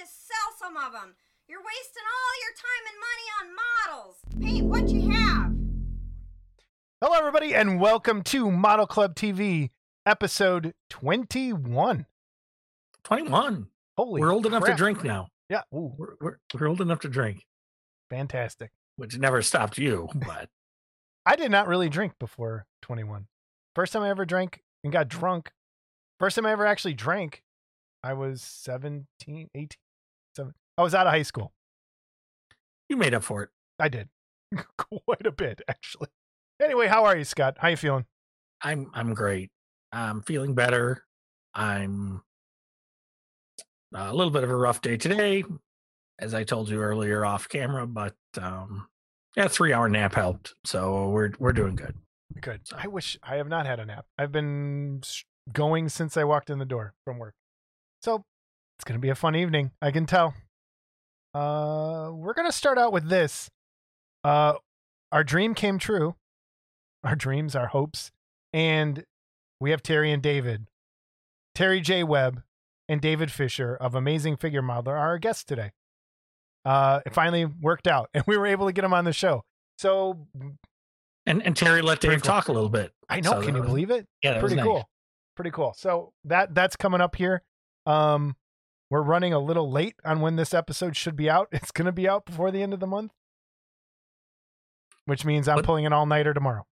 to sell some of them. You're wasting all your time and money on models. Paint what you have. Hello, everybody, and welcome to Model Club TV, episode 21. 21. Holy we're old enough to drink now. Yeah, ooh, We're, we're, we're old enough to drink, fantastic. which never stopped you, but I did not really drink before 21. First time I ever drank and got drunk. First time I ever actually drank, I was 17, 18, 7. I was out of high school. you made up for it. I did quite a bit, actually. Anyway, how are you, Scott? How you feeling? I'm I'm great. I'm feeling better. I'm a little bit of a rough day today, as I told you earlier off camera, but um yeah, three hour nap helped. So we're we're doing good. Good. I wish I have not had a nap. I've been going since I walked in the door from work. So it's going to be a fun evening. I can tell. Uh, we're going to start out with this. Uh, our dream came true. Our dreams, our hopes. And we have Terry and David. Terry J. Webb and David Fisher of Amazing Figure Modeler are our guests today. Uh, it finally worked out and we were able to get them on the show. So And and Terry let Dave cool. talk a little bit. I know. So can you was- believe it? Yeah, pretty nice. cool pretty cool so that that's coming up here um we're running a little late on when this episode should be out it's going to be out before the end of the month which means i'm But- pulling an all-nighter tomorrow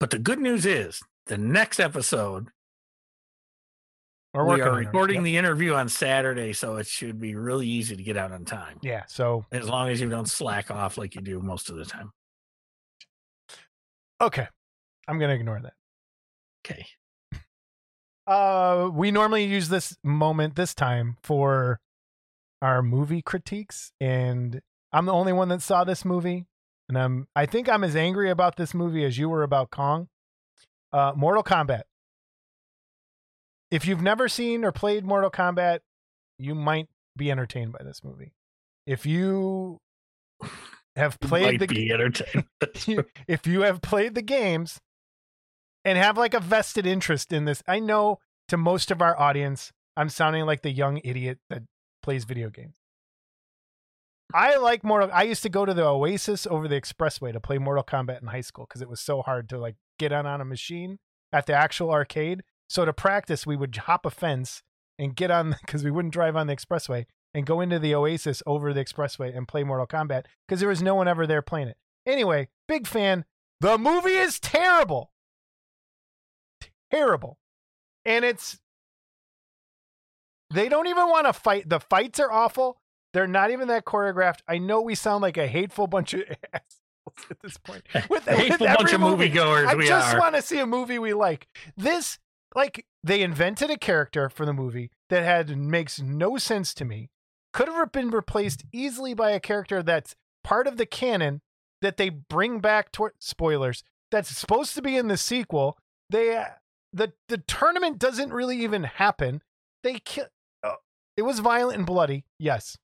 But the good news is the next episode we're we are recording Yep. the interview on Saturday, so it should be really easy to get out on time. yeah so As long as you don't slack off like you do most of the time. okay i'm going to ignore that Okay. Uh we normally use this moment this time for our movie critiques and i'm the only one that saw this movie and i'm i think i'm as angry about this movie as you were about kong. Uh mortal kombat. If you've never seen or played mortal kombat you might be entertained by this movie. If you have played the be entertained. if you have played the games and have like a vested interest in this, I know to most of our audience, I'm sounding like the young idiot that plays video games. I like Mortal. I used to go to the Oasis over the expressway to play Mortal Kombat in high school because it was so hard to like get on on a machine at the actual arcade. So to practice, we would hop a fence and get on because we wouldn't drive on the expressway and go into the Oasis over the expressway and play Mortal Kombat because there was no one ever there playing it. Anyway, big fan. The movie is terrible. Terrible. And it's they don't even want to fight. The fights are awful. They're not even that choreographed. I know we sound like a hateful bunch of assholes at this point. With, A hateful with bunch of movie. moviegoers I we just are. want to see a movie we like. This, like, they invented a character for the movie that had makes no sense to me. Could have been replaced easily by a character that's part of the canon that they bring back toward spoilers. That's supposed to be in the sequel. They uh, the the tournament doesn't really even happen. They kill. Uh, it was violent and bloody. Yes,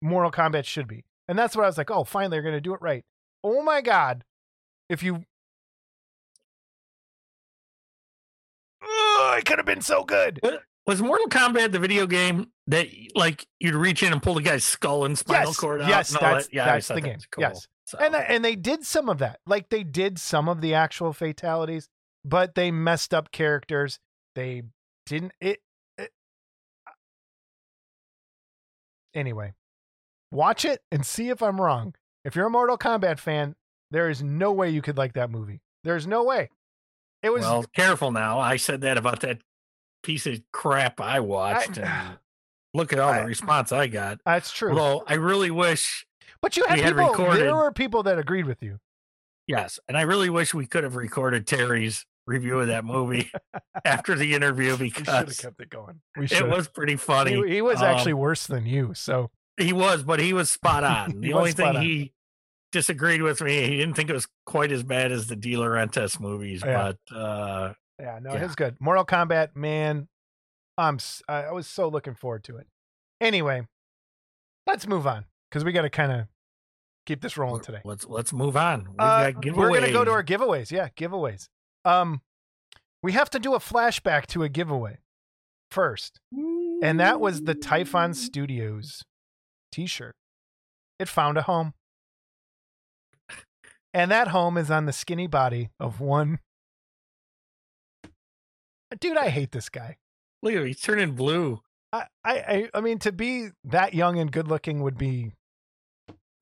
Mortal Kombat should be, and that's what I was like. Oh, finally, they're gonna do it right. Oh my god! If you Ugh, it could have been so good. Was Mortal Kombat the video game that like you'd reach in and pull the guy's skull and spinal Yes, cord out? yes, that's- that? yeah, that's the game, Cool. yes. So, And and they did some of that. Like they did some of the actual fatalities, but they messed up characters. They didn't it, it Anyway, watch it and see if I'm wrong. If you're a Mortal Kombat fan, there is no way you could like that movie. There's no way. It was well, careful now. I said that about that piece of crap I watched, and look at all I- the response I got. that's true. Although I really wish, but you had we had people recorded- there were people that agreed with you. yes, and I really wish we could have recorded Terry's review of that movie after the interview because We should have kept it going. We it was pretty funny. He, he was Um, actually worse than you. So He was, but he was spot on. The only thing on. he disagreed with me, he didn't think it was quite as bad as the De Laurentiis movies, Yeah. but uh, Yeah, no, Yeah. it's good. Mortal Kombat, man, I'm I was so looking forward to it. Anyway, let's move on because we got to kind of keep this rolling today. let's let's move on. We've Uh, got giveaways. we're gonna go to our giveaways. Yeah, giveaways. Um, we have to do a flashback to a giveaway first. And that was the Typhon Studios t shirt. It found a home. And that home is on the skinny body of one. Dude, I hate this guy. Look at him. He's turning blue. I, I, I- I mean, to be that young and good looking would be.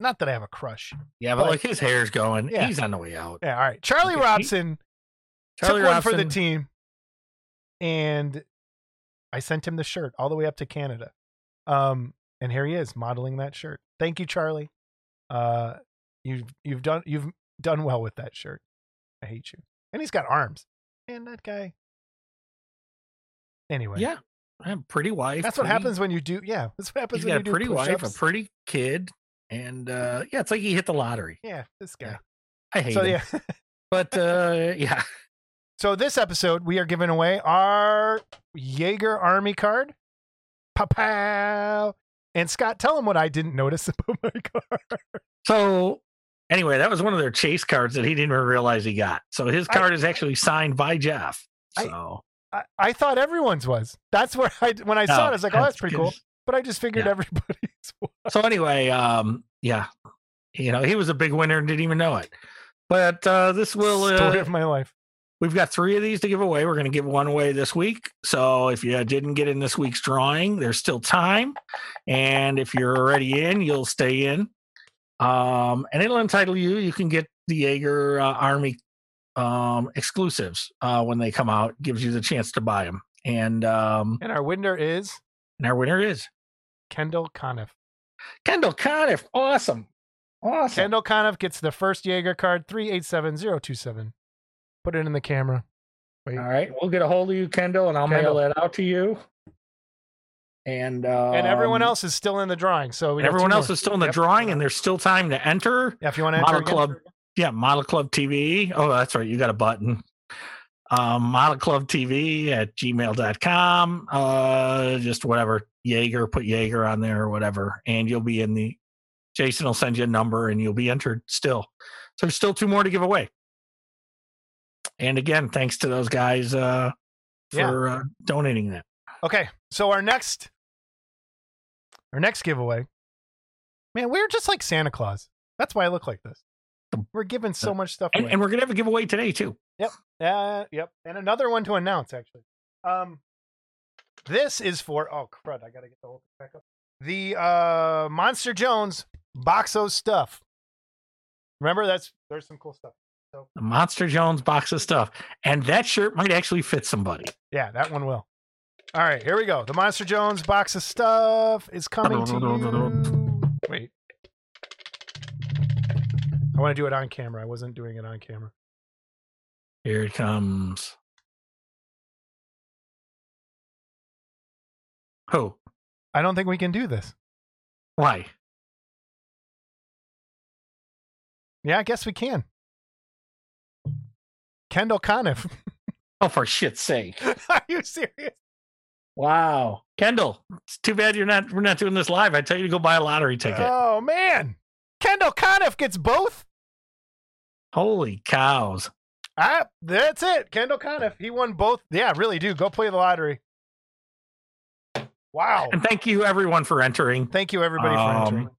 Not that I have a crush. Yeah, but But- like his hair's going. Yeah. He's on the way out. Yeah, all right. Charlie Robson Charlie took one for the team, and I sent him the shirt all the way up to Canada. Um, and here he is modeling that shirt. Thank you, Charlie. Uh, you've you've done you've done well with that shirt. I hate you. And he's got arms. And that guy. Anyway, Yeah. I have a pretty wife. that's what happens when you do. Yeah, that's what happens He's when got you a do pretty wife, a pretty kid, and uh yeah, it's like he hit the lottery. Yeah, this guy. Yeah. I hate So him. yeah. But uh yeah. So this episode, we are giving away our Yeager Army card. Pow pow. And Scott, tell him what I didn't notice about my card. So anyway, that was one of their chase cards that he didn't even realize he got. So his I- card is actually signed by Jeff. I- So I, I thought everyone's was. That's where I when I saw it, I was like, oh, that's pretty cool. But I just figured Yeah. everybody's was. So anyway, um, yeah, you know, he was a big winner and didn't even know it. But uh, this will story uh, of my life. We've got three of these to give away. We're going to give one away this week. So if you didn't get in this week's drawing, there's still time. And if you're already in, you'll stay in. Um, and it'll entitle you. You can get the Yeager uh, Army um, exclusives uh, when they come out. Gives you the chance to buy them. And um, And our winner is and our winner is Kendall Conniff. Kendall Conniff. Awesome, awesome. Kendall Conniff gets the first Yeager card, 387027. Put it in the camera. Wait. All right, we'll get a hold of you, Kendall, and I'll Kendall. mail that out to you. And uh, and everyone else is still in the drawing. So we everyone else more. is still in the Yep. drawing, and there's still time to enter. Yeah, if you want to enter Model again. Club, yeah, Model Club TV. Oh, that's right, you got a button. Um, Model Club TV at gmail.com. Uh, just whatever, Yeager, put Yeager on there or whatever, and you'll be in the. Jason will send you a number, and you'll be entered still. So there's still two more to give away. And again, thanks to those guys uh, Yeah. for uh, donating that. Okay, so our next, our next giveaway, man, we're just like Santa Claus. That's why I look like this. We're giving so much stuff And, and we're gonna have a giveaway today too. Yep. Uh, yep, and another one to announce actually. Um, this is for oh crud, I gotta get the whole thing back up. The uh Monster Jones Boxo stuff. Remember, that's there's some cool stuff. The Monster Jones box of stuff, and that shirt might actually fit somebody. Yeah, that one will. All right, here we go. The Monster Jones box of stuff is coming to you. Wait. I want to do it on camera. I wasn't doing it on camera. Here it comes. Who? I don't think we can do this. Why? Yeah, I guess we can. Kendall Conniff. Oh, for shit's sake! Are you serious? Wow, Kendall. It's too bad you're not. We're not doing this live. I tell you to go buy a lottery ticket. Oh man. Kendall Conniff gets both? Holy cows! Ah, that's it. Kendall Conniff. He won both. Yeah, really do. Go play the lottery. Wow. And thank you everyone for entering. Thank you everybody for Um, entering.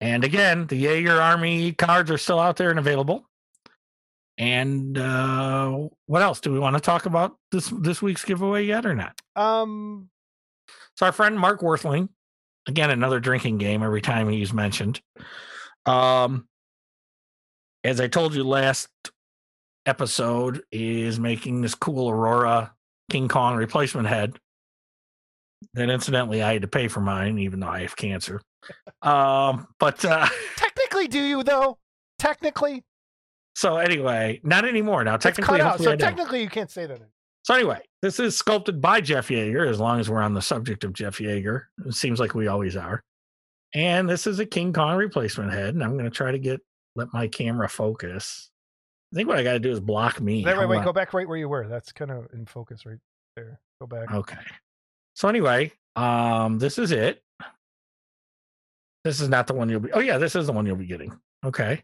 And again, the Yeager Army cards are still out there and available. And uh, what else do we want to talk about this this week's giveaway yet or not? Um So our friend Mark Worthling, again another drinking game every time he's mentioned. Um, as I told you last episode, is making this cool Aurora King Kong replacement head. That incidentally, I had to pay for mine, even though I have cancer. Um, but uh, technically do you though? Technically. So anyway, not anymore now. Technically. So technically you can't say that. So anyway, this is sculpted by Jeff Yeager, as long as we're on the subject of Jeff Yeager. It seems like we always are. And this is a King Kong replacement head, and I'm going to try to get let my camera focus. I think what I got to do is block me. Wait, wait, wait. Go back right where you were. That's kind of in focus right there. Go back. Okay. So anyway, um, this is it. This is not the one you'll be. Oh yeah, this is the one you'll be getting. Okay.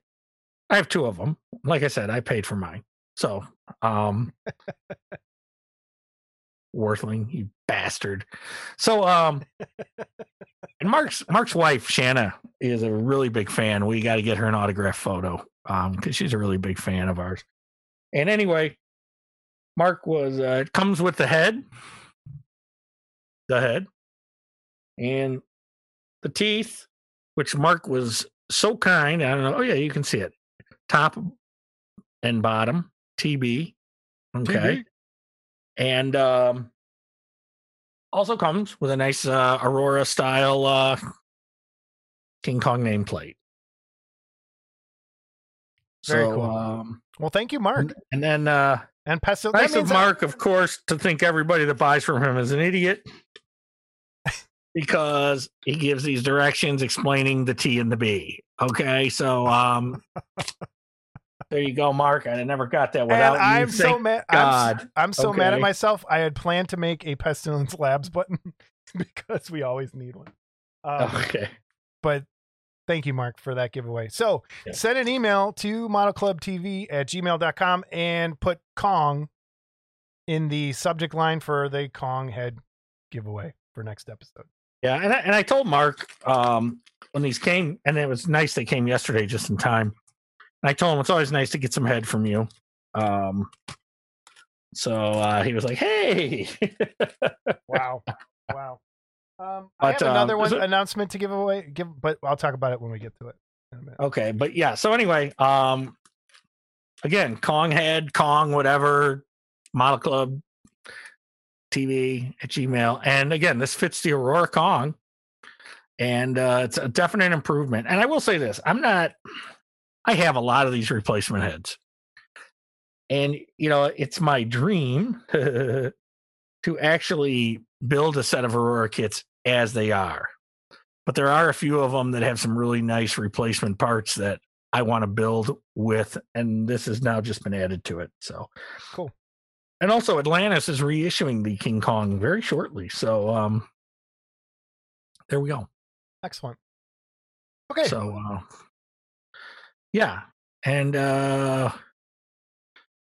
I have two of them. Like I said, I paid for mine. So, um, Worthling, you bastard. So um and Mark's Mark's wife, Shanna, is a really big fan. We got to get her an autograph photo. Um, because she's a really big fan of ours. And anyway, Mark was uh it comes with the head. The head. And the teeth, which Mark was so kind. I don't know. Oh yeah, you can see it. Top and bottom. TB. Okay. TB. And um also comes with a nice uh Aurora style uh King Kong nameplate. Very so, cool. um Well, thank you, Mark. and, and then uh And that nice of means that- Mark, of course, to think everybody that buys from him is an idiot. because he gives these directions explaining the T and the B. Okay, so um there you go, Mark. I never got that And you. I'm so Thank mad. I'm, God. I'm so mad at myself. I had planned to make a Pestilence Labs button because we always need one. Um, Okay. but thank you, Mark, for that giveaway. So Yeah. send an email to modelclubtv at gmail.com and put Kong in the subject line for the Kong head giveaway for next episode. Yeah, and I, and I told Mark um, when these came, and it was nice they came yesterday just in time. I told him it's always nice to get some head from you. Um, so uh, he was like, "Hey, Wow. wow. Um, I But, have another um, one so- announcement to give away, give, but I'll talk about it when we get to it. In a minute. okay." But yeah, so anyway, um, again, Kong head, Kong, whatever, Model Club TV at Gmail, and again, this fits the Aurora Kong, and uh, it's a definite improvement. And I will say this: I'm not. I have a lot of these replacement heads. And you know, it's my dream to actually build a set of Aurora kits as they are. But there are a few of them that have some really nice replacement parts that I want to build with, and this has now just been added to it. So Cool. And also, Atlantis is reissuing the King Kong very shortly. So um, there we go. Excellent. Okay. So uh, yeah, and uh,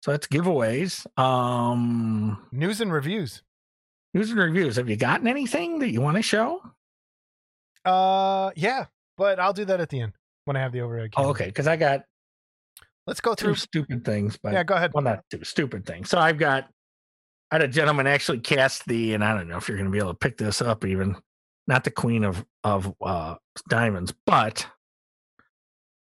so that's giveaways. Um, News and reviews. news and reviews. Have you gotten anything that you want to show? Uh, yeah, but I'll do that at the end when I have the overhead. Oh, okay, because I got Let's go two through. stupid things, but Yeah, go ahead. well, not two stupid things. So I've got. I had a gentleman actually cast the, and I don't know if you're going to be able to pick this up, even not the Queen of of uh, Diamonds, but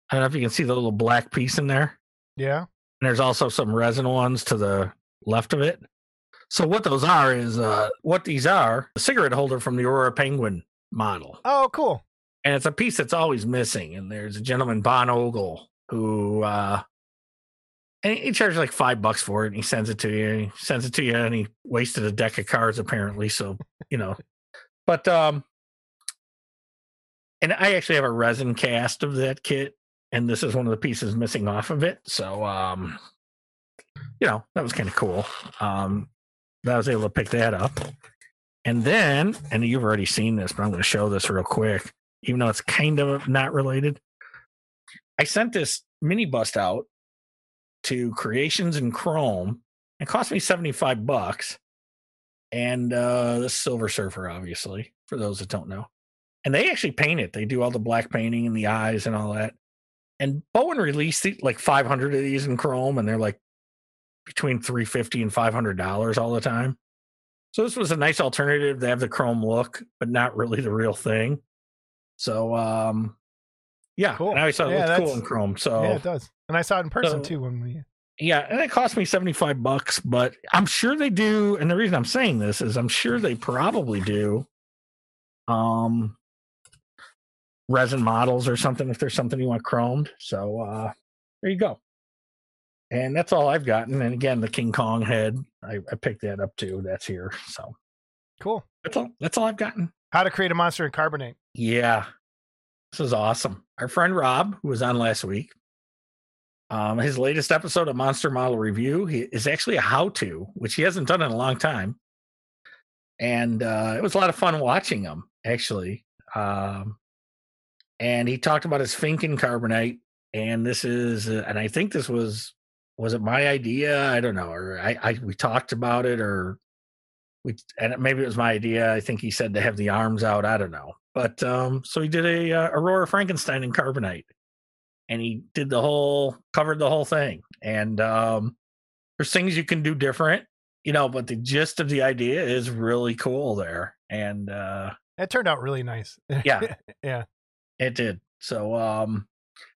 I don't know if you can see the little black piece in there. Yeah. And there's also some resin ones to the left of it. So what those are is uh what these are, a cigarette holder from the Aurora Penguin model. Oh, cool. And it's a piece that's always missing. And there's a gentleman, Bon Ogle, who uh and he charges like five bucks for it and he sends it to you. He sends it to you and he wasted a deck of cards apparently. So, you know. But um and I actually have a resin cast of that kit and this is one of the pieces missing off of it. So um you know, that was kind of cool. Um that I was able to pick that up. And then, and you've already seen this, but I'm going to show this real quick, even though it's kind of not related. I sent this mini bust out to Creations in Chrome. It cost me 75 bucks. And uh the Silver Surfer, obviously, for those that don't know. And they actually paint it. They do all the black painting and the eyes and all that. And Bowen released like 500 of these in Chrome, and they're like between 350 and 500 dollars all the time. So this was a nice alternative. They have the chrome look, but not really the real thing. So um yeah, Cool. and I always thought it Yeah, looked cool in chrome. So Yeah, it does. And I saw it in person So- too when we. yeah, and it cost me 75 bucks, but I'm sure they do. And the reason I'm saying this is I'm sure they probably do um resin models or something if there's something you want chromed. So uh there you go. And that's all I've gotten. And again, the King Kong head, I, I picked that up too. That's here. So Cool. that's all that's all I've gotten. How to create a monster in carbonite. Yeah. This is awesome. Our friend Rob, who was on last week, um, his latest episode of Monster Model Review he, is actually a how to, which he hasn't done in a long time. And uh, it was a lot of fun watching him, actually. Um, and he talked about his Finken carbonite. And this is, uh, and I think this was, was it my idea? I don't know. Or I, I we talked about it, or which and maybe it was my idea. I think he said to have the arms out. I don't know, but um, so he did a uh, Aurora Frankenstein in carbonite, and he did the whole covered the whole thing. And um, there's things you can do different, you know, but the gist of the idea is really cool there, and uh, It turned out really nice. Yeah. yeah. It did. So um,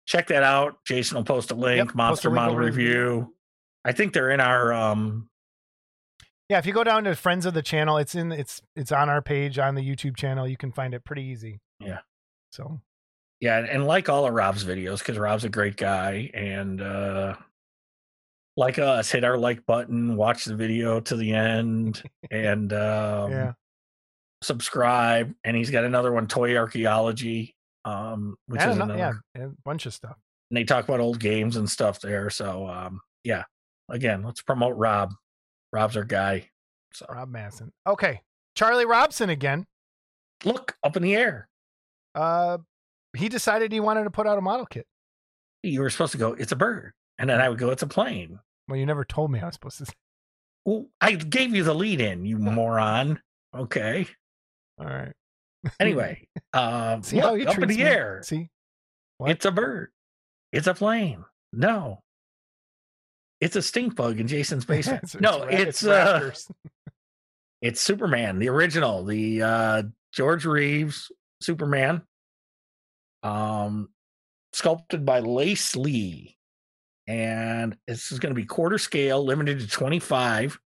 check that out. Jason will post a link. Yep, post a Monster link Model in- Review. I think they're in our um, Yeah, if you go down to friends of the channel, it's in it's it's on our page on the YouTube channel. You can find it pretty easy. Yeah. So Yeah, and- and like all of Rob's videos, because Rob's a great guy, and uh like us, hit our like button, watch the video to the end, and um, yeah. subscribe. And he's got another one, Toy Archaeology, um, which is another. yeah, a bunch of stuff. And they talk about old games and stuff there. So um, yeah, again, let's promote Rob. Rob's our guy. So Rob Masson. Okay. Charlie Robson again. look up in the air. Uh he decided he wanted to put out a model kit. You were supposed to go. It's a bird, and then I would go. It's a plane. Well, you never told me I was supposed to say. Well, I gave you the lead in, you moron. Okay. All right. Anyway, um, See look, up in the me? air. See? what? It's a bird. It's a plane. No. It's a stink bug in Jason's basement. It's- no, ra- it's uh, it's Superman, the original, the uh, George Reeves Superman, um, sculpted by Lace Lee, and this is going to be quarter scale, limited to twenty five.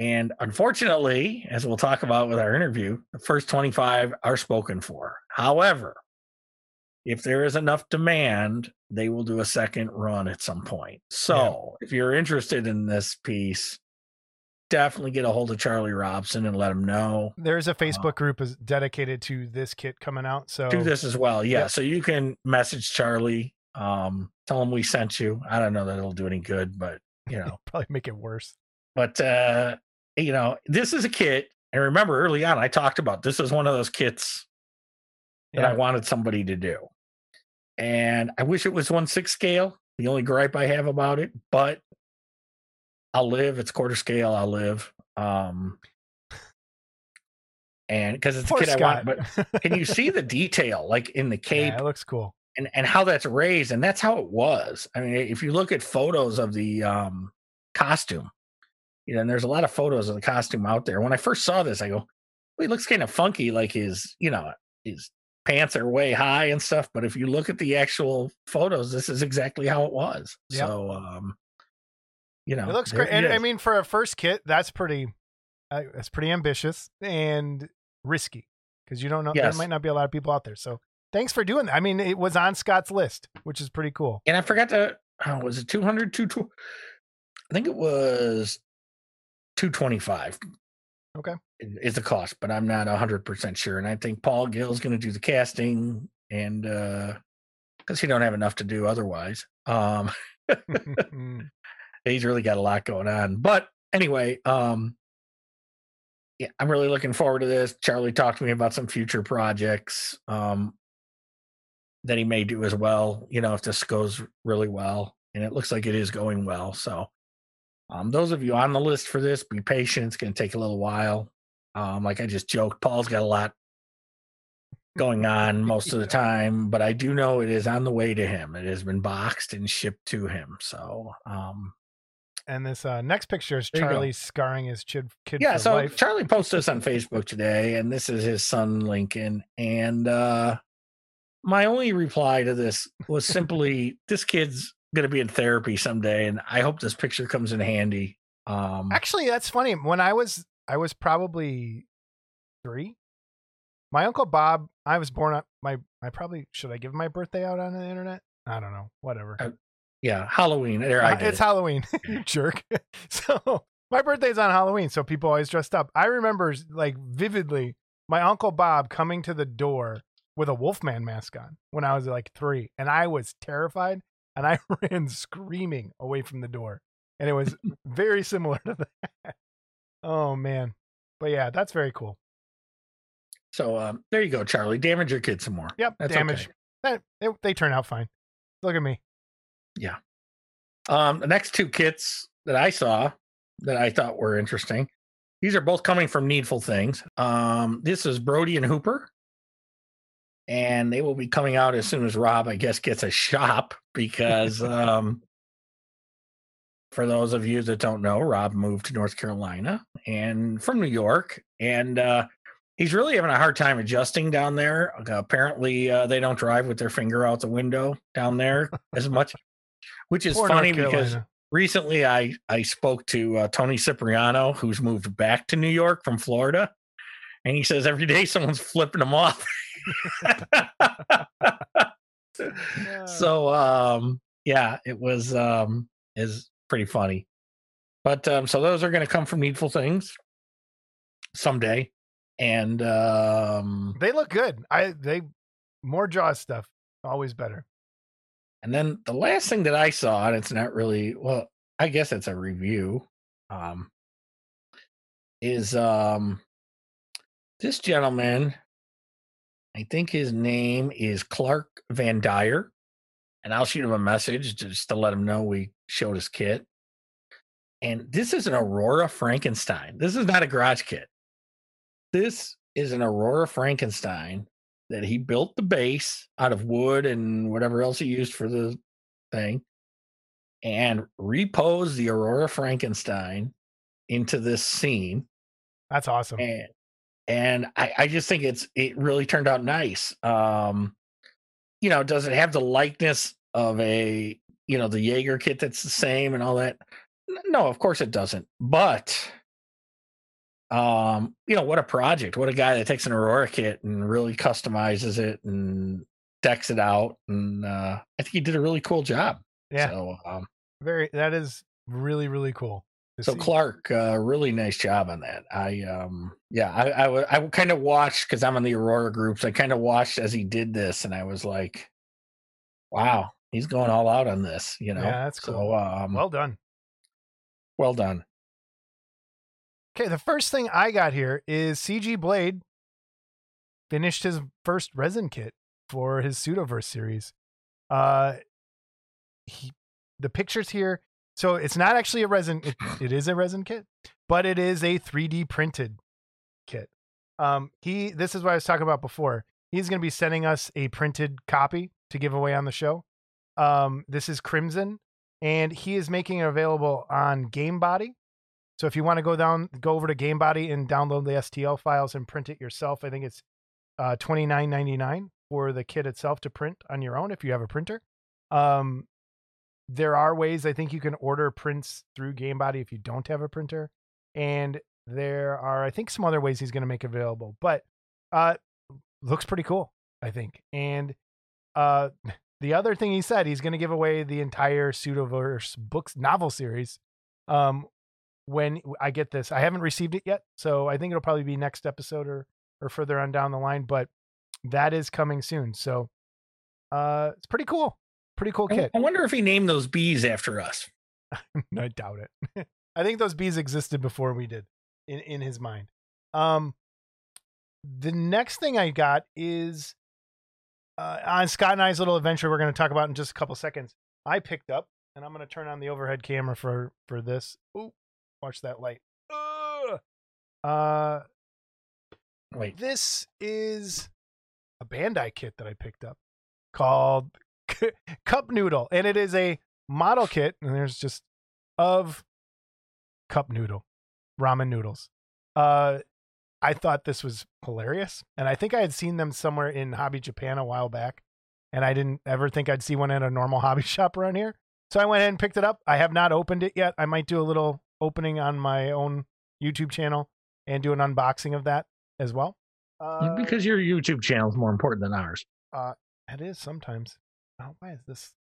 And unfortunately, as we'll talk about with our interview, the first 25 are spoken for. However, if there is enough demand, they will do a second run at some point. So if you're interested in this piece, definitely get a hold of Charlie Robson and let him know. There's a Facebook group is dedicated to this kit coming out. So Do this as well. Yeah. Yep. So you can message Charlie, um, tell him we sent you. I don't know that it'll do any good, but you know, probably make it worse. but uh, you know, this is a kit. And remember early on, I talked about this is one of those kits that I wanted somebody to do. And I wish it was one six scale. The only gripe I have about it, but I'll live. It's quarter scale. I'll live. Um, and because it's a Poor kid I Scott. want, but can you see the detail like in the cape yeah, it looks cool. and and how that's raised and that's how it was i mean if you look at photos of the um costume you know and there's a lot of photos of the costume out there when i first saw this i go well, he looks kind of funky like his you know his pants are way high and stuff but if you look at the actual photos this is exactly how it was Yep. so um you know It looks great. And I mean, for a first kit, that's pretty, uh, that's pretty ambitious and risky because you don't know. Yes. There might not be a lot of people out there. So thanks for doing that. I mean, it was on Scott's list, which is pretty cool. and i forgot to oh, was it 200 220 i think it was 225 Okay. is the cost, but I'm not hundred percent sure. And I think Paul Gill's going to do the casting, and uh because he don't have enough to do otherwise, um, he's really got a lot going on. But anyway, um, yeah, I'm really looking forward to this. Charlie talked to me about some future projects um, that he may do as well. You know, if this goes really well, and it looks like it is going well, so. Um, those of you on the list for this, be patient. It's going to take a little while. Um, like I just joked, Paul's got a lot going on most of the time, but I do know it is on the way to him. It has been boxed and shipped to him. So, um, and this uh, next picture is. Charlie scarring his kid, kid yeah. So life. Charlie posted this on Facebook today, and this is his son Lincoln. And uh, my only reply to this was simply, "This kid's going to be in therapy someday, and I hope this picture comes in handy." Um, Actually, that's funny. When I was, I was probably three. My uncle Bob, I was born on my. I probably should I give my birthday out on the internet? I don't know. Whatever. Uh, yeah, Halloween. There, I did it's it. Halloween, you jerk. so my birthday's on Halloween, so people always dressed up. I remember like vividly my uncle Bob coming to the door with a Wolfman mask on when I was like three, and I was terrified, and I ran screaming away from the door, and it was very similar to that. Oh man, but yeah, that's very cool. So um, there you go, Charlie. Damage your kid some more. Yep, That's damage. okay. That- they, they turn out fine. Look at me. Yeah. Um, the next two kits that I saw that I thought were interesting. these are both coming from Needful Things. Um, this is Brody and Hooper, and they will be coming out as soon as Rob, I guess, gets a shop because um, for those of you that don't know, Rob moved to North Carolina and from New York, and uh, he's really having a hard time adjusting down there. apparently, uh, they don't drive with their finger out the window down there as much, which is Poor funny because recently I I spoke to uh, Tony Cipriano, who's moved back to New York from Florida, and he says every day someone's flipping him off. so um yeah it was um is pretty funny but um so those are going to come from needful things someday and um they look good. I they more jaw stuff always better. and then the last thing that i saw and it's not really well i guess it's a review um is um this gentleman i think his name is clark van dyer and i'll shoot him a message just to let him know we showed his kit. And this is an aurora frankenstein. This is not a garage kit. This is an aurora frankenstein that he built the base out of wood and whatever else he used for the thing and reposed the aurora frankenstein into this scene. That's awesome. and and I, I just think it's it really turned out nice. Um, you know, does it have the likeness of a you know the Yeager kit that's the same and all that? No, of course it doesn't. But um, you know, what a project! What a guy that takes an Aurora kit and really customizes it and decks it out, and uh, I think he did a really cool job. Yeah. So, um, Very that is really really cool. So. Clark, uh, really nice job on that. I um yeah, I I, w- I kind of watched because I'm on the Aurora groups. I kind of watched as he did this, and I was like, wow, he's going all out on this. You know, Yeah, that's So cool. um, well, well done. well done. Okay, the first thing I got here is CG Blade finished his first resin kit for his Pseudoverse series. Uh he the pictures here, so it's not actually a resin it, it is a resin kit, but it is a 3D printed kit. Um he this is what I was talking about before. He's going to be sending us a printed copy to give away on the show. Um this is Crimson and he is making it available on Game Body. So if you want to go down, go over to GameBody and download the STL files and print it yourself, I think it's uh, twenty nine ninety nine for the kit itself to print on your own if you have a printer. Um, there are ways I think you can order prints through GameBody if you don't have a printer, and there are I think some other ways he's going to make available. But uh, looks pretty cool, I think. And uh, the other thing he said he's going to give away the entire Pseudoverse books novel series. Um, when I get this. I haven't received it yet, so I think it'll probably be next episode or or further on down the line. But that is coming soon, so uh, it's pretty cool. Pretty cool I- kit. I wonder if he named those bees after us. I doubt it. I think those bees existed before we did in in his mind. Um, the next thing I got is uh, on Scott and I's little adventure. We're going to talk about in just a couple seconds. I picked up, and I'm going to turn on the overhead camera for for this. Ooh, watch that light. Ugh. Uh, Wait, this is a Bandai kit that I picked up called Cup Noodle, and it is a model kit, and there's just of cup noodle, ramen noodles. Uh, I thought this was hilarious, and I think I had seen them somewhere in Hobby Japan a while back, and I didn't ever think I'd see one at a normal hobby shop around here. So I went ahead and picked it up. I have not opened it yet. I might do a little opening on my own YouTube channel and do an unboxing of that as well. Uh, because your YouTube channel is more important than ours. Uh, it is sometimes. Oh, why is this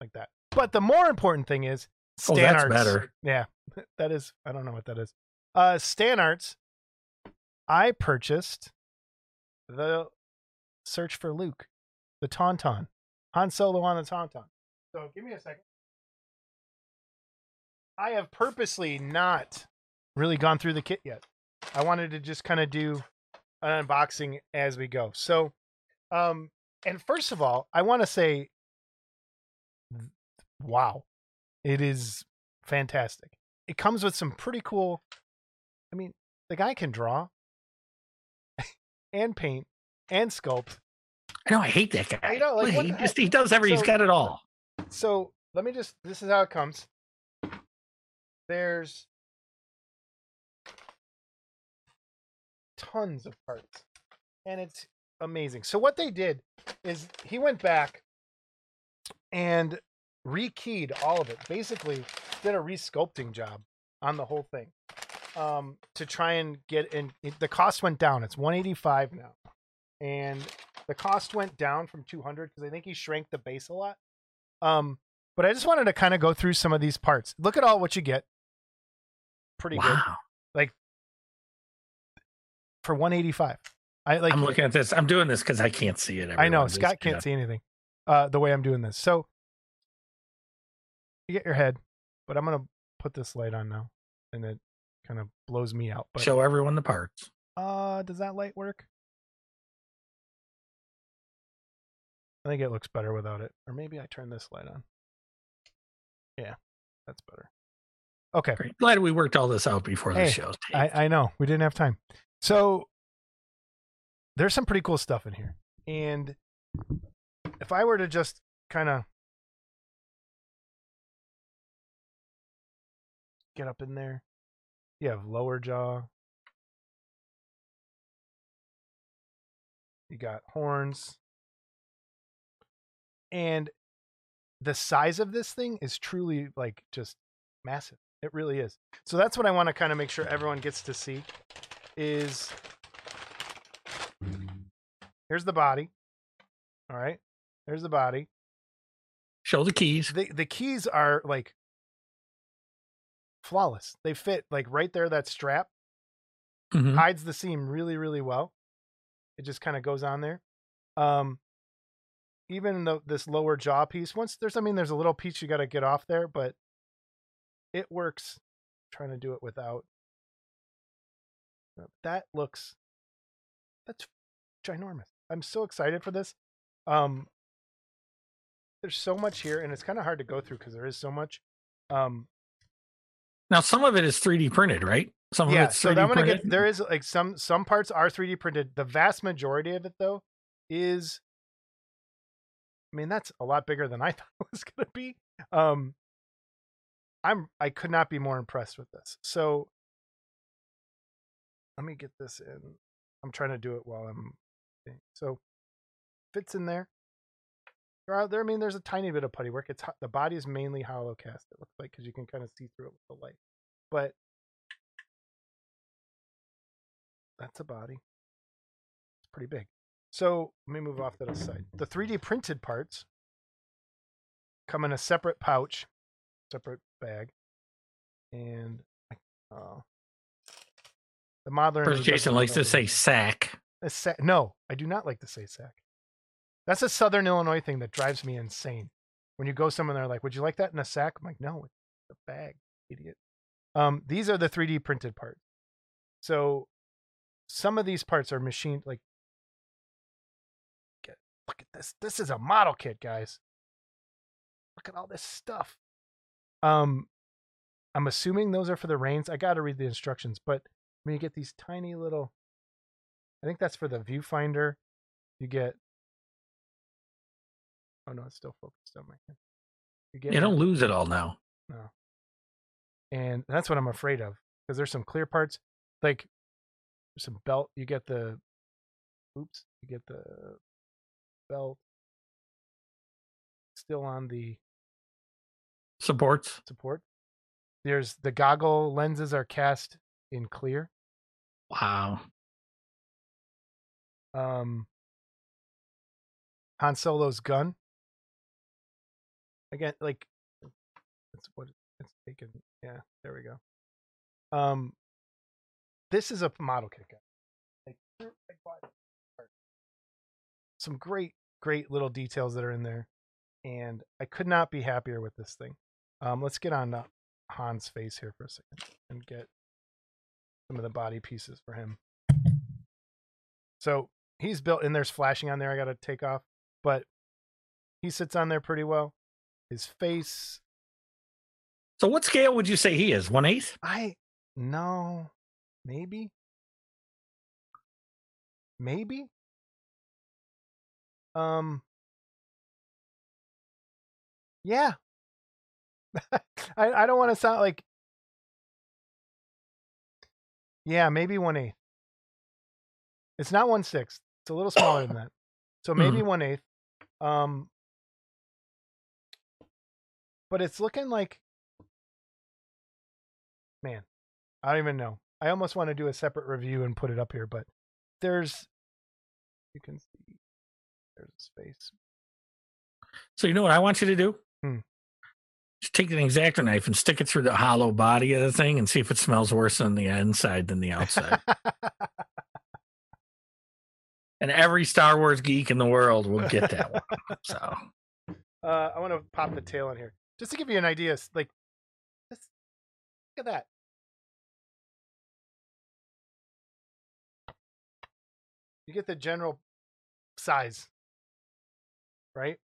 like that? But the more important thing is Oh, Stan that's Arts. better. Yeah, that is. I don't know what that is. Uh, Stan Arts. I purchased the Search for Luke, the Tauntaun, Han Solo on the Tauntaun. So give me a second. I have purposely not really gone through the kit yet. I wanted to just kind of do an unboxing as we go. So, um, and first of all, I want to say, wow, it is fantastic. It comes with some pretty cool. I mean, the guy can draw and paint and sculpt. I know I hate that guy. I know, like, he just he does every. he's So- got it all. So let me just. This is how it comes. There's tons of parts, and it's amazing. So what they did is he went back and rekeyed all of it. Basically, did a resculpting job on the whole thing um, to try and get in. The cost went down. It's 185 now, and the cost went down from 200 because I think he shrank the base a lot. Um, but I just wanted to kind of go through some of these parts. Look at all what you get. Pretty good Like for 185. I like. I'm looking at this. I'm doing this because I can't see it. I know Scott can't see anything. Uh, the way I'm doing this. So you get your head, but I'm gonna put this light on now, and it kind of blows me out. But Show everyone the parts. uh, does that light work? I think it looks better without it, or maybe I turn this light on. Yeah, that's better. Okay. Great. Glad we worked all this out before the show. I, I know we didn't have time. So there's some pretty cool stuff in here. And if I were to just kind of get up in there, you have lower jaw. You got horns. And the size of this thing is truly like just massive. It really is. So that's what I want to kind of make sure everyone gets to see is here's the body. All right. There's the body. Show the keys. The the keys are like flawless. They fit like right there that strap Mhm. hides the seam really really well. It just kind of goes on there. Um even though this lower jaw piece once there's I mean there's a little piece you got to get off there but it works trying to do it without that looks that's ginormous. I'm so excited for this. Um there's so much here and it's kind of hard to go through cuz there is so much. Um Now some of it is 3D printed, right? Some yeah of it's 3D so i'm gonna printed. get there is like some some parts are 3d printed. The vast majority of it though is i mean that's a lot bigger than i thought it was gonna be. Um i'm i could not be more impressed with this. So let me get this in. I'm trying to do it while i'm so fits in there there, i mean there's a tiny bit of putty work it's the body is mainly hollow cast it looks like because you can kind of see through it with the light but that's a body. It's pretty big. So let me move off that the side. The 3D printed parts come in a separate pouch, separate bag, and uh, the modeler. Jason likes to say sack. A sa- no, I do not like to say sack. That's a Southern Illinois thing that drives me insane. When you go somewhere, they're like, "Would you like that in a sack?" I'm like, "No, it's a bag, idiot." Um, these are the 3D printed parts. So some of these parts are machined. Like, get, look at this. This is a model kit, guys. Look at all this stuff. Um, I'm assuming those are for the reins. I got to read the instructions, but when you get these tiny little I think that's for the viewfinder. You get. Oh no, it's still focused on my hand. You get You don't lose it all now. no. And that's what I'm afraid of because there's some clear parts, like some belt. You get the, oops, you get the belt still on the Supports. support. There's the goggle lenses are cast in clear. Wow. um Han Solo's gun. Again, like that's what it's taken. Yeah, there we go. Um this is a model kit. Like some great, great little details that are in there. And I could not be happier with this thing. Um, let's get on uh, Han's face here for a second and get some of the body pieces for him. So he's built, and there's flashing on there. I got to take off, but he sits on there pretty well. His face, So what scale would you say he is? One eighth? I no, maybe maybe. Um. Yeah. I I don't want to sound like. Yeah, maybe one eighth. It's not one sixth. It's a little smaller than that. So maybe one eighth. Um. But it's looking like. Man, I don't even know. I almost want to do a separate review and put it up here, but there's you can see there's a space. So you know what I want you to do? Hmm. Just take an exacto knife and stick it through the hollow body of the thing and see if it smells worse on the inside than the outside. and every Star Wars geek in the world will get that one. So uh, I want to pop the tail in here just to give you an idea. Like, just look at that. You get the general size, right?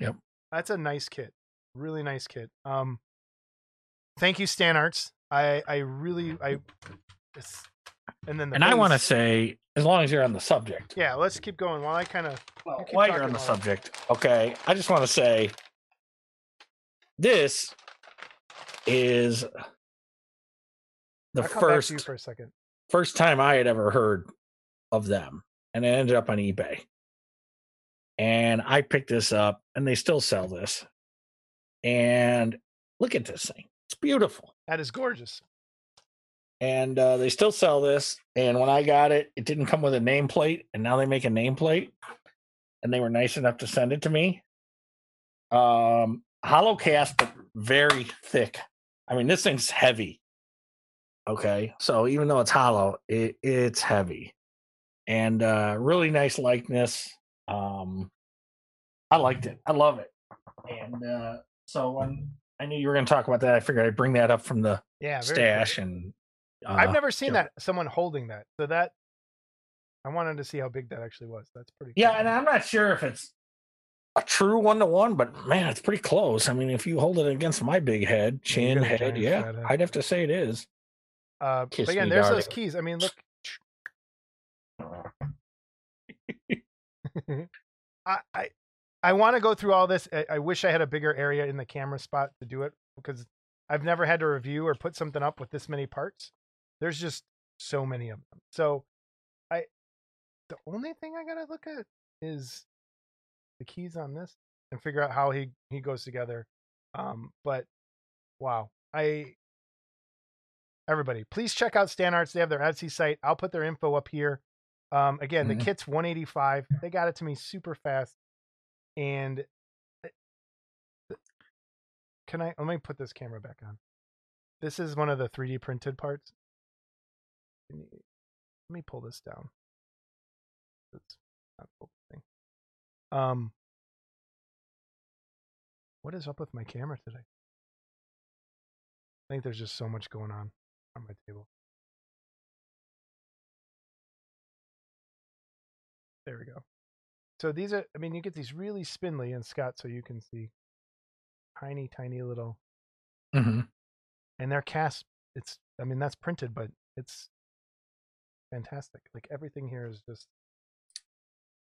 Yep. That's a nice kit. Really nice kit. Um, thank you, Stan Arts. I I really I. And then the and I want to say, as long as you're on the subject, yeah. Let's keep going while I kind of Well, You while you're on the subject, okay, I just want to say this is the I'll come back to first for a second. first time I had ever heard of them, and it ended up on eBay. And I picked this up, and they still sell this. And look at this thing; it's beautiful. That is gorgeous. And uh, they still sell this. And when I got it, it didn't come with a nameplate, and now they make a nameplate. And they were nice enough to send it to me. Um, hollow cast, but very thick. I mean, this thing's heavy. Okay, so even though it's hollow, it, it's heavy, and uh, really nice likeness. Um, I liked it. I love it. And uh, so when I knew you were going to talk about that, I figured I'd bring that up from the Yeah, cool. stash and. Uh, I've never seen that someone holding that. So that I wanted to see how big that actually was. That's pretty. Yeah, cool. and I'm not sure if it's a true one to one, but man, it's pretty close. I mean, if you hold it against my big head, chin, head, yeah, head. I'd have to say it is. Uh, Kiss but again, there's darling. those keys. I mean, look. I I, I want to go through all this. I, I wish I had a bigger area in the camera spot to do it because I've never had to review or put something up with this many parts. There's just so many of them. So I the only thing I gotta look at is the keys on this and figure out how he he goes together. Um, but wow, I everybody please check out Stan Arts. They have their Etsy site. I'll put their info up here. Um, again, Mhm. the kit's 185. They got it to me super fast. And can I let me put this camera back on? This is one of the 3D printed parts. Let me pull this down. It's not. Um, what is up with my camera today? I think there's just so much going on on my table. There we go. So these are, I mean, you get these really spindly and Scott, so you can see tiny, tiny little, Mm-hmm. and they're cast. It's, I mean, that's printed, but it's fantastic. Like everything here is just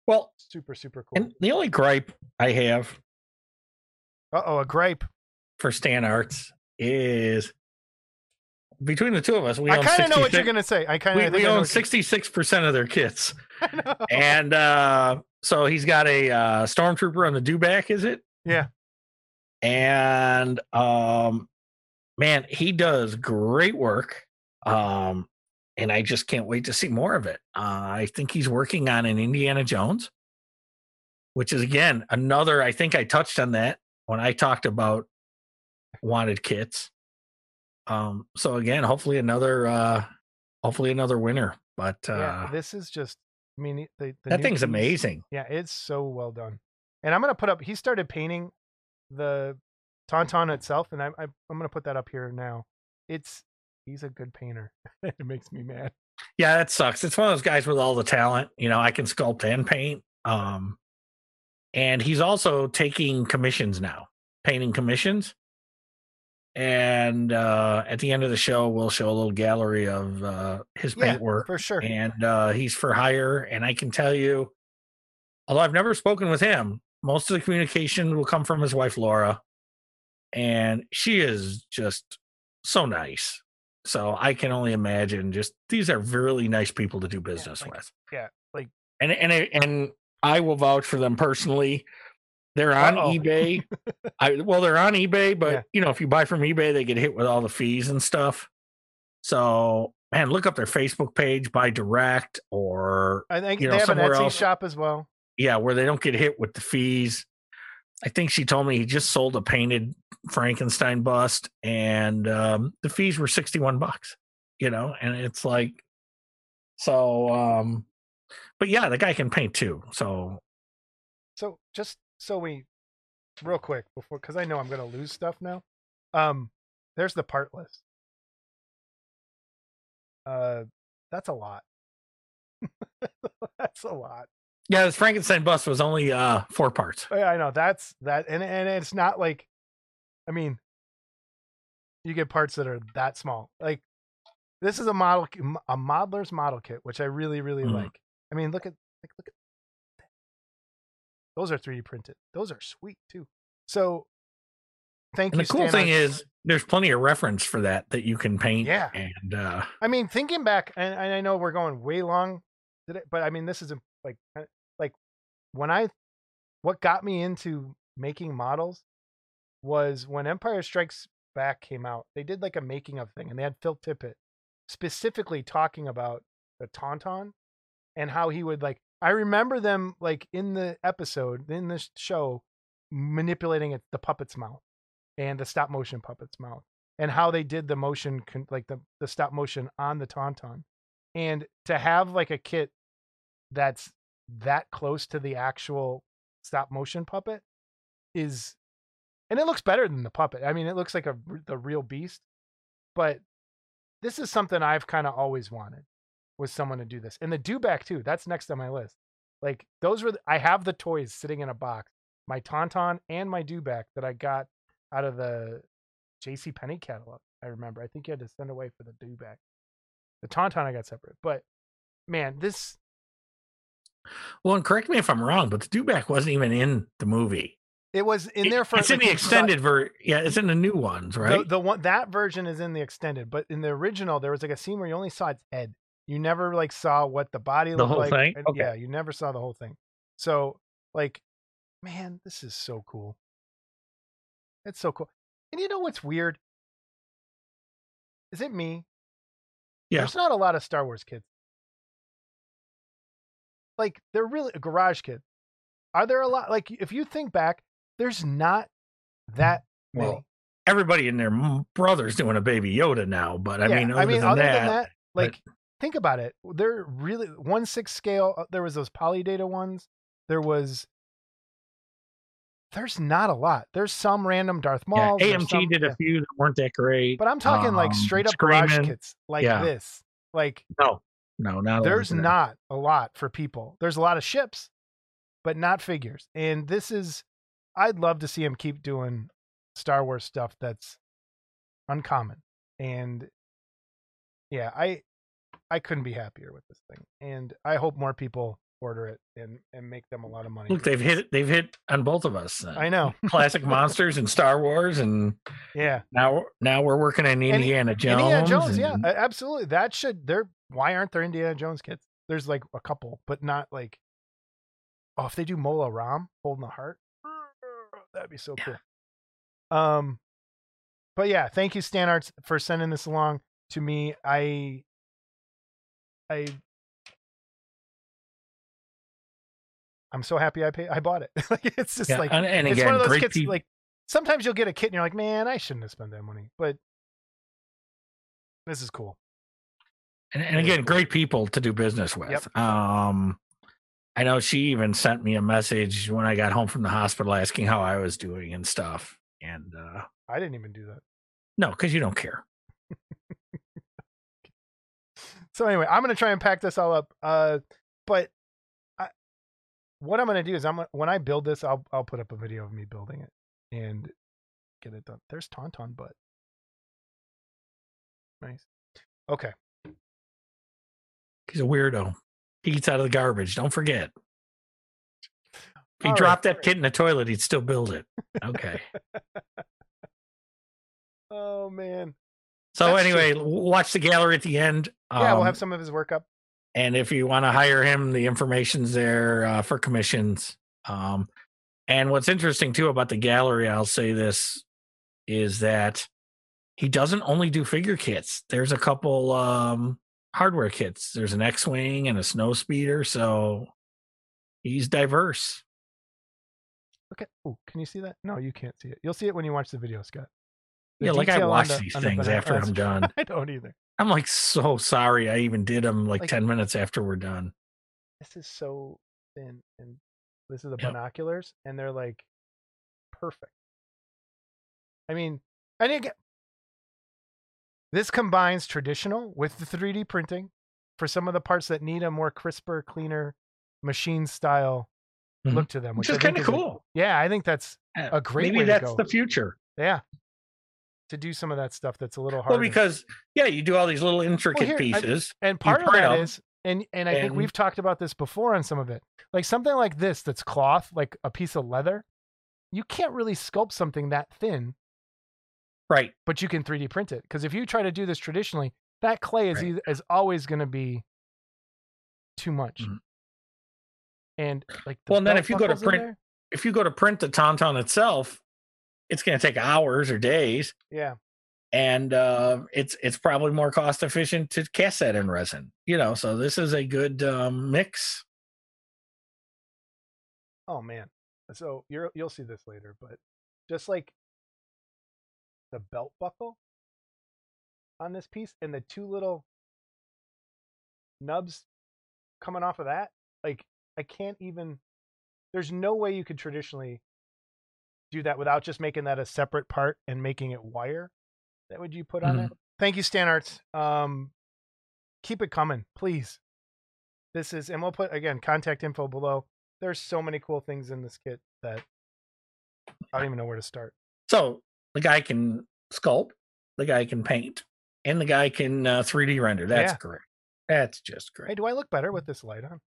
Well, super, super cool. and the only gripe I have Uh oh, a gripe. for Stan Arts is between the two of us, we I own kind of know what 66 you're gonna say. I kind of we own 66% of their kits. And uh, so he's got a uh, stormtrooper on the dewback, is it? Yeah. And um, man, he does great work. Um, and I just can't wait to see more of it. Uh, I think he's working on an Indiana Jones, which is again another. I think I touched on that when I talked about wanted kits. Um, so again, hopefully another, uh, hopefully another winner. But uh, yeah, this is just. I mean, the, the that thing's keys- amazing. Yeah, it's so well done. And I'm gonna put up. He started painting the tauntaun itself, and I'm I'm, I'm gonna put that up here now. It's he's a good painter. it makes me mad. Yeah, that sucks. It's one of those guys with all the talent. You know, I can sculpt and paint. Um, and he's also taking commissions now, painting commissions. And uh, at the end of the show, we'll show a little gallery of uh, his Yeah, paint work. for sure. And uh, he's for hire. And I can tell you, although I've never spoken with him, most of the communication will come from his wife, Laura. And she is just so nice. So I can only imagine just these are really nice people to do business like- with. yeah, like- and and I- and I will vouch for them personally. They're on Uh-oh. eBay. I well, they're on eBay, but Yeah. you know, if you buy from eBay, they get hit with all the fees and stuff. So man, look up their Facebook page, buy direct, or I think you know, they have an Etsy else. shop as well. yeah, where they don't get hit with the fees. I think she told me he just sold a painted Frankenstein bust, and um, the fees were sixty-one bucks. You know, and it's like, so. um But yeah, the guy can paint too. So So just so we, real quick before, because I know I'm gonna lose stuff now. Um, there's the part list. Uh, that's a lot. that's a lot. Yeah, this Frankenstein bust was only uh four parts. Yeah, I know that's that, and and it's not like, I mean, you get parts that are that small. Like this is a model, a modeler's model kit, which I really really Mhm. like. I mean, look at like look at that. those are 3D printed. Those are sweet too. So, thank you. And you. the cool Stan thing is, there's plenty of reference for that that you can paint. Yeah. and uh I mean, thinking back, and, and I know we're going way long, today, but I mean, this is a, uh, like when I, what got me into making models was when Empire Strikes Back came out. They did like a making of thing, and they had Phil Tippett specifically talking about the Tauntaun and how he would like. I remember them like in the episode in this show manipulating it, the puppet's mouth and the stop motion puppet's mouth and how they did the motion like the, the stop motion on the tauntaun and to have like a kit that's that close to the actual stop motion puppet is and it looks better than the puppet i mean it looks like a the real beast but this is something i've kind of always wanted was someone to do this and the dewback too that's next on my list like those were the, i have the toys sitting in a box my tauntaun and my dewback that i got out of the JC Penney catalog. I remember. I think you had to send away for the dewback. The Tauntaun I got separate. But man, this well, and correct me if I'm wrong, but the Dewback wasn't even in the movie. it was in there for it's in the extended version. Yeah, it's in the new ones, right? The, the one that version is in the extended, but in the original there was like a scene where you only saw its head. You never like saw what the body The looked whole like. thing? and- Okay. Yeah, you never saw the whole thing. So like, man, this is so cool. It's so cool. And you know what's weird? Is it me? Yeah. There's not a lot of Star Wars kids. Like they're really a garage kids. Are there a lot? Like if you think back, there's not that many. Well, Everybody and their brother's doing a baby Yoda now, but I Yeah, mean, other, I mean, than, other that, than that, but- like think about it. They're really one six scale. uh, There was those polydata ones. There was. There's not a lot. There's some random Darth yeah, Maul. AMG did a few that weren't that great. but I'm talking like Um, straight up garage kits like yeah. this. Like No, no, not there's not a lot for people. There's a lot of ships, but not figures. And this is, I'd love to see him keep doing Star Wars stuff that's uncommon. And yeah, I, I couldn't be happier with this thing. And I hope more people order it and and make them a lot of money. Look, they've hit. They've hit on both of us. uh, I know. classic monsters and Star Wars, and Yeah. now now we're working on Indiana Jones. Indiana Jones, yeah, and- a- absolutely. That should there. Why aren't there Indiana Jones kits? There's like a couple, but not like. Oh, if they do Mola Ram holding the heart, that'd be so cool. Um, but yeah, thank you Stan Arts for sending this along to me. I, I, I'm so happy I paid. I bought it. like it's just Yeah, like and, and it's again, one of those kits. Like sometimes you'll get a kit and you're like, man, I shouldn't have spent that money, but this is cool. and, and again, cool. great people to do business with. Yep. Um, I know she even sent me a message when I got home from the hospital asking how I was doing and stuff. And uh, I didn't even do that. no, because you don't care. So anyway, I'm gonna try and pack this all up. Uh, but what I'm gonna do is I'm gonna, when I build this, I'll I'll put up a video of me building it and get it done. There's Tauntaun butt. Nice. Okay. He's a weirdo. He eats out of the garbage. Don't forget. If he All right. dropped that kit in the toilet, he'd still build it. Okay. Oh man. So That's anyway, w- watch the gallery at the end. Yeah, we'll Um, have some of his work up. And if you want to hire him, the information's there uh, for commissions. Um, and what's interesting too about the gallery, I'll say this, is that he doesn't only do figure kits. There's a couple um, hardware kits. There's an X-wing and a snow speeder, so he's diverse. Okay. Oh, can you see that? No, you can't see it. You'll see it when you watch the video, Scott. The yeah, like I watch the- these on the things after I'm done. I don't either. I'm like so sorry I even did them like, Like- 10 minutes after we're done. This is so thin, and this is the Yep. binoculars, and they're like perfect. I mean, and again, this combines traditional with the 3D printing for some of the parts that need a more crisper, cleaner machine style Mhm. look to them, Which which, is kind of a- cool. yeah, I think that's Uh, a great Maybe way to that's the future. yeah. To do some of that stuff that's a little harder. Well, because yeah, you do all these little intricate here, I- pieces. And part of that 'em, is, and and I think we've talked about this before on some of it, like something like this that's cloth, like a piece of leather. You can't really sculpt something that thin, right. but you can 3D print it. Because if you try to do this traditionally, that clay is Right. either, is always going to be too much. Mhm. And like, the Well, and then if you go to print- there- If you go to print the tauntaun itself, it's going to take hours or days, yeah, and uh, it's it's probably more cost efficient to cast that in resin. You know, so this is a good um, mix. Oh man. So you're you'll see this later, but just like the belt buckle on this piece and the two little nubs coming off of that, like I can't even there's no way you could traditionally do that without just making that a separate part and making it wire. That would you put on there? Thank you, Stan Arts. Um keep it coming, please. This is and we'll put again contact info below there's so many cool things in this kit that I don't even know where to start. So the guy can sculpt, the guy can paint, and the guy can uh, 3D render. That's Yeah. great. That's just great Hey, great. do I look better with this light on?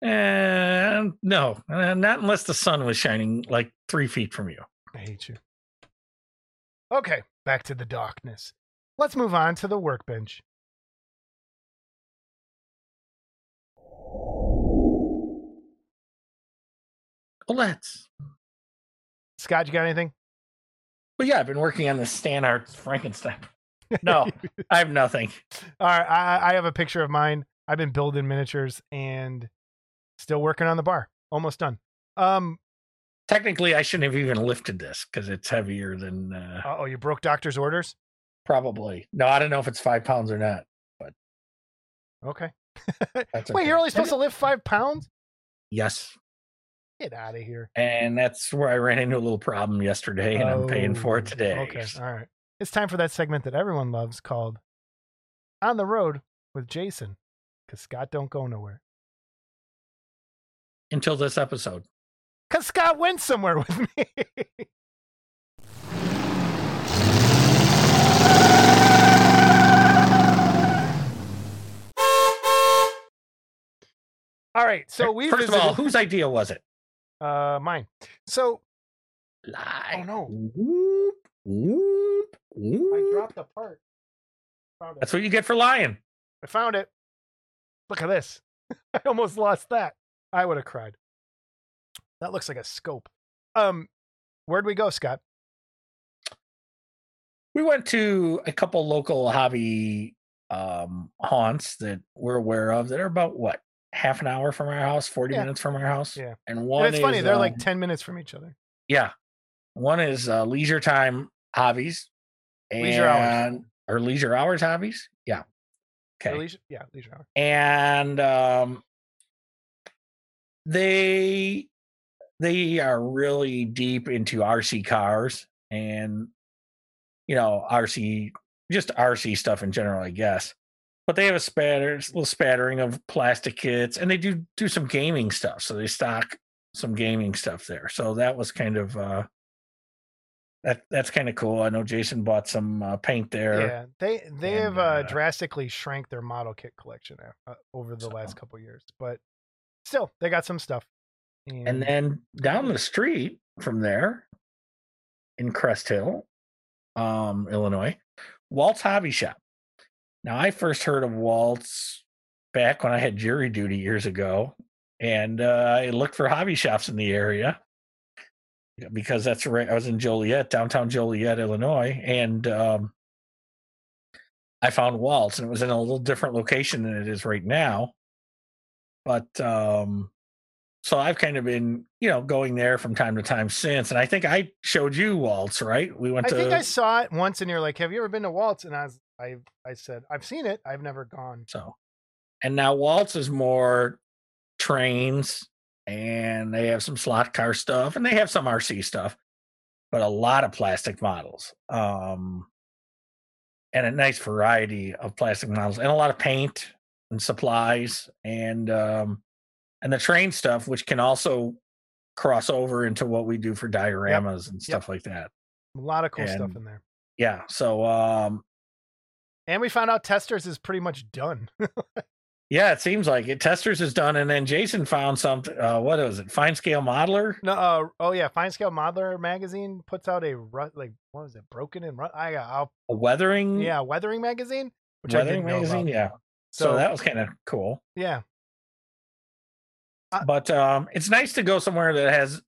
And no, uh, not unless the sun was shining like three feet from you. I hate you. Okay, back to the darkness. Let's move on to the workbench. Well, that's Scott, you got anything? well, yeah. I've been working on the Stan Art Frankenstein. No, I have nothing. All right, I, I have a picture of mine. I've been building miniatures and still working on the bar. Almost done. Um, Technically, I shouldn't have even lifted this because it's heavier than uh, oh, you broke doctor's orders? probably. No, I don't know if it's five pounds or not. But Okay. Wait, okay. you're only supposed to lift five pounds? Yes, Get out of here. and that's where I ran into a little problem yesterday, and I'm paying for it Oh, today. Okay, all right. It's time for that segment that everyone loves called On the Road with Jason, because Scott don't go nowhere. Until this episode. Because Scott went somewhere with me. All right, so we first of all, whose idea was it? uh mine. So Lie. Oh, no. Whoop, whoop, whoop. I dropped a part. That's what you get for lying. I found it. Look at this. I almost lost that. I would have cried. That looks like a scope. Um, where'd we go, Scott? We went to a couple local hobby um haunts that we're aware of that are about what half an hour from our house, 40 Yeah. minutes from our house. Yeah. And one And it's funny, they're like um, 10 minutes from each other. yeah. One is uh, leisure time hobbies and Leisure hours. or leisure hours hobbies. Yeah. Okay. Leisure, yeah, leisure hour. and um they they are really deep into RC cars and you know RC just RC stuff in general, I guess. But they have a spatter, little spattering of plastic kits, and they do do some gaming stuff. So they stock some gaming stuff there. So that was kind of uh that that's kind of cool. I know Jason bought some uh, paint there. Yeah, they they And, have uh, uh, drastically shrank their model kit collection uh, over the last couple years, but still they got some stuff. And then down the street from there, in Crest Hill, um, Illinois, Walt's Hobby Shop. Now, I first heard of Walt's back when I had jury duty years ago, and uh, I looked for hobby shops in the area because that's right. I was in Joliet, downtown Joliet, Illinois, and um, I found Walt's, and it was in a little different location than it is right now. But um, so I've kind of been, you know, going there from time to time since. And I think I showed you Walt's, right? We went I to think I saw it once, and you're like, "Have you ever been to Walt's?" And I was, I I said, "I've seen it. I've never gone." so. And now Walt's is more trains, and they have some slot car stuff, and they have some RC stuff, but a lot of plastic models. Um, and a nice variety of plastic models, and a lot of paint and supplies, and um, and the train stuff, which can also cross over into what we do for dioramas and stuff like that. A lot of cool stuff in there. Yeah. So um And we found out Testors is pretty much done. yeah, it seems like it. Testors is done, and then Jason found something. Uh, what was it? Fine scale modeler. no, uh, oh yeah, Fine Scale Modeler magazine puts out a ru- like what was it? Broken and run. I got I'll, A weathering. yeah, weathering magazine, which I weathering magazine. Yeah. So, So, that was kind of cool. yeah, Uh, But um it's nice to go somewhere that has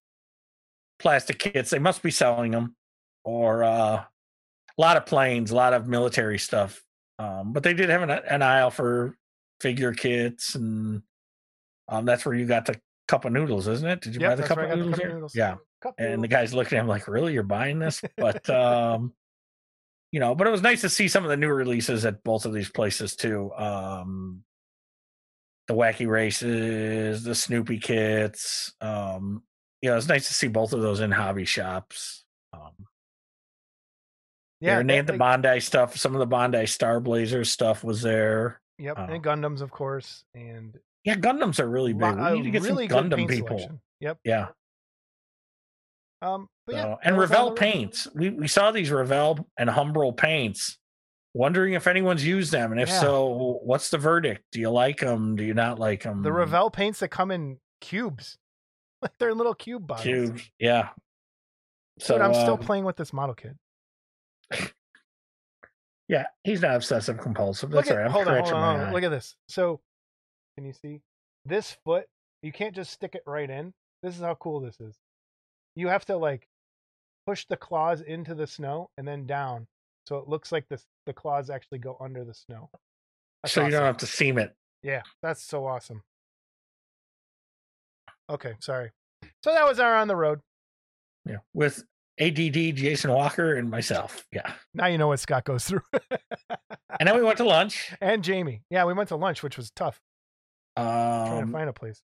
plastic kits. They must be selling them, or uh, a lot of planes, a lot of military stuff. Um, but they did have an, an aisle for figure kits, and um, that's where you got the cup of noodles, isn't it? Did you Yep, buy the cup of got the noodles cup of noodles. Yeah. Cup and the guy's looking at him like, "Really, you're buying this?" But um, you know, but it was nice to see some of the new releases at both of these places too. Um, the wacky races, the Snoopy kits. Um, you know, it's nice to see both of those in hobby shops. Um, yeah, they had the Bandai stuff. Some of the Bandai Star Blazer stuff was there. Yep, uh, and Gundams, of course, and Yeah, Gundams are really big. We need to get really some Gundam people. selection. Yep. Yeah. Um, but yeah, So- and Revell paints. We we saw these Revell and Humbrol paints. Wondering if anyone's used them, and if Yeah. so, what's the verdict? Do you like them? Do you not like them? The Revell paints that come in cubes, like they're in little cube bottles. cubes, yeah. So Dude, I'm still um, playing with this model kit. Yeah, he's not obsessive compulsive. That's at, right. I'm hold on, hold on, hold on. eye. Look at this. So, can you see this foot? You can't just stick it right in. This is how cool this is. You have to like push the claws into the snow and then down, so it looks like the the claws actually go under the snow. That's so you don't have to seam it. Yeah, that's so awesome. Okay, sorry. So that was our on the road. Yeah, with ADD Jason Walker and myself. Yeah, Now you know what Scott goes through. and then we went to lunch. and Jamie. Yeah, we went to lunch, which was tough. trying to Um, find a place.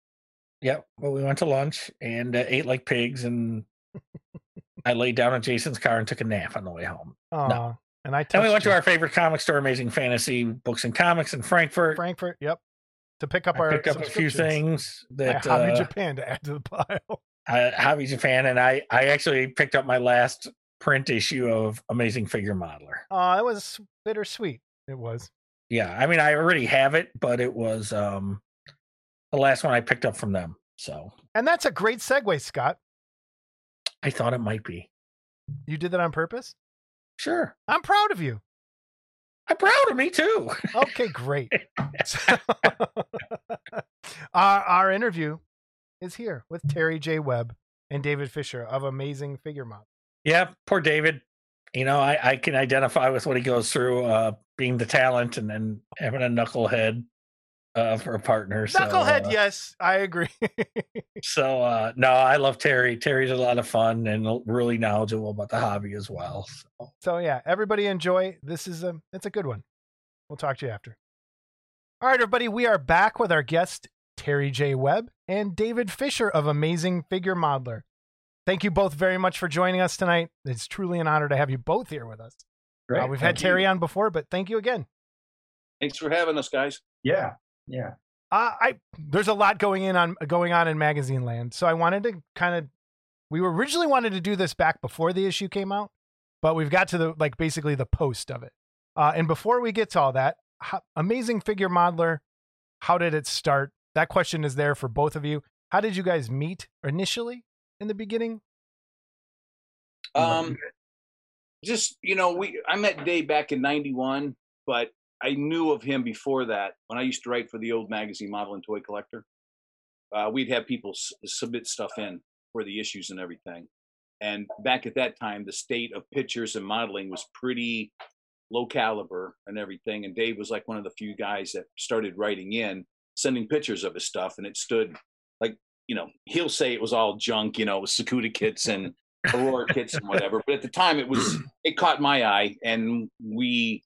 Yep. Well, we went to lunch and uh, ate like pigs, and I laid down in Jason's car and took a nap on the way home. Aw, and I Then we went to our favorite comic store, Amazing Fantasy Books and Comics in Frankfort. Frankfort. Yep. To pick up I our picked up a few things I that Hobby uh, Japan to add to the pile. I, Hobby Japan, and I I actually picked up my last print issue of Amazing Figure Modeler. Oh, it was bittersweet. It was. Yeah, I mean I already have it, but it was um the last one I picked up from them. So And that's a great segue, Scott. I thought it might be. You did that on purpose? Sure, I'm proud of you. I'm proud of me too. Okay, great. So- our, our interview is here with Terry J. Webb and David Fisher of Amazing Figure Mob. Yeah, poor David. You know, I, I can identify with what he goes through, uh, being the talent and then having a knucklehead uh, for a partner. So, Knucklehead, uh, yes, I agree. So, uh, no, I love Terry. Terry's a lot of fun and really knowledgeable about the hobby as well. So, So yeah, everybody enjoy. This is a it's a good one. We'll talk to you after. All right, everybody, we are back with our guest Terry J. Webb and David Fisher of Amazing Figure Modeler. Thank you both very much for joining us tonight. It's truly an honor to have you both here with us. Uh, we've had thank you. Terry on before, but thank you again. Thanks for having us, guys. Yeah, yeah. Uh, I there's a lot going in on going on in magazine land, so I wanted to kind of. We originally wanted to do this back before the issue came out, but we've got to the like basically the post of it. Uh, and before we get to all that, how, amazing figure modeler, how did it start? That question is there for both of you. How did you guys meet initially in the beginning? Um, just you know, we I met Dave back in '91, but I knew of him before that when I used to write for the old magazine Model and Toy Collector. Uh, we'd have people s- submit stuff in for the issues and everything. And back at that time, the state of pictures and modeling was pretty low caliber and everything. And Dave was like one of the few guys that started writing in, sending pictures of his stuff, and it stood like you know he'll say it was all junk, you know, it was Tsukuda kits and Aurora kits and whatever. But at the time, it was it caught my eye, and we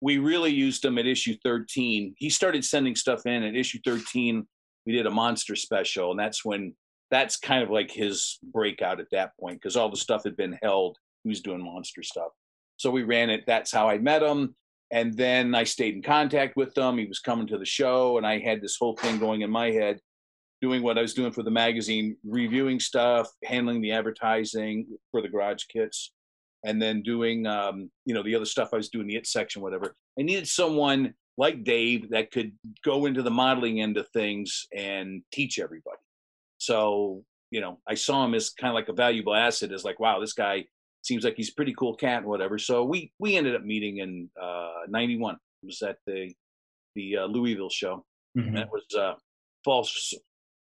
we really used him at issue 13. He started sending stuff in at issue 13. We did a monster special, and that's when that's kind of like his breakout at that point because all the stuff had been held. He was doing monster stuff. So we ran it. That's how I met him. And then I stayed in contact with him. He was coming to the show, and I had this whole thing going in my head, doing what I was doing for the magazine, reviewing stuff, handling the advertising for the garage kits, and then doing um, you know the other stuff I was doing the it section, whatever. I needed someone like Dave that could go into the modeling end of things and teach everybody. So you know, I saw him as kind of like a valuable asset. As like, wow, this guy seems like he's a pretty cool cat and whatever. So we we ended up meeting in uh, '91. It was at the the uh, Louisville show. Mhm. That was uh, false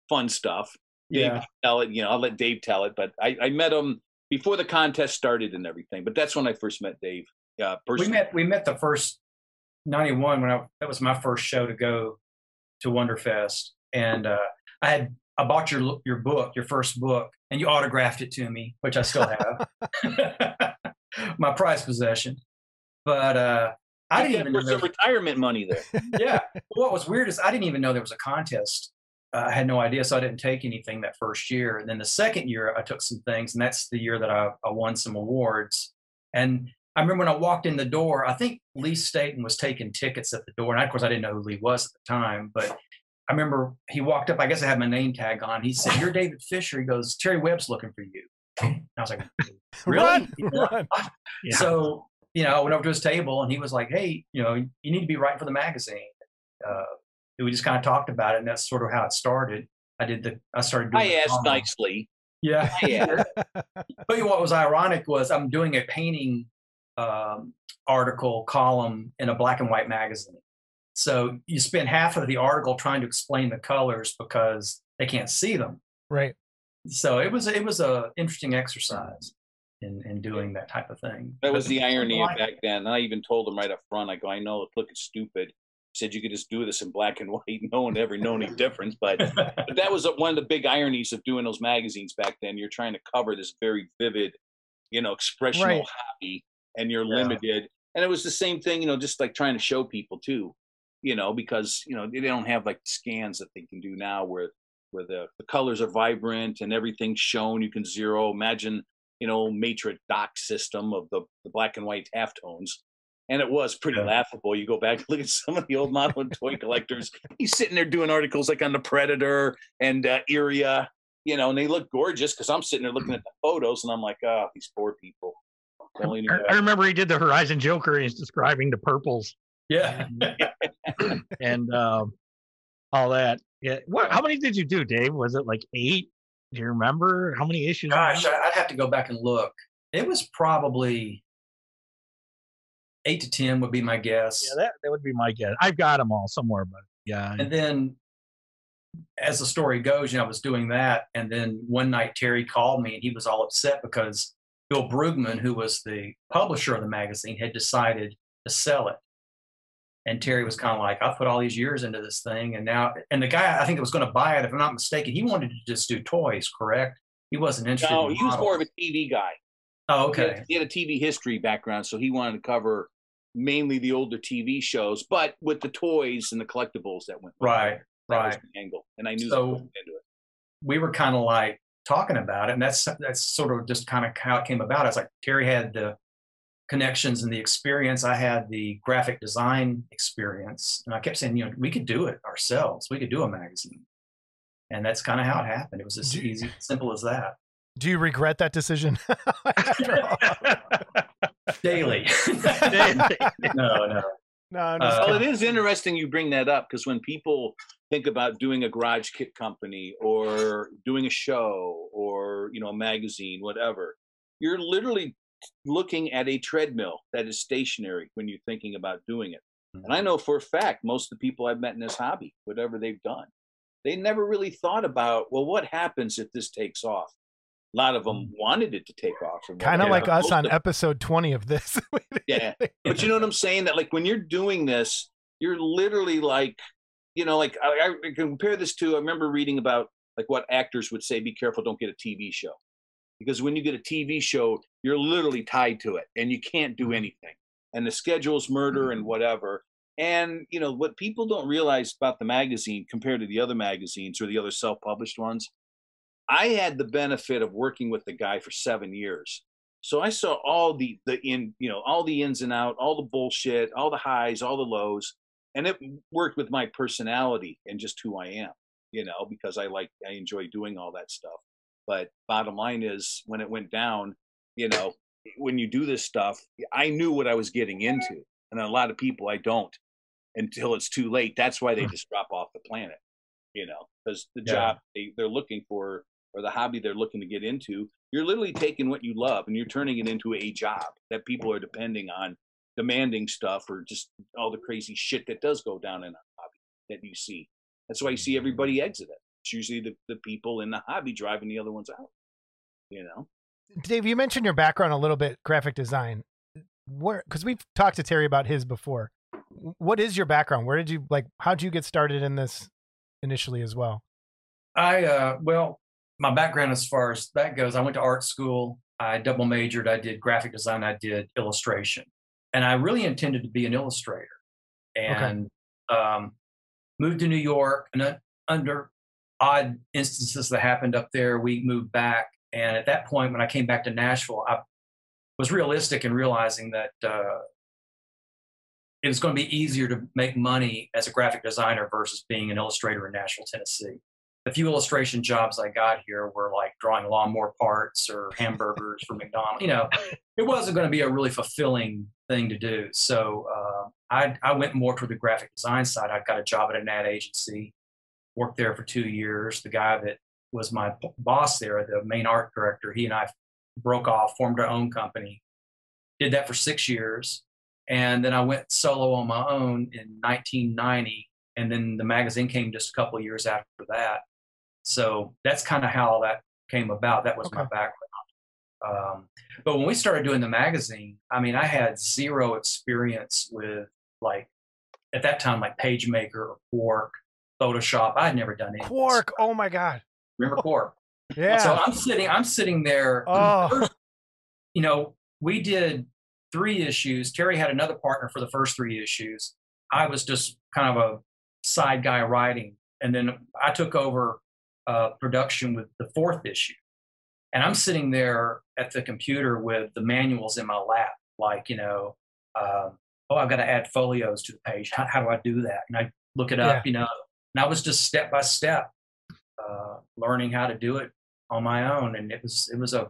fun stuff. Dave Yeah. tell it. You know, I'll let Dave tell it. But I, I met him before the contest started and everything. But that's when I first met Dave. Uh, we met we met the first 91 when I that was my first show to go to Wonderfest and uh, I had I bought your your book your first book and you autographed it to me which I still have my prized possession but uh, I didn't even know there some retirement money there. yeah what was weird is I didn't even know there was a contest I had no idea so I didn't take anything that first year and then the second year I took some things and that's the year that I, I won some awards and I remember when I walked in the door, I think Lee Staton was taking tickets at the door. And of course, I didn't know who Lee was at the time, but I remember he walked up. I guess I had my name tag on. He said, You're David Fisher. He goes, Terry Webb's looking for you. And I was like, Really? Run, run. Yeah. So, you know, I went over to his table and he was like, Hey, you know, you need to be writing for the magazine. Uh, we just kind of talked about it. And that's sort of how it started. I did the, I started doing I the asked column. nicely. Yeah. I asked. But what was ironic was I'm doing a painting um, article column in a black and white magazine. So you spend half of the article trying to explain the colors because they can't see them. right. So it was it was a interesting exercise in, in doing that type of thing. That was But the irony of back then. I even told them right up front, I go, I know, look, it's stupid. Said you could just do this in black and white. No one ever know any difference. But but that was one of the big ironies of doing those magazines back then. You're trying to cover this very vivid, you know, expressional Right. hobby, and you're Yeah. limited. And it was the same thing, you know, just like trying to show people too, you know, because you know they don't have like scans that they can do now where where the, the colors are vibrant and everything's shown. You can zero. Imagine, you know, matrix doc system of the, the black and white halftones. And it was pretty Yeah. laughable. You go back and look at some of the old model and toy collectors. He's sitting there doing articles like on the Predator and uh, Iria, you know, and they look gorgeous because I'm sitting there looking at the photos and I'm like, oh, these poor people. They only knew I, I remember he did the Horizon Joker and he's describing the purples yeah. and um, all that. Yeah. What? How many did you do, Dave? Was it like eight? Do you remember how many issues? Gosh, I'd have to go back and look. It was probably eight to ten would be my guess. Yeah, that, that would be my guess. I've got them all somewhere, but yeah. And then, as the story goes, you know, I was doing that, and then one night Terry called me, and he was all upset because Bill Bruegman, who was the publisher of the magazine, had decided to sell it. And Terry was kind of like, "I put all these years into this thing, and now." And the guy, I think, that was going to buy it, if I'm not mistaken, he wanted to just do toys, correct? He wasn't interested. No, in he was more of a TV guy. Oh, He had- okay. He had a TV history background, so he wanted to cover mainly the older TV shows, but with the toys and the collectibles that went with it. Right, That was right. the angle, and I knew So- that into it. we were kind of like talking about it, and that's that's sort of just kind of how it came about. It's like Terry had the connections and the experience. I had the graphic design experience, and I kept saying, you know, we could do it ourselves. We could do a magazine, and that's kind of how it happened. It was as Do- easy, simple as that. Do you regret that decision? After daily. no, no. No, I'm just Uh, Well, it kidding. is interesting you bring that up because when people think about doing a garage kit company or doing a show or you know a magazine, whatever, you're literally looking at a treadmill that is stationary when you're thinking about doing it. And I know for a fact most of the people I've met in this hobby, whatever they've done, they never really thought about well, what happens if this takes off. A lot of them mm. wanted it to take off. kind of like us on episode 20 of this. Yeah. But you know what I'm saying? That like when you're doing this, you're literally like, you know, like I, I compare this to. I remember reading about like what actors would say: "Be careful, don't get a TV show," because when you get a TV show, you're literally tied to it, and you can't do mm. anything. And the schedule's murder and mm-hmm. whatever. And you know what people don't realize about the magazine compared to the other magazines or the other self-published ones. I had the benefit of working with the guy for seven years. So I saw all the the in you know all the ins and out, all the bullshit, all the highs, all the lows, and it worked with my personality and just who I am, you know, because I like I enjoy doing all that stuff. But bottom line is, when it went down, you know, when you do this stuff, I knew what I was getting into, and a lot of people I don't until it's too late. That's why they hmm. just drop off the planet, you know, because the Yeah. job they, they're looking for or the hobby they're looking to get into, you're literally taking what you love and you're turning it into a job that people are depending on, demanding stuff or just all the crazy shit that does go down in a hobby that you see. That's why you see everybody exit it. It's usually the, the people in the hobby driving the other ones out. You know? Dave, you mentioned your background a little bit, graphic design. Where, because we've talked to Terry about his before. What is your background? Where did you like? How did you get started in this initially as well? I uh, well, my background as far as that goes, I went to art school. I double majored. I did graphic design. I did illustration, and I really intended to be an illustrator. And um, moved to New York, and uh, under odd instances that happened up there, we moved back. And at that point, when I came back to Nashville, I was realistic in realizing that uh, it was going to be easier to make money as a graphic designer versus being an illustrator in Nashville, Tennessee the few illustration jobs I got here were like drawing lawnmower parts or hamburgers for McDonald's. You know, it wasn't going to be a really fulfilling thing to do. So uh, I, I went more toward the graphic design side. I got a job at an ad agency, worked there for two years. The guy that was my boss there, the main art director, he and I broke off, formed our own company, did that for six years. And then I went solo on my own in 1990. And then the magazine came just a couple years after that. So that's kind of how that came about. That was my background. Um, but when we started doing the magazine, I mean, I had zero experience with like at that time, like PageMaker or Quark, Photoshop. I had never done this Quark. Oh my God. Remember Quark? Yeah. So I'm sitting, I'm sitting there. oh, You know, we did three issues. Terry had another partner for the first three issues. I was just kind of a side guy writing, and then I took over uh, production with the fourth issue. And I'm sitting there at the computer with the manuals in my lap, like you know, um, oh, I've got to add folios to the page. How, how do I do that? And I look it up, you know. And I was just step by step uh, learning how to do it on my own, and it was it was a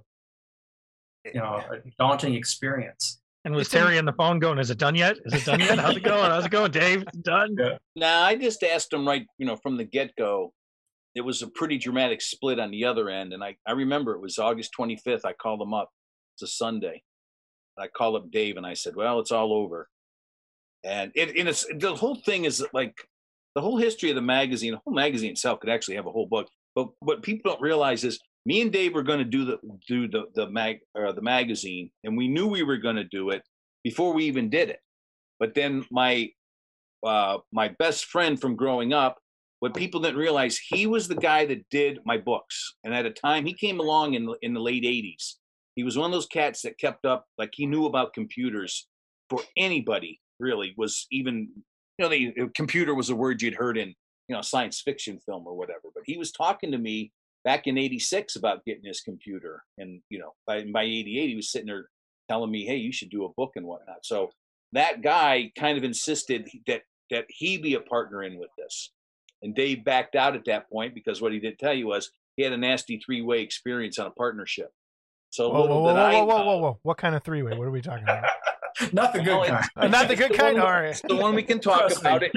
you know a daunting experience. And was It's in- Terry on the phone going, Is it done yet? Is it done yet? How's it going? How's it going, Dave? It's done? Nah, I just asked him right, you know, from the get go. It was a pretty dramatic split on the other end. And I, I remember it was August 25th. I called him up. It's a Sunday. I called up Dave and I said, Well, it's all over. And it, and it's the whole thing is like the whole history of the magazine, the whole magazine itself could actually have a whole book. But what people don't realize is me and Dave were going to do the do the the mag or the magazine, and we knew we were going to do it before we even did it. But then my uh, my best friend from growing up, what people didn't realize, he was the guy that did my books. And at a time, he came along in the- in the late '80s. He was one of those cats that kept up, like he knew about computers for anybody really was even you know the the computer was a word you'd heard in you know science fiction film or whatever but he was talking to me back in 86 about getting his computer and you know by, by 88 he was sitting there telling me hey you should do a book and whatnot so that guy kind of insisted that that he be a partner in with this and dave backed out at that point because what he didn't tell you was he had a nasty three-way experience on a partnership So Whoa, little whoa, whoa, I whoa, whoa, whoa, whoa! What kind of three way? What are we talking about? Not the good Well, kind. it's- not the good the kind. one- All right. It's the one we can talk Trust me. about. It.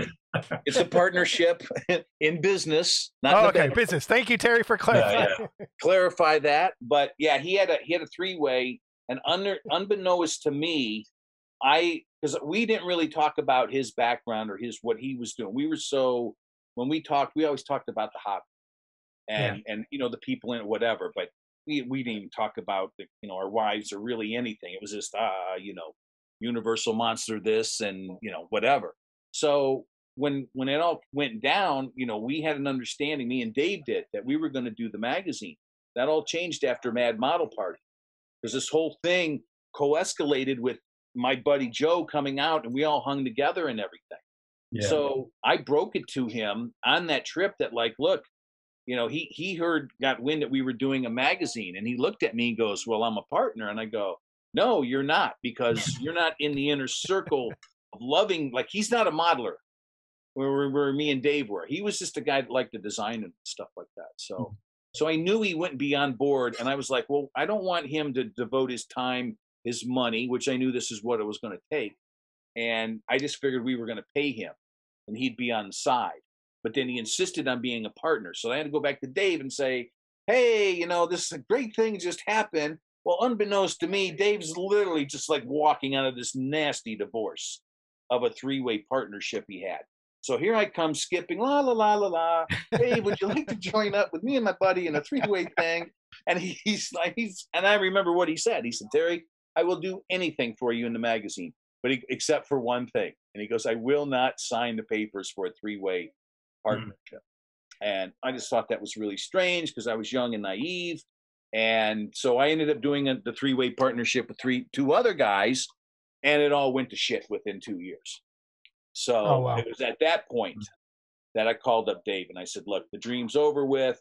It's a partnership in business, not Oh, okay, bad. business. Thank you, Terry, for clarifying. clarify that. But yeah, he had a he had a three way, and under unbeknownst to me, I because we didn't really talk about his background or his what he was doing. We were so when we talked, we always talked about the hobby and and you know the people in it, whatever. But we we didn't even talk about the, you know our wives or really anything. It was just ah you know Universal Monster this and you know whatever. So when when it all went down, you know, we had an understanding, me and Dave did, that we were going to do the magazine. That all changed after Mad Model Party. Because this whole thing co-escalated with my buddy Joe coming out and we all hung together and everything. Yeah. So I broke it to him on that trip that like, look, you know, he he heard got wind that we were doing a magazine and he looked at me and goes, Well, I'm a partner. And I go, No, you're not, because you're not in the inner circle of loving like he's not a modeler where, where, where me and Dave were. He was just a guy that liked to design and stuff like that. Hmm. So so I knew he wouldn't be on board and I was like, Well, I don't want him to devote his time, his money, which I knew this is what it was going to take. And I just figured we were going to pay him and he'd be on the side. But then he insisted on being a partner. So I had to go back to Dave and say, Hey, you know, this great thing just happened. Well, unbeknownst to me, Dave's literally just like walking out of this nasty divorce of a three way partnership he had. So here I come skipping, la la la la la. Hey, would you like to join up with me and my buddy in a three way thing? And he's like, he's, and I remember what he said. He said, Terry, I will do anything for you in the magazine, but he, except for one thing. And he goes, I will not sign the papers for a three way mm. partnership. And I just thought that was really strange because I was young and naive. And so I ended up doing a, the three way partnership with three two other guys, and it all went to shit within two years. So Oh, wow. it was at that point mm. that I called up Dave and I said, "Look, the dream's over with.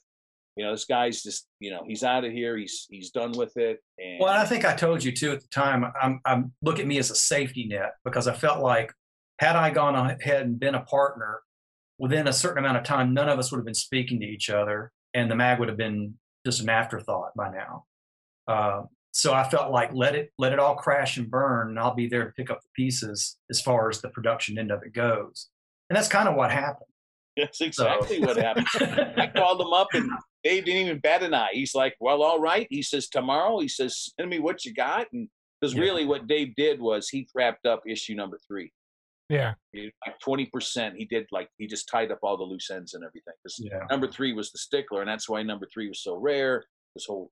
You know, this guy's just, you know, he's out of here. He's he's done with it." And Well, I think I told you too at the time. I'm, I'm look at me as a safety net because I felt like had I gone ahead and been a partner within a certain amount of time, none of us would have been speaking to each other, and the mag would have been just an afterthought by now. Uh, so I felt like let it let it all crash and burn, and I'll be there to pick up the pieces as far as the production end of it goes. And that's kind of what happened. that's exactly what happened. I called him up and Dave didn't even bat an eye. He's like, "Well, all right." He says, "Tomorrow." He says, "Send me what you got." And because Yeah. really, what Dave did was he wrapped up issue number three. Yeah. Like twenty percent, he did like he just tied up all the loose ends and everything. Yeah. number three was the stickler, and that's why number three was so rare. This whole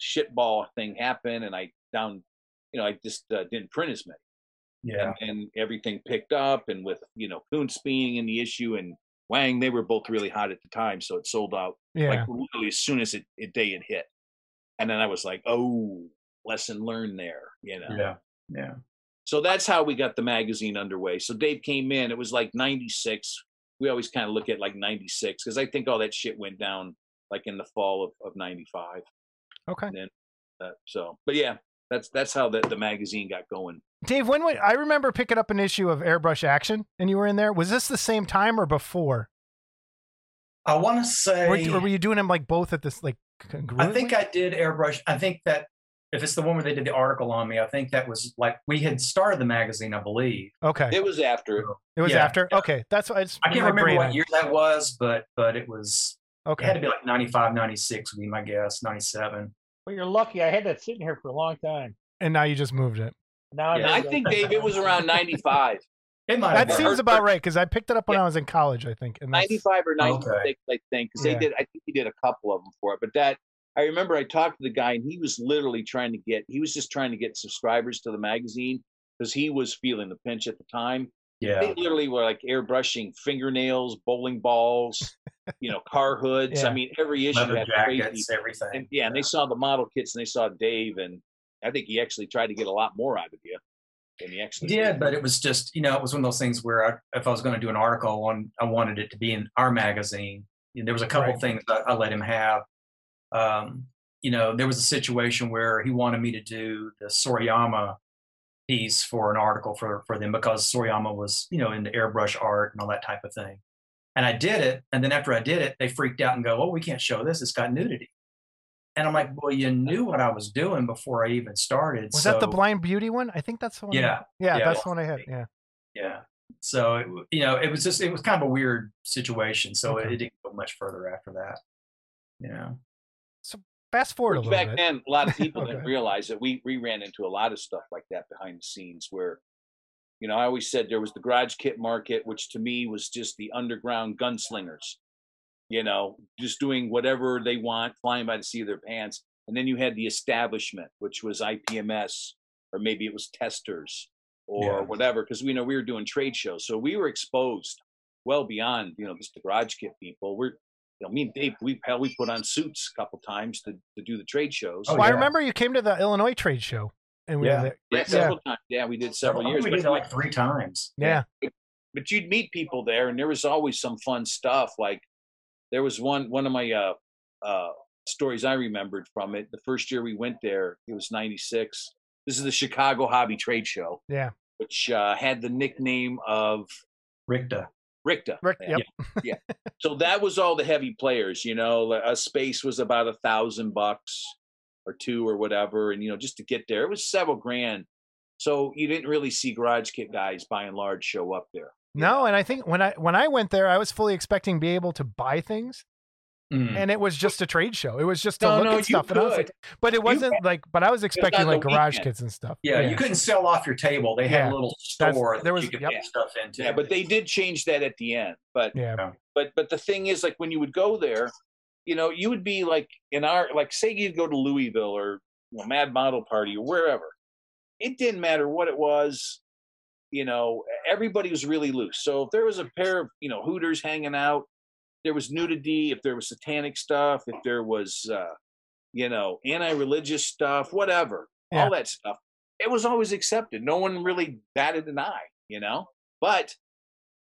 shitball thing happened, and I down, you know, I just uh, didn't print as many Yeah. and, and everything picked up and with you know Kuntz being in the issue and Wang they were both really hot at the time so it sold out Yeah. like literally as soon as it, it day it hit and then I was like oh lesson learned there you know Yeah. Yeah. so that's how we got the magazine underway so Dave came in it was like 96 we always kind of look at like 96 because I think all that shit went down like in the fall of, of 95 Okay. uh, so but yeah that's that's how the, the magazine got going Dave, when would, I remember picking up an issue of Airbrush Action, and you were in there. Was this the same time or before, I want to say. or, or were you doing them like both at this like? I think I did airbrush. I think that if it's the one where they did the article on me, I think that was like we had started the magazine, I believe. Okay, it was after it was yeah, after. Okay, that's what I. I can't remember what year that was, but but it was Okay, it had to be like 95, 96 would be my guess, 97. Well, you're lucky. I had that sitting here for a long time. and now you just moved it. Now Yeah, I think Dave, it was around 95, It might That seems about right because I picked it up when Yeah. I was in college. I think. And 95 or Okay. 96, I think, because Yeah. they did. I think he did a couple of them for it. But that I remember, I talked to the guy, and he was literally trying to get. He was just trying to get subscribers to the magazine because he was feeling the pinch at the time. yeah. They literally were like airbrushing fingernails, bowling balls, you know, car hoods. Yeah. I mean, every issue Leather had crazy. jackets, everything. And yeah, and they saw the model kits, and they saw Dave, and I think he actually tried to get a lot more out of you than he actually did, but it was just you know it was one of those things where I, if I was going to do an article, I wanted, I wanted it to be in our magazine. And there was a couple Right. things that I let him have. Um, you know, there was a situation where he wanted me to do the Sorayama piece for an article for for them because Sorayama was you know into airbrush art and all that type of thing. And I did it, and then after I did it, they freaked out and go, "Oh, we can't show this; it's got nudity." And I'm like, well, you knew what I was doing before I even started. Was so, that the Blind Beauty one? I think that's the one. I- Yeah, yeah, yeah, that's it the one I had. Yeah. Yeah. So it, you know, it was just it was kind of a weird situation. So Okay. it, didn't go much further after that. You know. Fast forward a Which little back bit. then, a lot of people Okay. didn't realize that we we ran into a lot of stuff like that behind the scenes. Where, you know, I always said there was the garage kit market, which to me was just the underground gunslingers. You know, just doing whatever they want, flying by the seat of their pants. And then you had the establishment, which was IPMS, or maybe it was Testors, or Yeah. whatever. Because we know we were doing trade shows, so we were exposed well beyond you know just the garage kit people. We're you know, me and Dave, we hell, we put on suits a couple times to, to do the trade shows. Oh, well, I remember you came to the Illinois trade show, and we Yeah. were there. Yeah, Yeah. several times. Yeah, we did several I years. we did like three times. Yeah. but you'd meet people there, and there was always some fun stuff. Like there was one one of my uh, uh, stories I remembered from it. The first year we went there, it was '96. This is the Chicago Hobby Trade Show, Yeah. which uh, had the nickname of Ricta. Ricta. Rick, Yeah. yep. So that was all the heavy players. You know, a space was about a thousand bucks or two or whatever, and you know, just to get there, it was several grand. So you didn't really see garage kit guys by and large show up there. No, and I think when I when I went there, I was fully expecting to be able to buy things, Mm. and it was just a trade show. It was just to No, look no, at you stuff, and I was like, but it wasn't like, but I was expecting on like garage weekend. kits and stuff. Yeah, you couldn't sell off your table. They had Yeah. a little That's- store there that was- you could yep. put stuff into. Yeah, but they did change that at the end. But Yeah. but but the thing is, like when you would go there, you know, you would be like in our like say you'd go to Louisville or you know, Mad Model Party or wherever. It didn't matter what it was. You know, everybody was really loose. So if there was a pair of you know Hooters hanging out, there was nudity. If there was satanic stuff, if there was uh, you know anti-religious stuff, whatever, Yeah. all that stuff, it was always accepted. No one really batted an eye. You know, but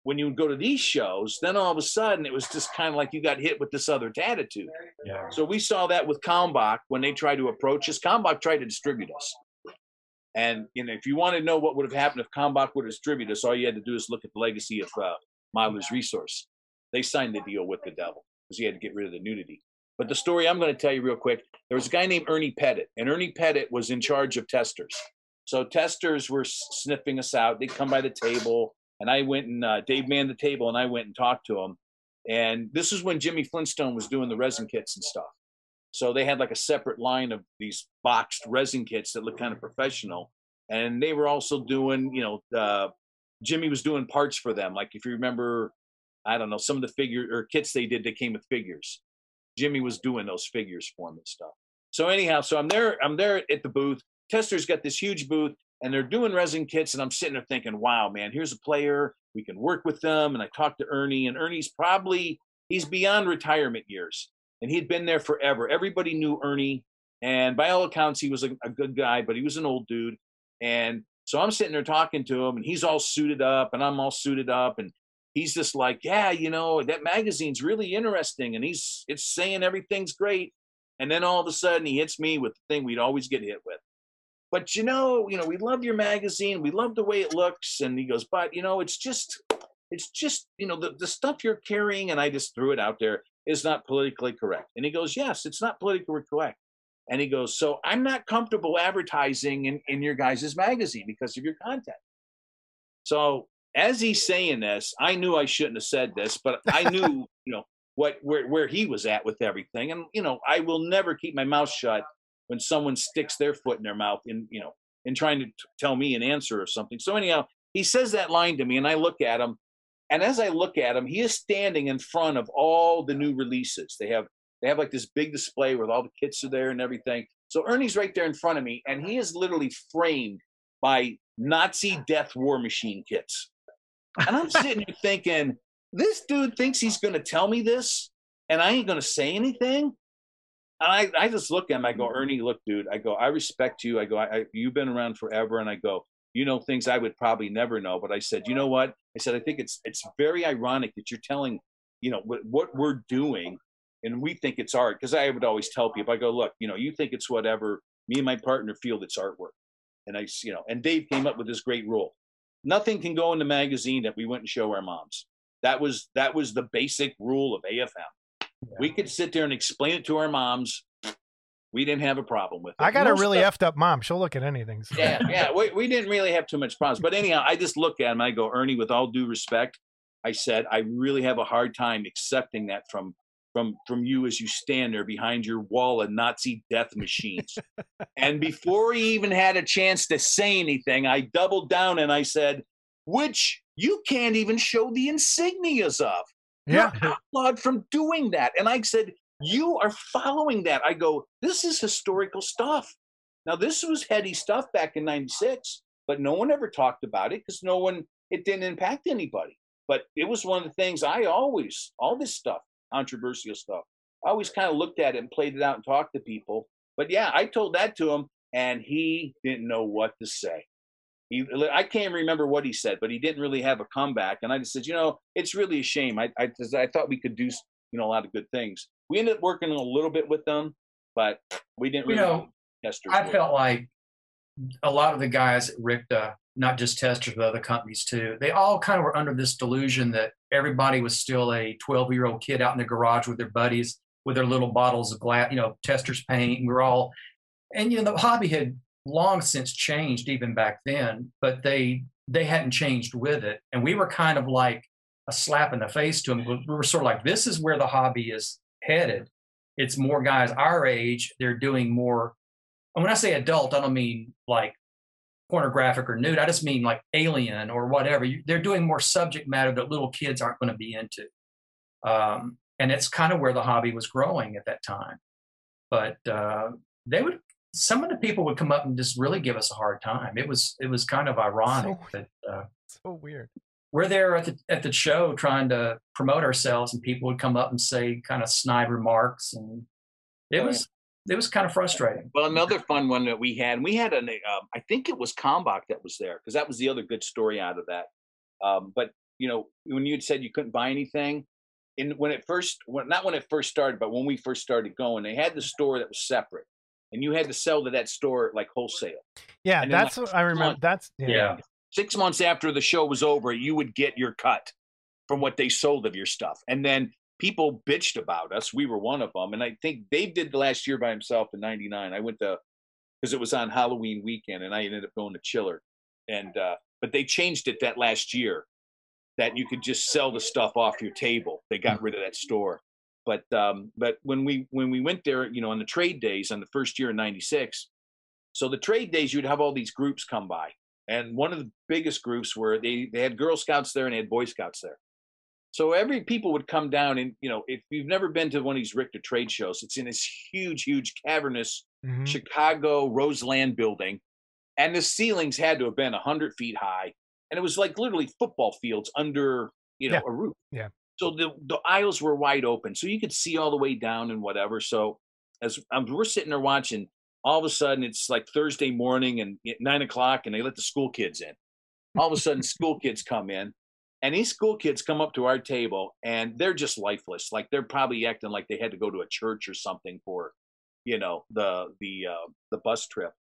when you would go to these shows, then all of a sudden it was just kind of like you got hit with this other attitude. Yeah. So we saw that with Kalmbach when they tried to approach us. Kalmbach tried to distribute us. And you know, if you want to know what would have happened if Kalmbach would have distributed us, all you had to do is look at the legacy of uh, Modeler's Resource. They signed the deal with the devil because he had to get rid of the nudity. But the story I'm going to tell you real quick there was a guy named Ernie Pettit, and Ernie Pettit was in charge of Testors. So Testors were sniffing us out. They'd come by the table, and I went and uh, Dave manned the table, and I went and talked to him. And this is when Jimmy Flintstone was doing the resin kits and stuff. So they had like a separate line of these boxed resin kits that looked kind of professional. And they were also doing, you know, uh, Jimmy was doing parts for them. Like if you remember, I don't know, some of the figure or kits they did that came with figures. Jimmy was doing those figures for them and stuff. So anyhow, so I'm there, I'm there at the booth. Tester's got this huge booth and they're doing resin kits, and I'm sitting there thinking, wow, man, here's a player. We can work with them. And I talked to Ernie, and Ernie's probably he's beyond retirement years. And he'd been there forever. Everybody knew Ernie. And by all accounts, he was a, a good guy, but he was an old dude. And so I'm sitting there talking to him, and he's all suited up, and I'm all suited up, and he's just like, yeah, you know, that magazine's really interesting, and he's it's saying everything's great. And then all of a sudden, he hits me with the thing we'd always get hit with. But you know, you know, we love your magazine, we love the way it looks, and he goes, but you know, it's just, it's just, you know, the the stuff you're carrying, and I just threw it out there is not politically correct. And he goes, yes, it's not politically correct. And he goes, So I'm not comfortable advertising in, in your guys' magazine because of your content. So as he's saying this, I knew I shouldn't have said this, but I knew, you know, what where where he was at with everything. And, you know, I will never keep my mouth shut when someone sticks their foot in their mouth in, you know, in trying to t- tell me an answer or something. So anyhow, he says that line to me and I look at him. And as I look at him, he is standing in front of all the new releases. They have they have like this big display where all the kits are there and everything. So Ernie's right there in front of me, and he is literally framed by Nazi death war machine kits. And I'm sitting here thinking, this dude thinks he's going to tell me this, and I ain't going to say anything. And I, I just look at him. I go, Ernie, look, dude. I go, I respect you. I go, I, I, you've been around forever, and I go, you know things I would probably never know. But I said, you know what? I said, I think it's it's very ironic that you're telling, you know, what, what we're doing and we think it's art because I would always tell people, I go, look, you know, you think it's whatever. Me and my partner feel it's artwork, and I, you know, and Dave came up with this great rule: nothing can go in the magazine that we wouldn't show our moms. That was that was the basic rule of AFM. We could sit there and explain it to our moms, We didn't have a problem with it. I got a really stuff- effed up mom. She'll look at anything. so- yeah, yeah. We, we didn't really have too much problems. But anyhow, I just look at him. I go, Ernie, with all due respect, I said, I really have a hard time accepting that from from from you as you stand there behind your wall of Nazi death machines. and before he even had a chance to say anything, I doubled down and I said, which you can't even show the insignias of. Yeah. You're outlawed from doing that. And I said, You are following that. I go, This is historical stuff. Now, this was heady stuff back in 96, but no one ever talked about it because no one, it didn't impact anybody. But it was one of the things I always, all this stuff, controversial stuff, I always kind of looked at it and played it out and talked to people. But yeah, I told that to him and he didn't know what to say. He, I can't remember what he said, but he didn't really have a comeback. And I just said, you know, it's really a shame. I, I, I thought we could do, you know, a lot of good things. We ended up working a little bit with them, but we didn't You know, I felt like a lot of the guys at Ricta, not just Testors, but other companies too, they all kind of were under this delusion that everybody was still a 12 year old kid out in the garage with their buddies with their little bottles of glass, you know, Testors paint. And we're all, and you know, the hobby had long since changed even back then, but they they hadn't changed with it. And we were kind of like a slap in the face to them. We were sort of like, this is where the hobby is headed. It's more guys our age. They're doing more and when I say adult, I don't mean like pornographic or nude. I just mean like alien or whatever. You, they're doing more subject matter that little kids aren't going to be into. Um, and it's kind of where the hobby was growing at that time. But uh, they would, some of the people would come up and just really give us a hard time. It was, it was kind of ironic So- that uh, So weird. We're there at the at the show trying to promote ourselves, and people would come up and say kind of snide remarks, and it Oh, was it was kind of frustrating. Well, another fun one that we had, we had an, um, I think it was Kalmbach that was there because that was the other good story out of that. Um, but you know, when you had said you couldn't buy anything, and when it first, when, not when it first started, but when we first started going, they had the store that was separate, and you had to sell to that store like wholesale. Yeah, And that's like, what I remember. That's yeah. Yeah. Six months after the show was over, you would get your cut from what they sold of your stuff, and then people bitched about us. We were one of them, and I think Dave did the last year by himself in '99. I went to because it was on Halloween weekend, and I ended up going to Chiller, and uh, but they changed it that last year that you could just sell the stuff off your table. They got rid of that store. But um, but when we when we went there, you know, on the trade days on the first year in '96, so the trade days you'd have all these groups come by, and one of the biggest groups were they they had Girl Scouts there and they had Boy Scouts there. So every people would come down and you know if you've never been to one of these Richter trade shows, it's in this huge huge cavernous Mhm. Chicago Rosemont building, and the ceilings had to have been hundred feet high, and it was like literally football fields under you know Yeah. a roof. Yeah. So the the aisles were wide open, so you could see all the way down and whatever. So as um, we're sitting there watching, all of a sudden it's like Thursday morning and nine o'clock, and they let the school kids in. All of a sudden, school kids come in, and these school kids come up to our table, and they're just lifeless. Like they're probably acting like they had to go to a church or something for, you know, the the uh, the bus trip.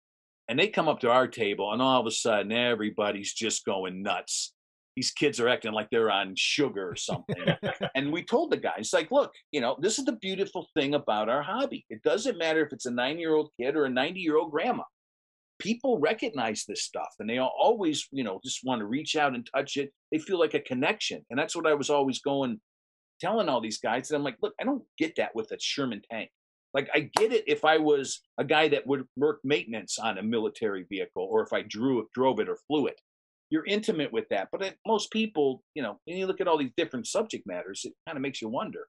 And they come up to our table, and all of a sudden, everybody's just going nuts. These kids are acting like they're on sugar or something. and we told the guys, like, look, you know, this is the beautiful thing about our hobby. It doesn't matter if it's a nine year old kid or a 90 year old grandma. People recognize this stuff and they always, you know, just want to reach out and touch it. They feel like a connection. And that's what I was always going, telling all these guys. And I'm like, look, I don't get that with a Sherman tank. Like, I get it if I was a guy that would work maintenance on a military vehicle or if I drew drove it or flew it you're intimate with that. But it, most people, you know, when you look at all these different subject matters, it kind of makes you wonder,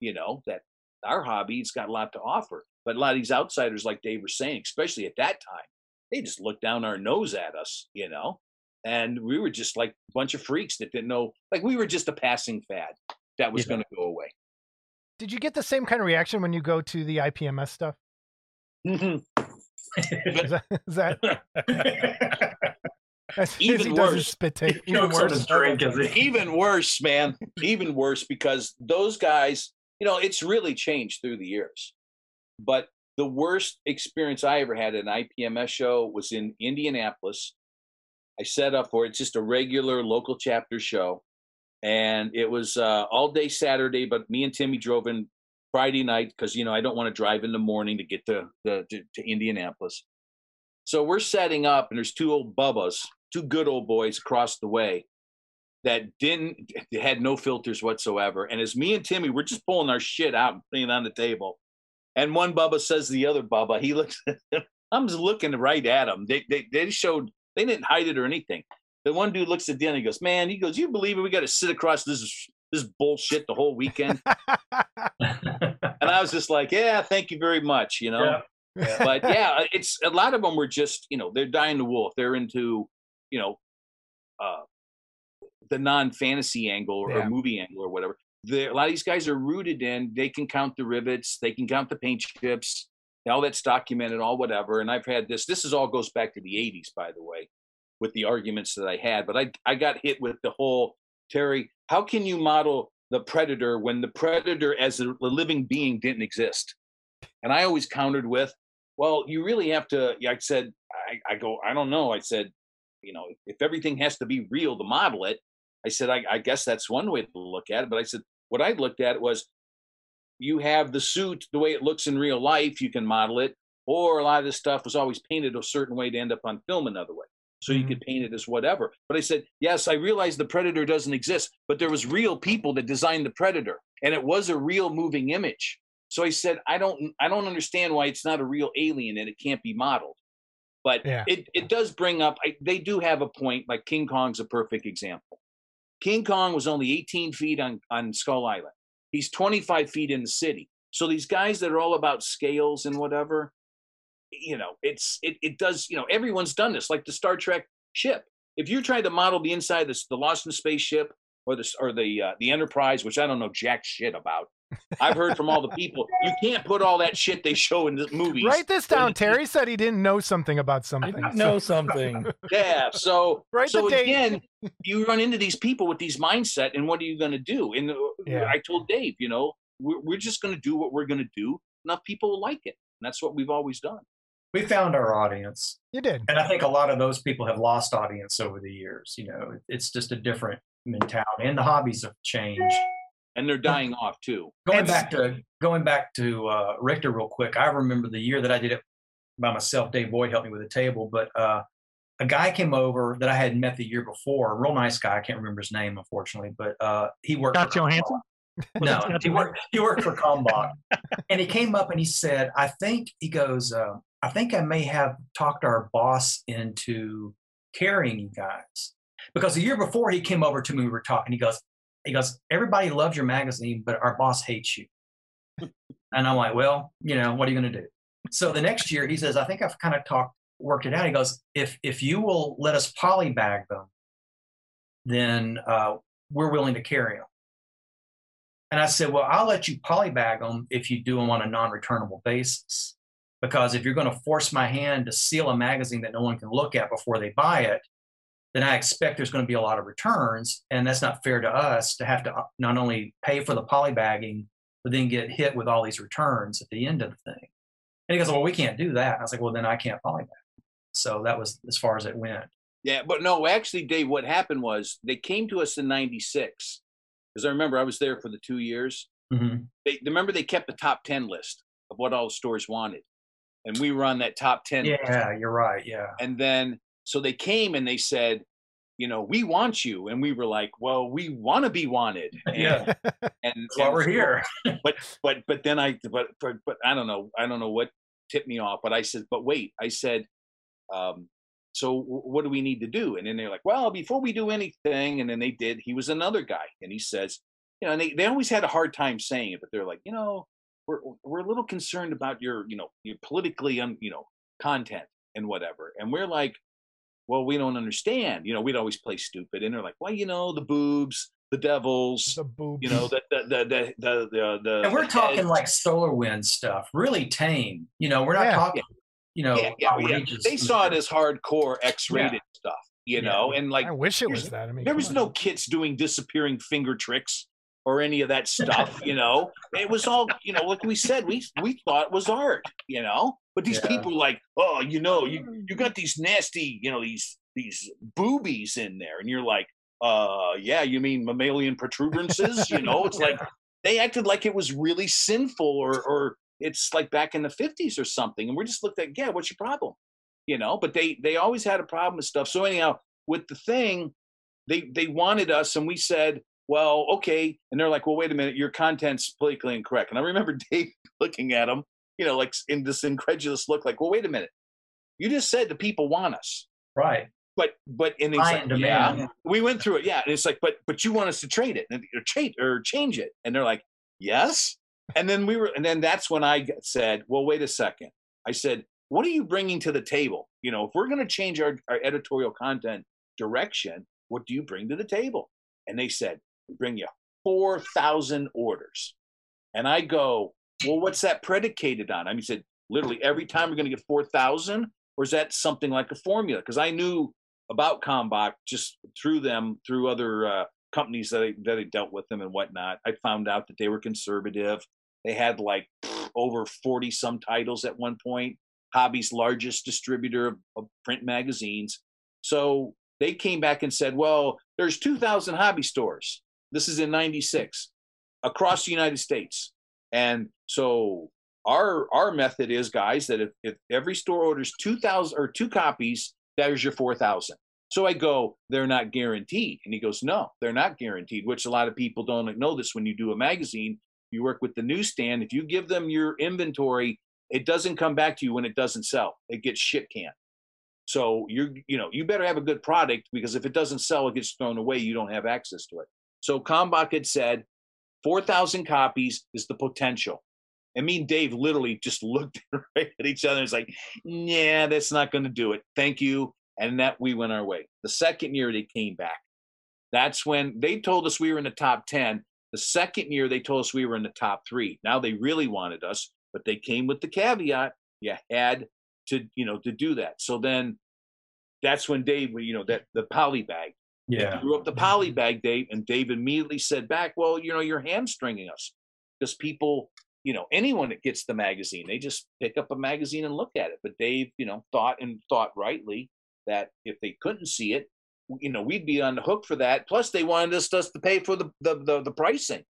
you know, that our hobby's got a lot to offer. But a lot of these outsiders, like Dave was saying, especially at that time, they just looked down our nose at us, you know, and we were just like a bunch of freaks that didn't know, like we were just a passing fad that was Yeah. going to go away. Did you get the same kind of reaction when you go to the IPMS stuff? Mhm. Is that, is that as soon as Even he does his worse. spit take? Even chokes on his worse. drink even worse, man. Even worse because those guys, you know, it's really changed through the years. But the worst experience I ever had at an IPMS show was in Indianapolis. I set up for it, It's just a regular local chapter show. And it was uh, all day Saturday, but me and Timmy drove in Friday night because you know I don't want to drive in the morning to get to, the to to Indianapolis. So we're setting up, and there's two old bubbas, two good old boys across the way that didn't had no filters whatsoever. And as me and Timmy, we're just pulling our shit out and putting it on the table. And one Bubba says to the other Bubba, he looks I'm just looking right at him. They, they they showed they didn't hide it or anything. The one dude looks at the end and he goes, Man, he goes, You believe it? We got to sit across this this bullshit the whole weekend. and I was just like, Yeah, thank you very much, you know. Yeah. But yeah, it's a lot of them were just, you know, they're dying the wolf. They're into, you know, uh the non fantasy angle or, Yeah. movie angle or whatever. They're, a lot of these guys are rooted in, they can count the rivets, they can count the paint chips, all that's documented, all whatever. And I've had this, this is all goes back to the 80s, by the way, with the arguments that I had. But I, I got hit with the whole, Terry, how can you model the predator when the predator as a, a living being didn't exist? And I always countered with, well, you really have to, I said, I, I go, I don't know. I said, you know, if everything has to be real to model it, I said, I, I guess that's one way to look at it. But I said, what I looked at was you have the suit the way it looks in real life, you can model it, or a lot of this stuff was always painted a certain way to end up on film another way. So you Mhm. could paint it as whatever. But I said, yes, I realize the predator doesn't exist, but there was real people that designed the predator, and it was a real moving image. So I said, I don't, I don't understand why it's not a real alien and it can't be modeled. But Yeah. it, it does bring up. I, they do have a point. Like King Kong's a perfect example. King Kong was only 18 feet on on Skull Island. He's 25 feet in the city. So these guys that are all about scales and whatever, you know, it's it it does. You know, everyone's done this. Like the Star Trek ship. If you tried to model the inside of this, the Lost in Space ship or the or the uh, the Enterprise, which I don't know jack shit about. I've heard from all the people you can't put all that shit they show in the movies. Write this down. Terry said he didn't know something about I something. didn't so- know something. Yeah. So Write so the date. again, you run into these people with these mindset, and what are you going to do? And uh, Yeah. I told Dave, you know, we're, we're just going to do what we're going to do. Enough people will like it, and that's what we've always done. we found our audience. You did. And I think a lot of those people have lost audience over the years. You know, it's just a different mentality, and the hobbies have changed. And they're dying off too. Going It's- back to going back to uh, Richter real quick, I remember the year that I did it by myself. Dave Boyd helped me with the table, but uh, a guy came over that I had met the year before. A real nice guy. I can't remember his name, unfortunately, but uh, he worked. Scott for Johansson? No, he worked. He worked for Kalmbach, and he came up and he said, "I think he goes. Uh, I think I may have talked our boss into carrying you guys because the year before he came over to me, we were talking. He goes, he goes, everybody loves your magazine, but our boss hates you. and I'm like, well, you know, what are you going to do? So the next year, he says, I think I've kind of talked, worked it out. He goes, if if you will let us polybag them, then uh, we're willing to carry them. And I said, well, I'll let you polybag them if you do them on a non-returnable basis. Because if you're going to force my hand to seal a magazine that no one can look at before they buy it, then I expect there's going to be a lot of returns, and that's not fair to us to have to uh, not only pay for the polybagging, but then get hit with all these returns at the end of the thing. And he goes, "Well, we can't do that." And I was like, "Well, then I can't polybag." So that was as far as it went. Yeah, but no, actually, Dave, what happened was they came to us in '96 because I remember I was there for the two years. hmm They remember they kept the top ten list of what all the stores wanted, and we were on that top ten. list. Yeah, you're right. Yeah. And then so they came and they said, you know, we want you, and we were like, well, we want to be wanted. And, Yeah. and why we're here. but but but then I but but, but I don't know I don't know what tipped me off. But I said, but wait, I said, um, so w- what do we need to do? And then they're like, well, before we do anything, and then they did. He was another guy, and he says, you know, and they they always had a hard time saying it, but they're like, you know, we're we're a little concerned about your you know your politically un, you know content and whatever, and we're like. Well, we don't understand. You know, we'd always play stupid, and they're like, "Well, you know, the boobs, the devils, The boob. you know, the the the the the the." the And we're the talking heads." like solar wind stuff, really tame. You know, we're not Yeah. talking, you know, yeah, yeah, yeah. outrageous. They saw it as hardcore X-rated stuff, you Yeah. know, and like I wish it was that. I mean, there was on. no kids doing disappearing finger tricks or any of that stuff, you know. It was all, you know, like we said, we we thought it was art, you know. But these Yeah. people like, oh, you know, you you got these nasty, you know, these these boobies in there, and you're like, uh, yeah, you mean mammalian protuberances? you know, it's like they acted like it was really sinful or or it's like back in the 50s or something and we're just looked at yeah what's your problem? You know but they they always had a problem with stuff. So anyhow with the thing they they wanted us and we said well okay and they're like well wait a minute your content's politically incorrect. And i remember dave looking at them you know like in this incredulous look like well wait a minute. You just said the people want us. Right. but but and it's Supply like, demand. yeah. we went through it yeah and it's like but but you want us to trade it and or change or change it and they're like yes? And then we were and then that's when I said well wait a second. I said what are you bringing to the table? You know if we're going to change our, our editorial content direction what do you bring to the table? And they said we bring you 4000 orders. And i go well what's that predicated on i mean he said literally every time we're going to get 4000 or is that something like a formula because i knew about Kalmbach just through them through other uh, companies that I, that I dealt with them and whatnot. I found out that they were conservative. They had like pff, over forty some titles at one point. Hobby's largest distributor of, of print magazines. So they came back and said, "Well, there's 2,000 hobby stores. This is in '96 across the United States, and so." Our, our method is guys that if, if every store orders 2000 or two copies there's your 4000 so i go they're not guaranteed. And he goes no they're not guaranteed which a lot of people don't know this when you do a magazine. You work with the newsstand. If you give them your inventory it doesn't come back to you when it doesn't sell. It gets shit canned. So you're you know you better have a good product because if it doesn't sell it gets thrown away. You don't have access to it. So Kalmbach had said 4000 copies is the potential and me and Dave literally just looked right at each other and was like, yeah, that's not going to do it. Thank you. And that we went our way. The second year they came back. That's when they told us we were in the top 10. The second year they told us we were in the top three. Now they really wanted us, but they came with the caveat you had to, you know, to do that. So then that's when Dave, you know, that the poly bag. Yeah. threw up the poly mm-hmm. bag, Dave, and Dave immediately said back, well, you know, you're hamstringing us because people, you know, anyone that gets the magazine, they just pick up a magazine and look at it. But Dave, you know, thought and thought rightly that if they couldn't see it, you know, we'd be on the hook for that. Plus, they wanted us, us to pay for the the, the, the pricing.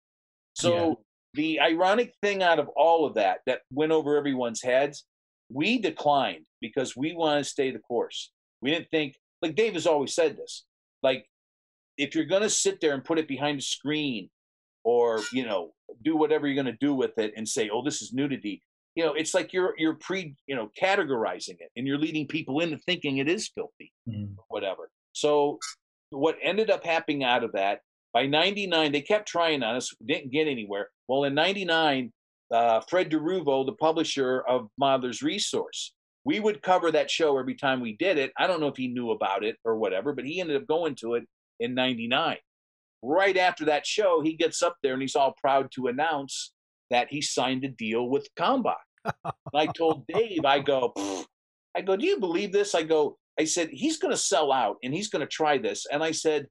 So Yeah. the ironic thing out of all of that that went over everyone's heads, we declined because we want to stay the course. We didn't think like Dave has always said this. Like if you're going to sit there and put it behind a screen or you know do whatever you're going to do with it and say oh this is nudity. You know it's like you're you're pre you know categorizing it and you're leading people into thinking it is filthy Mm. whatever. So what ended up happening out of that by 99 they kept trying on us didn't get anywhere. Well in 99 uh, fred deruvo the publisher of modeler's resource we would cover that show every time we did it. I don't know if he knew about it or whatever but he ended up going to it in 99 right after that show he gets up there and he's all proud to announce that he signed a deal with Kalmbach. and i told dave i go i go do you believe this? I go i said he's going to sell out and he's going to try this. And i said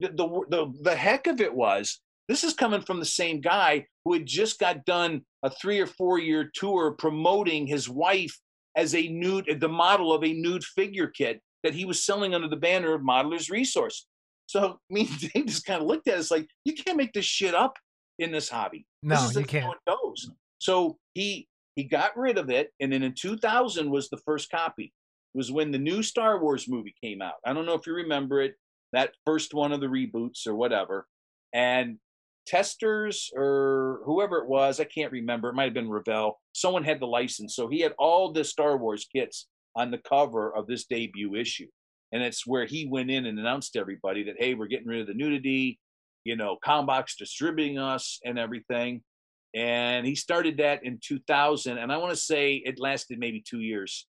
the, the the the heck of it was this is coming from the same guy who had just got done a three or four year tour promoting his wife as a nude the model of a nude figure kit that he was selling under the banner of modelers resource so me and dave just kind of looked at it it's like you can't make this shit up in this hobby. This No, is you can't. it goes. So he he got rid of it and then in 2000 was the first copy. Was when the new star wars movie came out. I don't know if you remember it that first one of the reboots or whatever. And Testors or whoever it was i can't remember it might have been Revell. someone had the license. So he had all the star wars kits on the cover of this debut issue and it's where he went in and announced to everybody that hey we're getting rid of the nudity you know Kalmbach's distributing us and everything and he started that in 2000 and i want to say it lasted maybe two years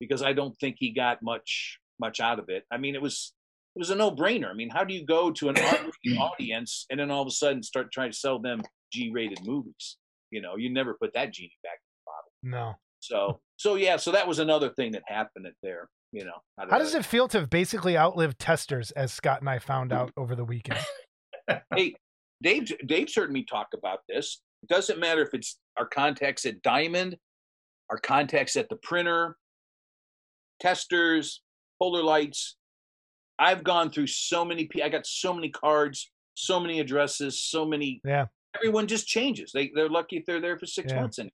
because i don't think he got much much out of it i mean it was it was a no-brainer i mean how do you go to an audience and then all of a sudden start trying to sell them g-rated movies you know you never put that genie back in the bottle. No. so so yeah so that was another thing that happened there you know How does it feel to have basically outlived Testors, as Scott and I found out over the weekend? hey, Dave, Dave's heard me talk about this. It doesn't matter if it's our contacts at Diamond, our contacts at the printer, Testors, polar lights. I've gone through so many. I got so many cards, so many addresses, so many Yeah. everyone just changes. They they're lucky if they're there for six Yeah. months, and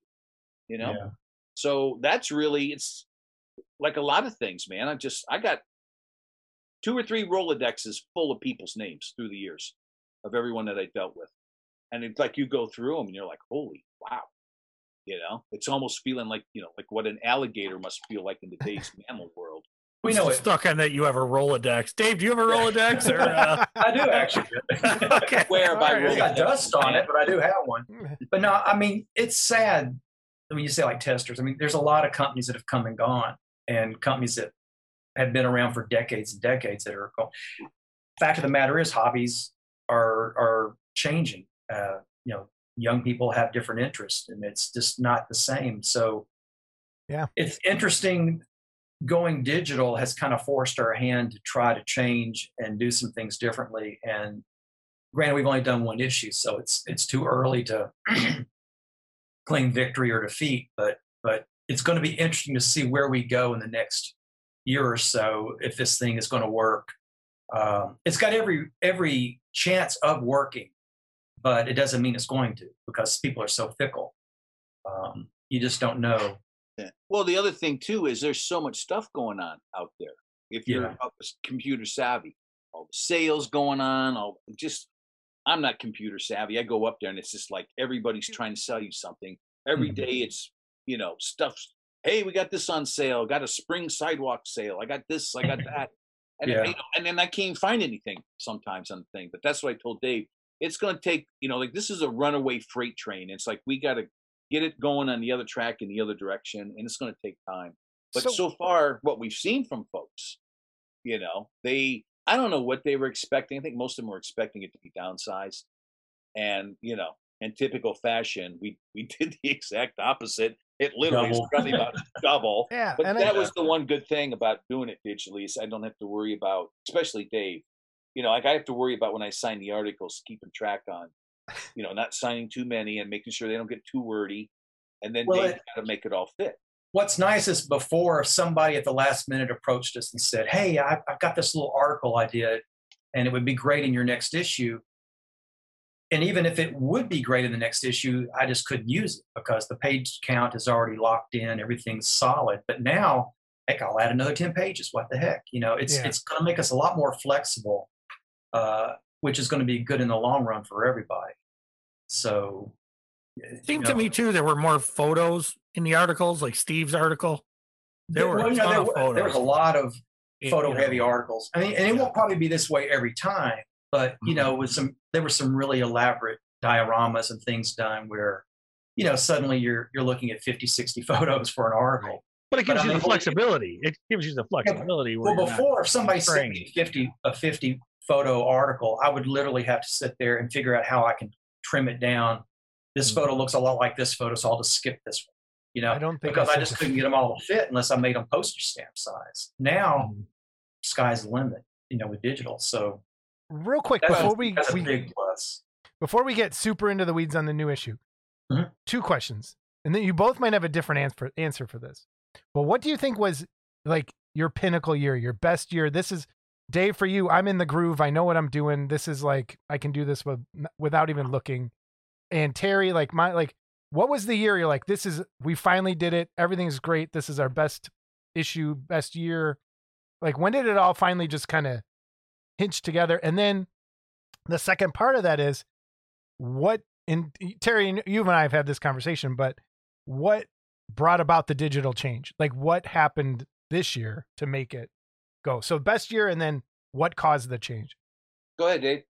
you know. Yeah. So that's really it's like a lot of things, man. I just I got two or three Rolodexes full of people's names through the years of everyone that I dealt with, and it's like you go through them and you're like, holy wow, you know. It's almost feeling like you know like what an alligator must feel like in today's mammal world. We know it. Stuck on that you have a Rolodex. Dave, do you have a Rolodex? Or, uh... I do actually. okay. Where by All right. It's got dust on it, but I do have one. But no, I mean, it's sad when you say like Testors. I mean, there's a lot of companies that have come and gone, and companies that have been around for decades and decades that are gone. Fact of the matter is, hobbies are are changing. Uh, you know, young people have different interests, and it's just not the same. So, Yeah. it's interesting. Going digital has kind of forced our hand to try to change and do some things differently. And granted, we've only done one issue, so it's it's too early to claim victory or defeat. But but it's going to be interesting to see where we go in the next year or so if this thing is going to work. Um, it's got every every chance of working, but it doesn't mean it's going to because people are so fickle. Um, you just don't know. Yeah. Well, the other thing too is there's so much stuff going on out there. If you're Yeah. computer savvy, all the sales going on, all just I'm not computer savvy. I go up there and it's just like everybody's trying to sell you something. Every Mhm. day it's you know stuff. Hey, we got this on sale. Got a spring sidewalk sale. I got this. I got that. And Yeah. you know, and then I can't find anything sometimes on the thing. But that's what I told Dave. It's going to take you know like this is a runaway freight train. It's like we got to get it going on the other track in the other direction, and it's going to take time. But So- so, far, what we've seen from folks, you know, they I don't know what they were expecting. I think most of them were expecting it to be downsized, and you know, in typical fashion, we we did the exact opposite. It literally is probably about double. Yeah, But and that I, was the one good thing about doing it digitally is I don't have to worry about, especially Dave. You know, like I have to worry about when I sign the articles, keeping track on, you know, not signing too many and making sure they don't get too wordy. And then Well, Dave's it- got to make it all fit. What's nice is before somebody at the last minute approached us and said, "Hey, I've, I've got this little article I did, and it would be great in your next issue." And even if it would be great in the next issue, I just couldn't use it because the page count is already locked in, everything's solid. But now, heck, I'll add another ten pages. What the heck? You know, it's Yeah. it's going to make us a lot more flexible, uh, which is going to be good in the long run for everybody. So, It seemed you to me too there were more photos in the articles, like Steve's article. There were well, a you know, there, of wa- photos. there was a lot of photo heavy articles. I mean, and it won't probably be this way every time, but you know, with some there were some really elaborate dioramas and things done where, you know, suddenly you're you're looking at 50, 60 photos for an article. But it But gives I you mean, the flexibility. It gives you the flexibility. where Well, before if somebody sent me 50 a 50 photo article, I would literally have to sit there and figure out how I can trim it down. This Mhm. photo looks a lot like this photo, so I'll just skip this one. You know, I don't think because I just couldn't get them all to fit unless I made them postage stamp size. Now, Mhm. sky's the limit, you know, with digital. So real quick that's, before a, we, we big plus. before we get super into the weeds on the new issue, Mhm. two questions, and then you both might have a different answer answer for this. But what do you think was like your pinnacle year, your best year? This is Dave for you. I'm in the groove. I know what I'm doing. This is like I can do this with without even looking. And Terry, like my like, what was the year you're like? This is we finally did it. Everything's great. This is our best issue, best year. Like when did it all finally just kind of hinge together? And then the second part of that is what and Terry, you and I have had this conversation, but what brought about the digital change? Like what happened this year to make it go? So best year and then what caused the change? Go ahead, Dave.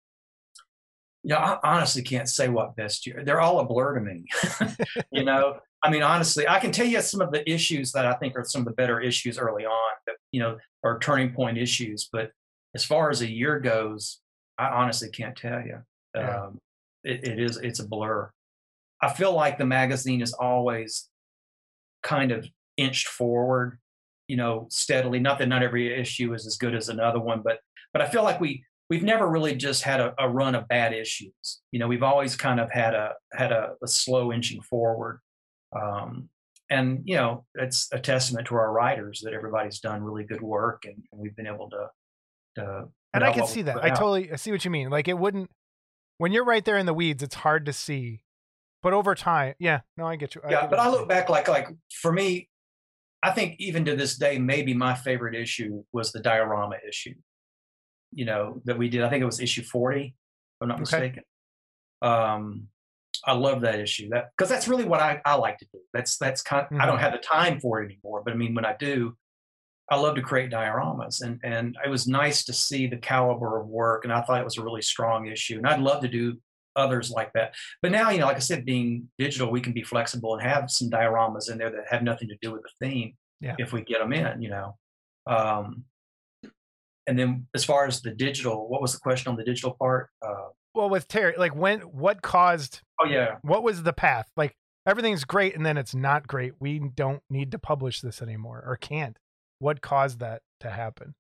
Yeah, I honestly can't say what best year. They're all a blur to me. you know, I mean, honestly, I can tell you some of the issues that I think are some of the better issues early on that, you know, are turning point issues. But as far as a year goes, I honestly can't tell you. Yeah. Um, it, it is, it's a blur. I feel like the magazine is always kind of inched forward, you know, steadily. Not that not every issue is as good as another one, but but I feel like we we've never really just had a, a run of bad issues. You know, we've always kind of had a had a, a slow inching forward. Um, and you know, it's a testament to our writers that everybody's done really good work, and, and we've been able to. To And I can see that. I totally I see what you mean. Like it wouldn't when you're right there in the weeds, it's hard to see. But over time, yeah, no, I get you. yeah, get but I look saying. back like like for me, I think even to this day, maybe my favorite issue was the diorama issue. You know that we did. I think it was issue forty, if I'm not Okay. mistaken. Um, I love that issue. That because that's really what I, I like to do. That's that's kind. I Mm-hmm. don't have the time for it anymore, but I mean, when I do, I love to create dioramas, and and it was nice to see the caliber of work, and I thought it was a really strong issue, and I'd love to do others like that. But now, you know, like I said, being digital, we can be flexible and have some dioramas in there that have nothing to do with the theme Yeah. if we get them in, you know. Um, and then as far as the digital, what was the question on the digital part? Uh, Well, with Terry, like when, what caused, oh yeah, what was the path? Like everything's great and then it's not great. We don't need to publish this anymore or can't. What caused that to happen?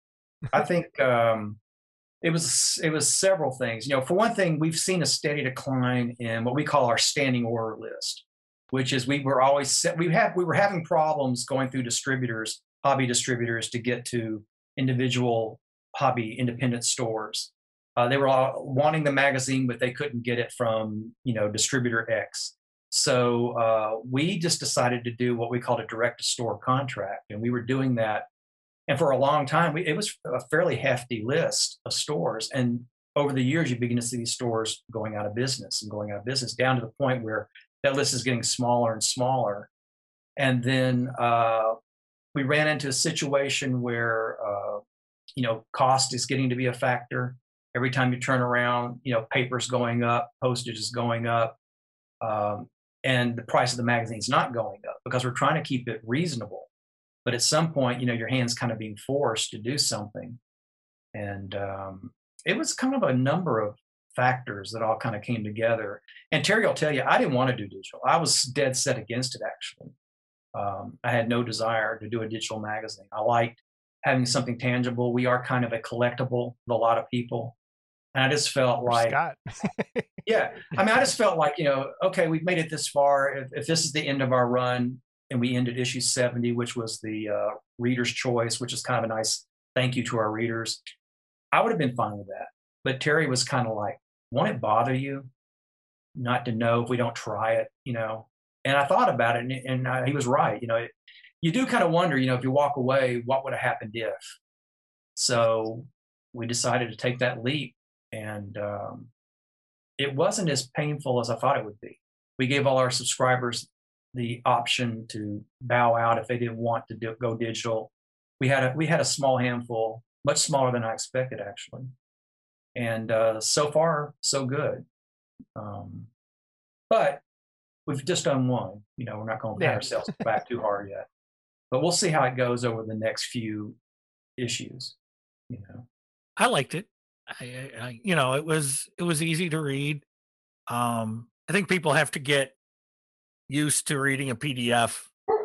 I think um, it was it was several things. You know, for one thing, we've seen a steady decline in what we call our standing order list, which is we were always set, we have we were having problems going through distributors, hobby distributors, to get to individual hobby independent stores. Uh, they were all wanting the magazine, but they couldn't get it from you know distributor X. So uh, we just decided to do what we called a direct to store contract, and we were doing that and for a long time, we, it was a fairly hefty list of stores. And over the years, you begin to see these stores going out of business and going out of business down to the point where that list is getting smaller and smaller. And then uh, we ran into a situation where, uh, you know, cost is getting to be a factor. Every time you turn around, you know, paper's going up, postage is going up, um, and the price of the magazine's not going up because we're trying to keep it reasonable. But at some point you know your hands kind of being forced to do something. And um, it was kind of a number of factors that all kind of came together. And terry will tell you i didn't want to do digital. I was dead set against it actually. Um, i had no desire to do a digital magazine. I liked having something tangible. We are kind of a collectible with a lot of people. And i just felt like Scott. yeah. I mean i just felt like you know okay we've made it this far. If, if this is the end of our run and we ended issue 70 which was the uh, reader's choice which is kind of a nice thank you to our readers i would have been fine with that. But terry was kind of like won't it bother you not to know if we don't try it? You know? And i thought about it and, and uh, he was right you know it, you do kind of wonder you know if you walk away what would have happened if? So we decided to take that leap and um, it wasn't as painful as I thought it would be. We gave all our subscribers the option to bow out if they didn't want to do, go digital. We had a we had a small handful, much smaller than I expected actually, and uh, so far so good. Um, but we've just done one. You know, we're not going to pat ourselves back too hard yet, but we'll see how it goes over the next few issues. You know. I liked it. I, I, you know, it was it was easy to read. Um, I think people have to get used to reading a PDF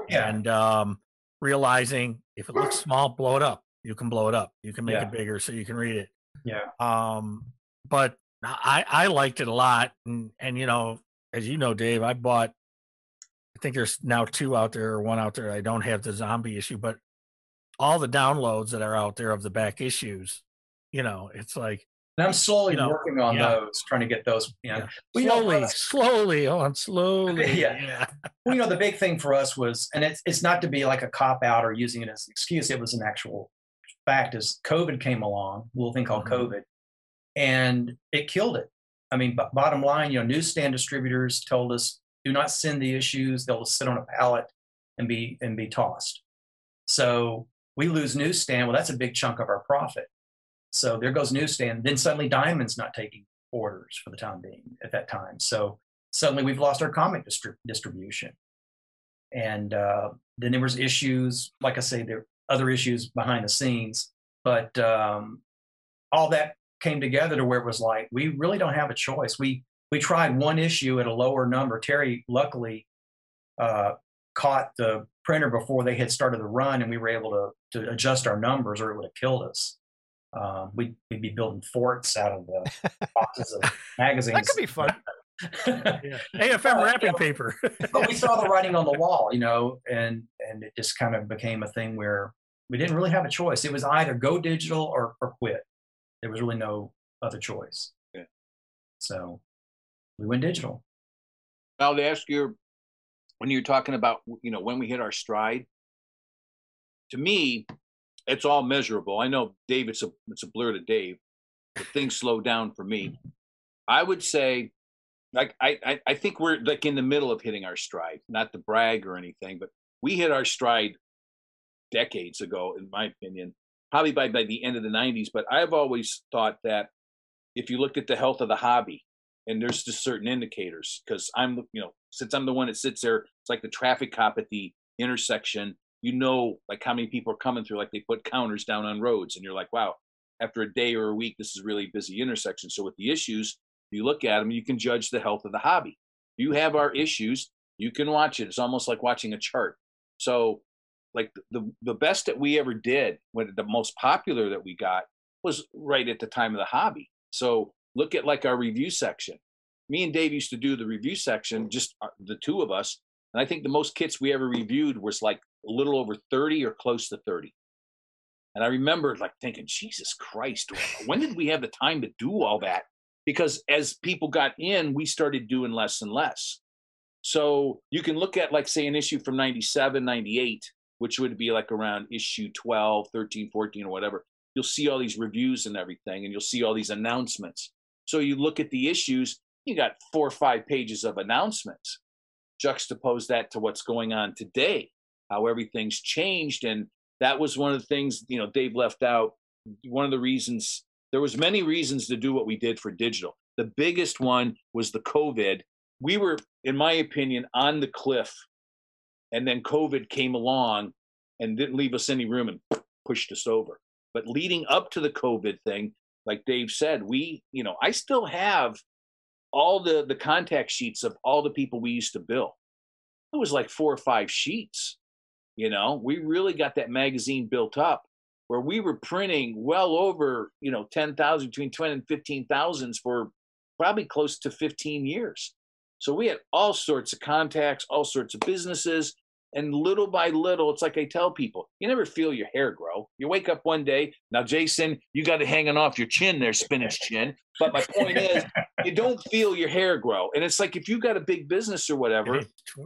Yeah. and um, realizing if it looks small, blow it up. You can blow it up. You can make Yeah. it bigger so you can read it. Yeah. Um, but I I liked it a lot, and and you know, as you know, Dave, I bought. I think there's now two out there, or one out there. I don't have the zombie issue, but all the downloads that are out there of the back issues, you know, it's like And I'm slowly You know, working on yeah. those, trying to get those. You know, Yeah. Well, you know, slowly, slowly, on slowly. Yeah. yeah. well, you know, the big thing for us was, and it's it's not to be like a cop out or using it as an excuse. It was an actual fact. As COVID came along, a little thing called Mhm. COVID, and it killed it. I mean, b- bottom line, you know, newsstand distributors told us do not send the issues; they'll just sit on a pallet and be and be tossed. So we lose newsstand. Well, that's a big chunk of our profit. So there goes newsstand. Then suddenly Diamond's not taking orders for the time being at that time. So suddenly we've lost our comic distri- distribution. And uh, then there was issues, like I say, there other issues behind the scenes, but um, all that came together to where it was like we really don't have a choice. We we tried one issue at a lower number. Terry luckily uh, caught the printer before they had started the run, and we were able to to adjust our numbers, or it would have killed us. Um, we'd, we'd be building forts out of the boxes of magazines. That could be fun. yeah. AFM wrapping paper. but we saw the writing on the wall, you know, and and it just kind of became a thing where we didn't really have a choice. It was either go digital or, or quit. There was really no other choice. Yeah. So we went digital. I'll ask you when you're talking about you know when we hit our stride. To me, it's all measurable. I know Dave, it's a it's a blur to Dave, but things slow down for me. Mm-hmm. I would say, like I, I I think we're like in the middle of hitting our stride. Not to brag or anything, but we hit our stride decades ago, in my opinion, probably by by the end of the '90s. But I've always thought that if you look at the health of the hobby, and there's just certain indicators, because I'm you know since I'm the one that sits there, it's like the traffic cop at the intersection you know like how many people are coming through like they put counters down on roads and you're like wow after a day or a week this is really busy intersection. So with the issues you look at them you can judge the health of the hobby. You have our issues you can watch it. It's almost like watching a chart. So like the the best that we ever did when the most popular that we got was right at the time of the hobby. So look at like our review section. Me and dave used to do the review section just uh, the two of us and i think the most kits we ever reviewed was like a little over 30 or close to 30. And I remember like thinking, Jesus Christ, when did we have the time to do all that? Because as people got in, we started doing less and less. So you can look at, like, say, an issue from 97, 98, which would be like around issue 12, 13, 14, or whatever. You'll see all these reviews and everything, and you'll see all these announcements. So you look at the issues, you got four or five pages of announcements. Juxtapose that to what's going on today how everything's changed and that was one of the things you know dave left out one of the reasons there was many reasons to do what we did for digital. The biggest one was the covid. We were in my opinion on the cliff and then covid came along and didn't leave us any room and pushed us over. But leading up to the covid thing like dave said we you know i still have all the the contact sheets of all the people we used to bill it was like four or five sheets you know, we really got that magazine built up where we were printing well over, you know, 10,000, between 20 and 15,000s for probably close to 15 years. So we had all sorts of contacts, all sorts of businesses. And little by little, it's like I tell people, you never feel your hair grow. You wake up one day, now, Jason, you got it hanging off your chin there, spinach chin. But my point is, you don't feel your hair grow. And it's like if you got a big business or whatever,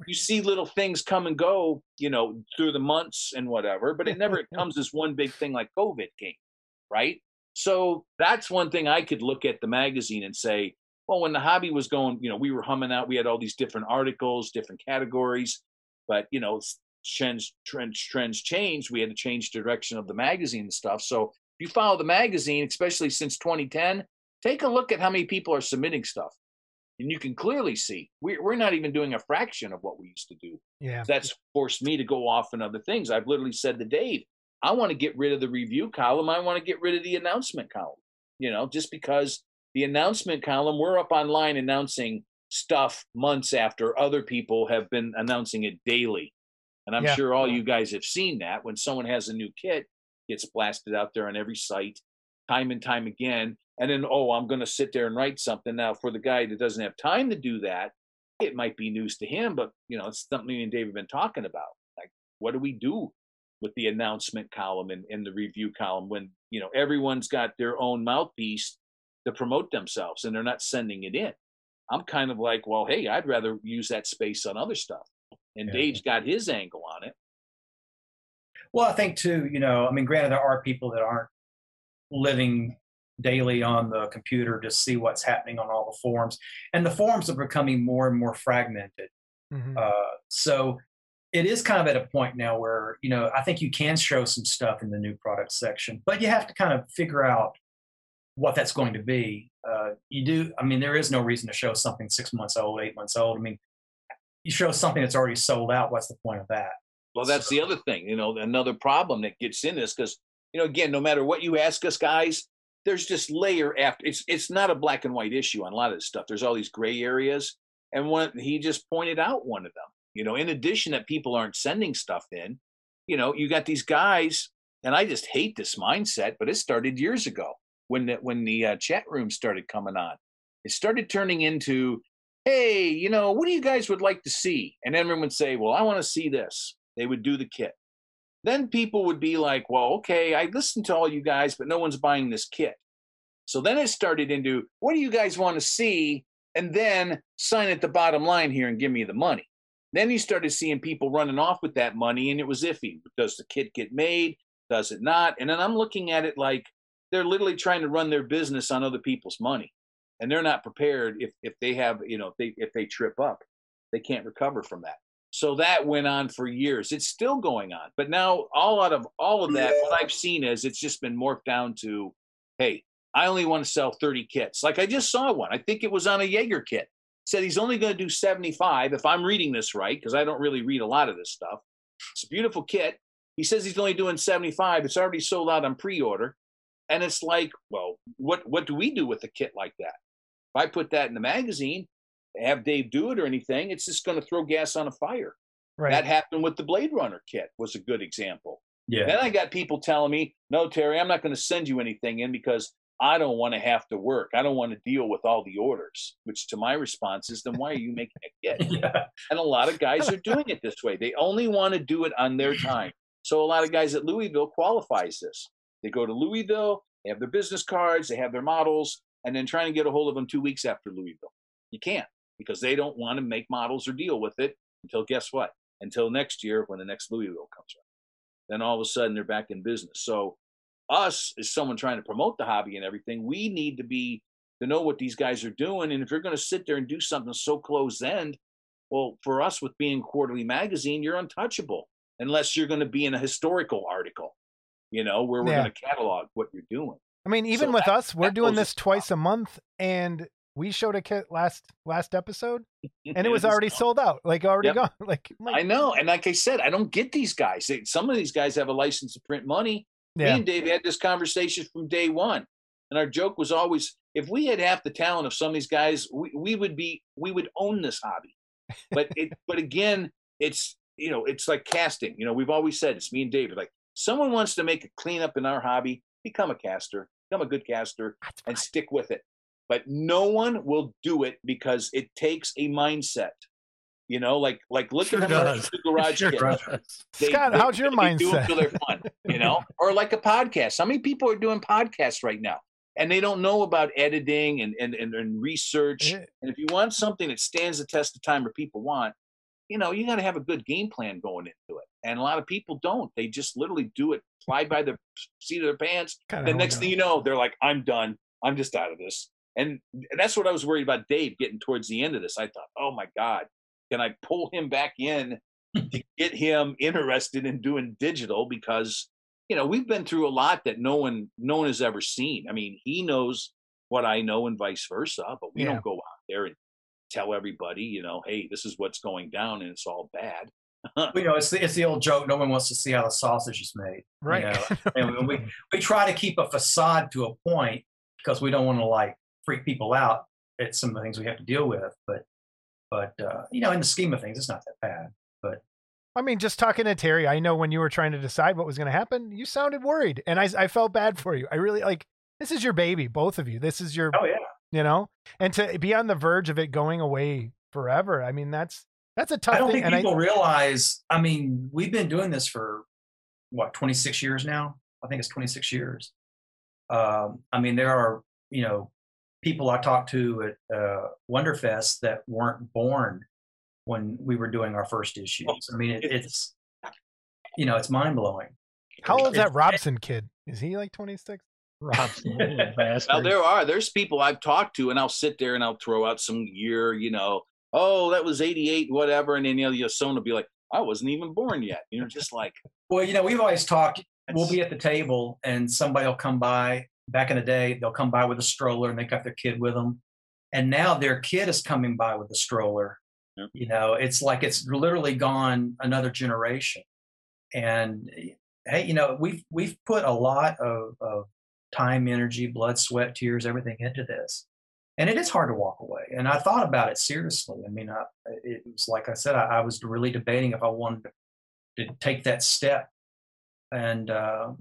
you see little things come and go, you know, through the months and whatever, but it never comes as one big thing like COVID came, right? So that's one thing I could look at the magazine and say, well, when the hobby was going, you know, we were humming out, we had all these different articles, different categories but you know trends trends trends change we had to change the direction of the magazine and stuff so if you follow the magazine especially since 2010 take a look at how many people are submitting stuff and you can clearly see we're, we're not even doing a fraction of what we used to do yeah that's forced me to go off on other things i've literally said to dave i want to get rid of the review column i want to get rid of the announcement column you know just because the announcement column we're up online announcing stuff months after other people have been announcing it daily. And I'm Yeah. sure all you guys have seen that when someone has a new kit, gets blasted out there on every site time and time again. And then, oh, I'm going to sit there and write something. Now, for the guy that doesn't have time to do that, it might be news to him, but you know, it's something me and Dave have been talking about. Like, what do we do with the announcement column and, and the review column when you know everyone's got their own mouthpiece to promote themselves and they're not sending it in? I'm kind of like, well, hey, I'd rather use that space on other stuff. And Yeah. Dave's got his angle on it. Well, I think too, you know, I mean, granted, there are people that aren't living daily on the computer to see what's happening on all the forums, and the forums are becoming more and more fragmented. Mhm. Uh, so it is kind of at a point now where you know I think you can show some stuff in the new product section, but you have to kind of figure out what that's going to be. Uh, you do, I mean, there is no reason to show something six months old, eight months old. I mean, you show something that's already sold out. What's the point of that? Well, that's the other thing, you know, another problem that gets in this because, you know, again, no matter what you ask us, guys, there's just layer after. It's it's not a black and white issue on a lot of this stuff. There's all these gray areas, and one he just pointed out one of them. You know, in addition that people aren't sending stuff in, you know, you got these guys, and I just hate this mindset, but it started years ago when the when the uh, chat room started coming on. It started turning into, hey, you know, what do you guys would like to see? And everyone would say, well, I want to see this. They would do the kit. Then people would be like, well, okay, I listened to all you guys, but no one's buying this kit. So then it started into what do you guys want to see? And then sign at the bottom line here and give me the money. Then you started seeing people running off with that money, and it was iffy. Does the kit get made? Does it not? And then I'm looking at it like they're literally trying to run their business on other people's money, and they're not prepared if if they have you know if they if they trip up, they can't recover from that. So that went on for years. It's still going on, but now all out of all of that, what I've seen is it's just been morphed down to, hey, I only want to sell 30 kits. Like I just saw one. I think it was on a Jaeger kit. Said he's only going to do 75 if i'm reading this right because i don't really read a lot of this stuff. It's a beautiful kit. He says he's only doing 75 it's already sold out on pre-order. And it's like well what what do we do with a kit like that? If i put that in the magazine have dave do it or anything it's just going to throw gas on a fire Right. that happened with the blade runner kit was a good example Yeah. then I got people telling me, no, Terry, I'm not going to send you anything in because I don't want to have to work. I don't want to deal with all the orders. Which to my response is, then why are you making a kit? yeah. And a lot of guys are doing it this way. They only want to do it on their time. So a lot of guys at Louisville qualifies this. They go to Louisville, they have their business cards, they have their models, and then trying to get a hold of them two weeks after Louisville. You can't because they don't want to make models or deal with it until guess what? Until next year when the next Louisville comes around. Then all of a sudden they're back in business. So us as someone trying to promote the hobby and everything, we need to be to know what these guys are doing. And if you're going to sit there and do something so close end, well, for us with being quarterly magazine, you're untouchable unless you're going to be in a historical article, you know, where we're Yeah. going to catalog what you're doing. I mean, even So with that- us, we're doing this twice a month, and we showed a kit last last episode, and it was already sold out, like already Yep. gone. Like, I'm I know, and like I said, I don't get these guys. They, some of these guys have a license to print money. Me and Dave had this conversation from day one, and our joke was always, if we had half the talent of some of these guys, we, we would be, we would own this hobby. But it, but again, it's you know, it's like casting. You know, we've always said it's me and David. Like, someone wants to make a cleanup in our hobby, become a caster, become a good caster, and stick with it. But no one will do it because it takes a mindset. You know, like like look Sure at the garage Sure kit. does. They- Scott, they- how's your they do 'em mindset? till they're fun, you know, or like a podcast. How many people are doing podcasts right now, and they don't know about editing and and and, and research? Yeah. And if you want something that stands the test of time, or people want, you know, you got to have a good game plan going into it. And a lot of people don't. They just literally do it, fly by the seat of their pants. Kinda The next I thing you know, they're like, "I'm done. I'm just out of this." And that's what I was worried about Dave getting towards the end of this. I thought, "Oh my God, can I pull him back in to get him interested in doing digital?" Because you know we've been through a lot that no one no one has ever seen. I mean, he knows what I know and vice versa, but we Yeah. don't go out there and tell everybody, you know, hey, this is what's going down and it's all bad. Well, you know, it's the, it's the old joke. No one wants to see how the sausage is made. you Right. know? and we, we try to keep a facade to a point because we don't want to like freak people out at some of the things we have to deal with. But, but uh, you know, in the scheme of things, it's not that bad. But I mean, just talking to Terry, I know when you were trying to decide what was going to happen, you sounded worried, and I, I felt bad for you. I really like this is your baby, both of you. This is your, Oh yeah, you know, and to be on the verge of it going away forever. I mean, that's that's a tough I don't thing. think people I, realize. I mean, we've been doing this for what 26 years now. I think it's 26 years. Um, I mean, there are you know people I talked to at uh, Wonderfest that weren't born when we were doing our first issues. I mean, it, it's you know, it's mind blowing. how old's that Robson kid? Is he like twenty six? Robson, little bastard. Now there are there's people I've talked to, and I'll sit there and I'll throw out some year, you know, oh that was '88, whatever, and then you know, your son will be like, I wasn't even born yet. You know, just like Well, you know, we've always talked. We'll be at the table, and somebody will come by. Back in the day, they'll come by with a stroller, and they got their kid with them. And now their kid is coming by with a stroller. Yep. You know, it's like it's literally gone another generation. And hey, you know, we've we've put a lot of, of time, energy, blood, sweat, tears, everything into this, and it is hard to walk away. And I thought about it seriously. I mean, I, it was like I said, I, I was really debating if I wanted to to take that step. And uh,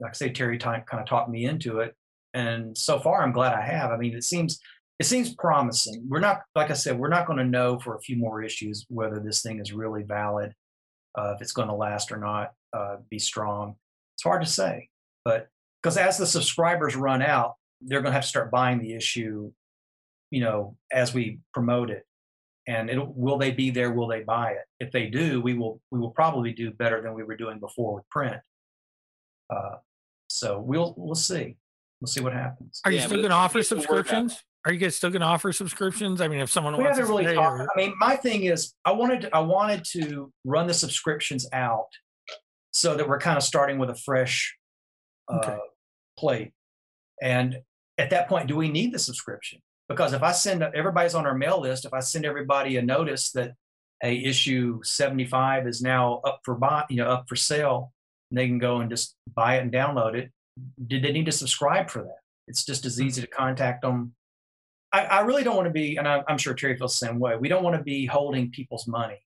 like I say, Terry kind of talked me into it. And so far, I'm glad I have. I mean, it seems it seems promising. We're not, like I said, we're not going to know for a few more issues whether this thing is really valid, uh, if it's going to last or not, uh, be strong. It's hard to say, but because as the subscribers run out, they're going to have to start buying the issue, you know, as we promote it. And it'll, will they be there? Will they buy it? If they do, we will we will probably do better than we were doing before with print. Uh, so we'll we'll see. We'll see what happens. Are you Yeah, still going to offer get the word out. subscriptions? Are you guys still going to offer subscriptions? I mean, if someone we wants haven't to really talked. or- I mean, my thing is, I wanted to, I wanted to run the subscriptions out so that we're kind of starting with a fresh uh, Okay. plate. And at that point, do we need the subscription? Because if I send everybody's on our mail list, if I send everybody a notice that a issue 75 is now up for buy, you know, up for sale, and they can go and just buy it and download it. Did they need to subscribe for that? It's just as easy to contact them. I, I really don't want to be, and I, I'm sure Terry feels the same way. We don't want to be holding people's money.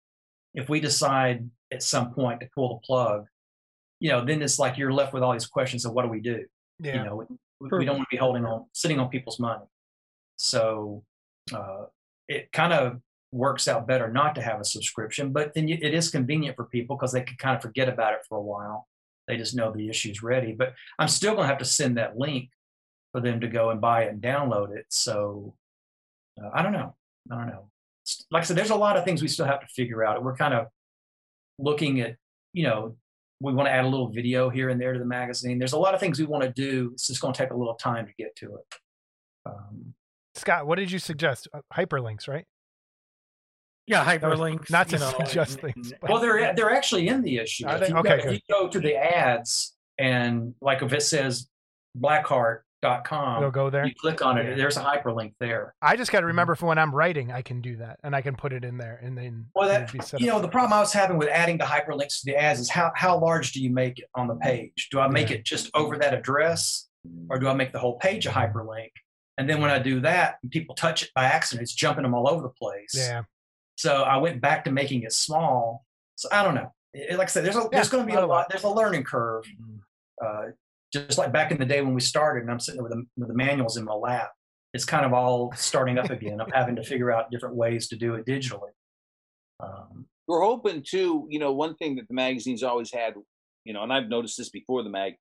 If we decide at some point to pull the plug, you know, then it's like you're left with all these questions of what do we do? Yeah. You know, we, we don't want to be holding on, sitting on people's money. So uh, it kind of works out better not to have a subscription, but then you, it is convenient for people because they can kind of forget about it for a while. They just know the issue's ready. But I'm still going to have to send that link for them to go and buy it and download it. So uh, I don't know. I don't know. Like I said, there's a lot of things we still have to figure out. We're kind of looking at, you know, we want to add a little video here and there to the magazine. There's a lot of things we want to do. It's just going to take a little time to get to it. Um, Scott, what did you suggest? Uh, Hyperlinks, right? Yeah, was hyperlinks. not to you know, suggest and- things, but- well, they're they're actually in the issue. If you, Okay, go, if you go to the ads and like if it says blackheart.com, You'll go there. you click on it. Yeah. There's a hyperlink there. I just got Mm-hmm. to remember for when I'm writing, I can do that, and I can put it in there, and then Well, that be set you up know the problem I was having with adding the hyperlinks to the ads is how how large do you make it on the page? Do I make Yeah. it just over that address, or do I make the whole page a hyperlink? And then when I do that, and people touch it by accident, it's jumping them all over the place. Yeah, So I went back to making it small. So I don't know. It- like I said, there's a, there's going to be a a lot. lot. There's a learning curve. Mm-hmm. Uh, just like back in the day when we started, and I'm sitting there with the, with the manuals in my lap. It's kind of all starting up again. I'm having to figure out different ways to do it digitally. Um, we're hoping too you know one thing that the magazine's always had you know and i've noticed this before the mag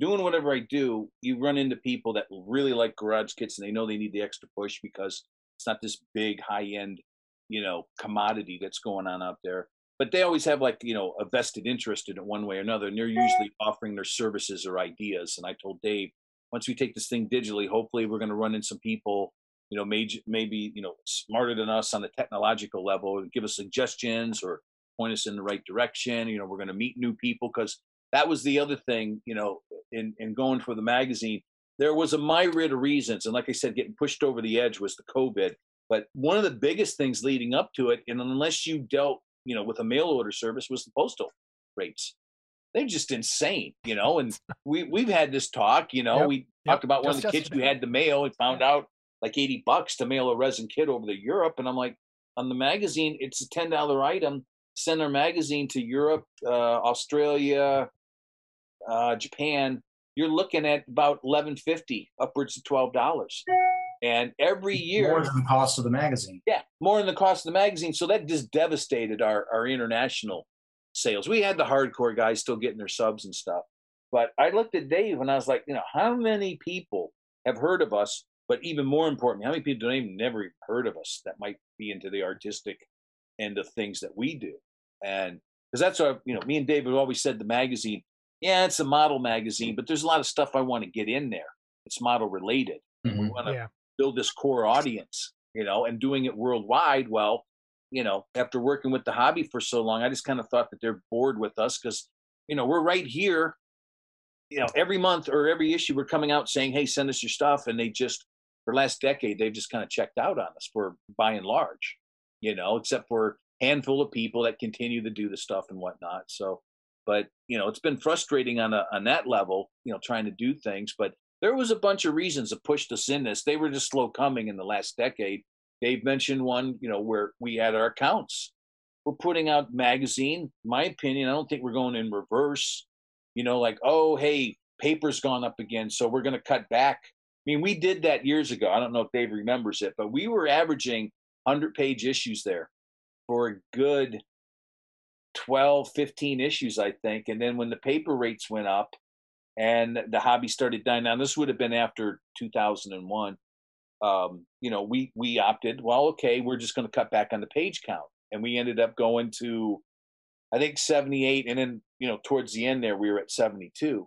doing whatever i do you run into people that really like garage kits and they know they need the extra push because it's not this big high end you know commodity that's going on out there but they always have like you know a vested interest in it one way or another and they're usually offering their services or ideas and i told dave once we take this thing digitally hopefully we're going to run in some people you know, maybe maybe you know smarter than us on the technological level, and give us suggestions or point us in the right direction. You know, we're going to meet new people because that was the other thing. You know, in in going for the magazine, there was a myriad of reasons, and like I said, getting pushed over the edge was the COVID. But one of the biggest things leading up to it, and unless you dealt, you know, with a mail order service, was the postal rates. They're just insane, you know. And we we've had this talk, you know. Yep. We talked about one of Just the kids who had the mail and found out like 80 bucks to mail a resin kit over to Europe. And I'm like, on the magazine, it's a $10 item. Send our magazine to Europe, uh, Australia, uh, Japan. You're looking at about 11.50, upwards of $12. And every year, more than the cost of the magazine. yeah, more than the cost of the magazine. So that just devastated our, our international sales. We had the hardcore guys still getting their subs and stuff. But I looked at Dave and I was like, you know, how many people have heard of us? But even more importantly, how many people don't even never even heard of us that might be into the artistic end of things that we do? And because that's our, you know, me and Dave have always said the magazine, yeah, it's a model magazine, but there's a lot of stuff I want to get in there. It's model related. We Mhm. want to yeah. Build this core audience, you know, and doing it worldwide. Well, you know, after working with the hobby for so long, I just kind of thought that they're bored with us because, you know, we're right here. You know, every month or every issue, we're coming out saying, "Hey, send us your stuff," and they just, for last decade, they've just kind of checked out on us. For by and large, you know, except for a handful of people that continue to do the stuff and whatnot. So, but you know, it's been frustrating on a on that level, you know, trying to do things, but there was a bunch of reasons that pushed us in this. They were just slow coming in the last decade. Dave mentioned one, you know, where we had our accounts. We're putting out magazine. My opinion, I don't think we're going in reverse. You know, like, oh, hey, paper's gone up again, so we're going to cut back. I mean, we did that years ago. I don't know if Dave remembers it, but we were averaging 100 page issues there for a good 12, 15 issues, I think. And then when the paper rates went up, and the hobby started dying down. This would have been after 2001. Um, you know, we we opted. Well, okay, we're just going to cut back on the page count, and we ended up going to, I think 78, and then you know towards the end there we were at 72.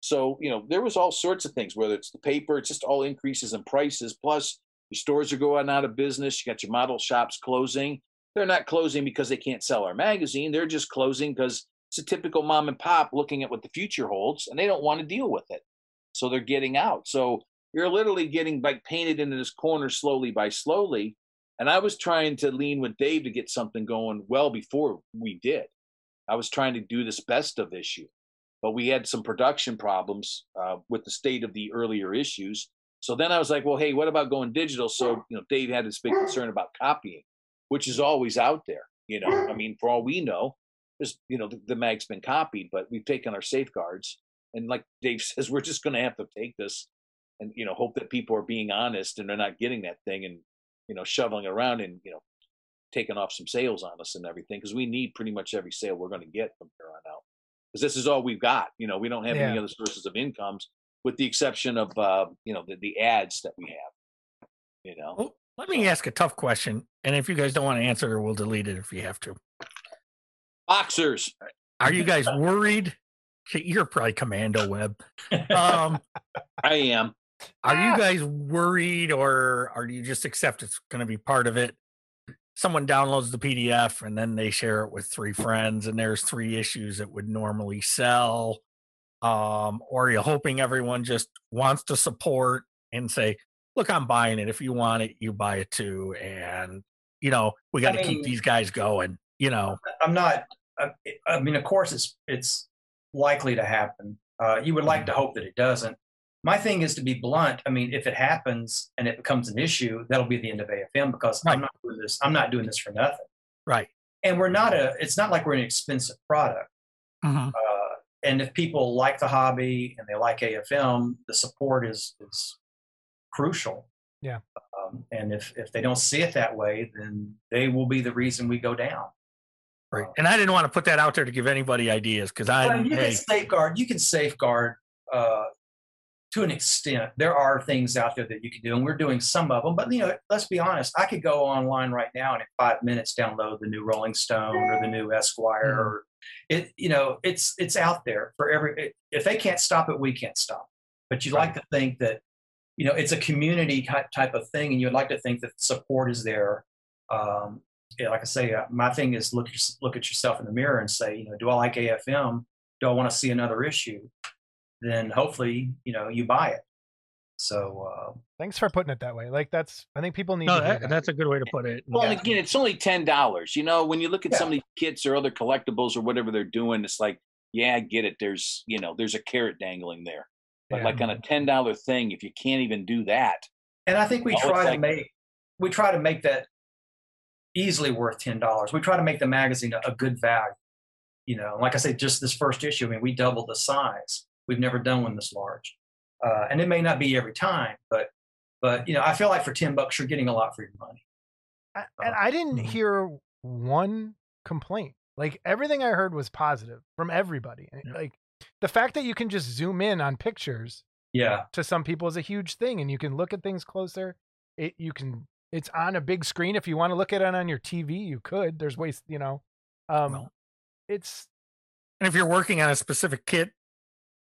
So you know there was all sorts of things. Whether it's the paper, it's just all increases in prices. Plus, your stores are going out of business. You got your model shops closing. They're not closing because they can't sell our magazine. They're just closing because it's a typical mom and pop looking at what the future holds, and they don't want to deal with it. So they're getting out. So you're literally getting like painted into this corner slowly by slowly. And I was trying to lean with Dave to get something going well before we did. I was trying to do this best of issue, but we had some production problems uh, with the state of the earlier issues. So then I was like, well, hey, what about going digital? So you know, Dave had this big concern about copying, which is always out there. You know, I mean, for all we know, there's you know the, the mag's been copied, but we've taken our safeguards. And like Dave says, we're just going to have to take this and you know hope that people are being honest and they're not getting that thing and you know shoveling around and you know taking off some sales on us and everything because we need pretty much every sale we're going to get from here on out because this is all we've got you know we don't have Yeah. any other sources of incomes with the exception of uh you know the, the ads that we have you know Well, let me ask a tough question, and if you guys don't want to answer, it, we'll delete it if you have to. Boxers Are you guys worried? You're probably Commando Web. Um, i am are you guys worried, or are you just accept it's going to be part of it? Someone downloads the PDF and then they share it with three friends, and there's three issues that would normally sell. Um, or are you hoping everyone just wants to support and say, "Look, I'm buying it. If you want it, you buy it too." And you know, we got to keep mean- these guys going. You know, I'm not. I, I mean, of course, it's it's likely to happen. Uh, you would like to hope that it doesn't. My thing is to be blunt. I mean, if it happens and it becomes an issue, that'll be the end of AFM because Right. I'm not doing this. I'm not doing this for nothing. right? And we're not a. It's not like we're an expensive product. Mhm. Uh, and if people like the hobby and they like AFM, the support is is crucial. Yeah. Um, and if if they don't see it that way, then they will be the reason we go down. Right. And I didn't want to put that out there to give anybody ideas because I, Well, you hey, can safeguard. You can safeguard uh, to an extent. There are things out there that you can do, and we're doing some of them. But you know, let's be honest. I could go online right now and in five minutes download the new Rolling Stone or the new Esquire. Mhm. Or it, you know, it's it's out there for every. If they can't stop it, we can't stop. it. But you would like to think that, you know, it's a community type type of thing, and you'd like to think that support is there. Um, like I say, uh, my thing is look look at yourself in the mirror and say, you know, do I like AFM? Do I want to see another issue? Then hopefully, you know, you buy it. So uh, Thanks for putting it that way. Like that's I think people need no, to that, that. that's a good way to put it. Well, Yeah. and again, it's only ten dollars. You know, when you look at Yeah. some of these kits or other collectibles or whatever they're doing, it's like, yeah, I get it. There's, you know, there's a carrot dangling there. But Yeah. like on a ten dollar thing, if you can't even do that, and I think we it's try to like- make we try to make that easily worth ten dollars. We try to make the magazine a, a good value. You know, like I said, just this first issue. I mean, we doubled the size. We've never done one this large, uh, and it may not be every time, but but you know, I feel like for ten bucks, you're getting a lot for your money. I, and I didn't Mhm. hear one complaint. Like everything I heard was positive from everybody. Yeah. Like the fact that you can just zoom in on pictures Yeah, to some people is a huge thing, and you can look at things closer. It you can it's on a big screen. If you want to look at it on your TV, you could. There's ways, you know. Um, Well. it's And if you're working on a specific kit,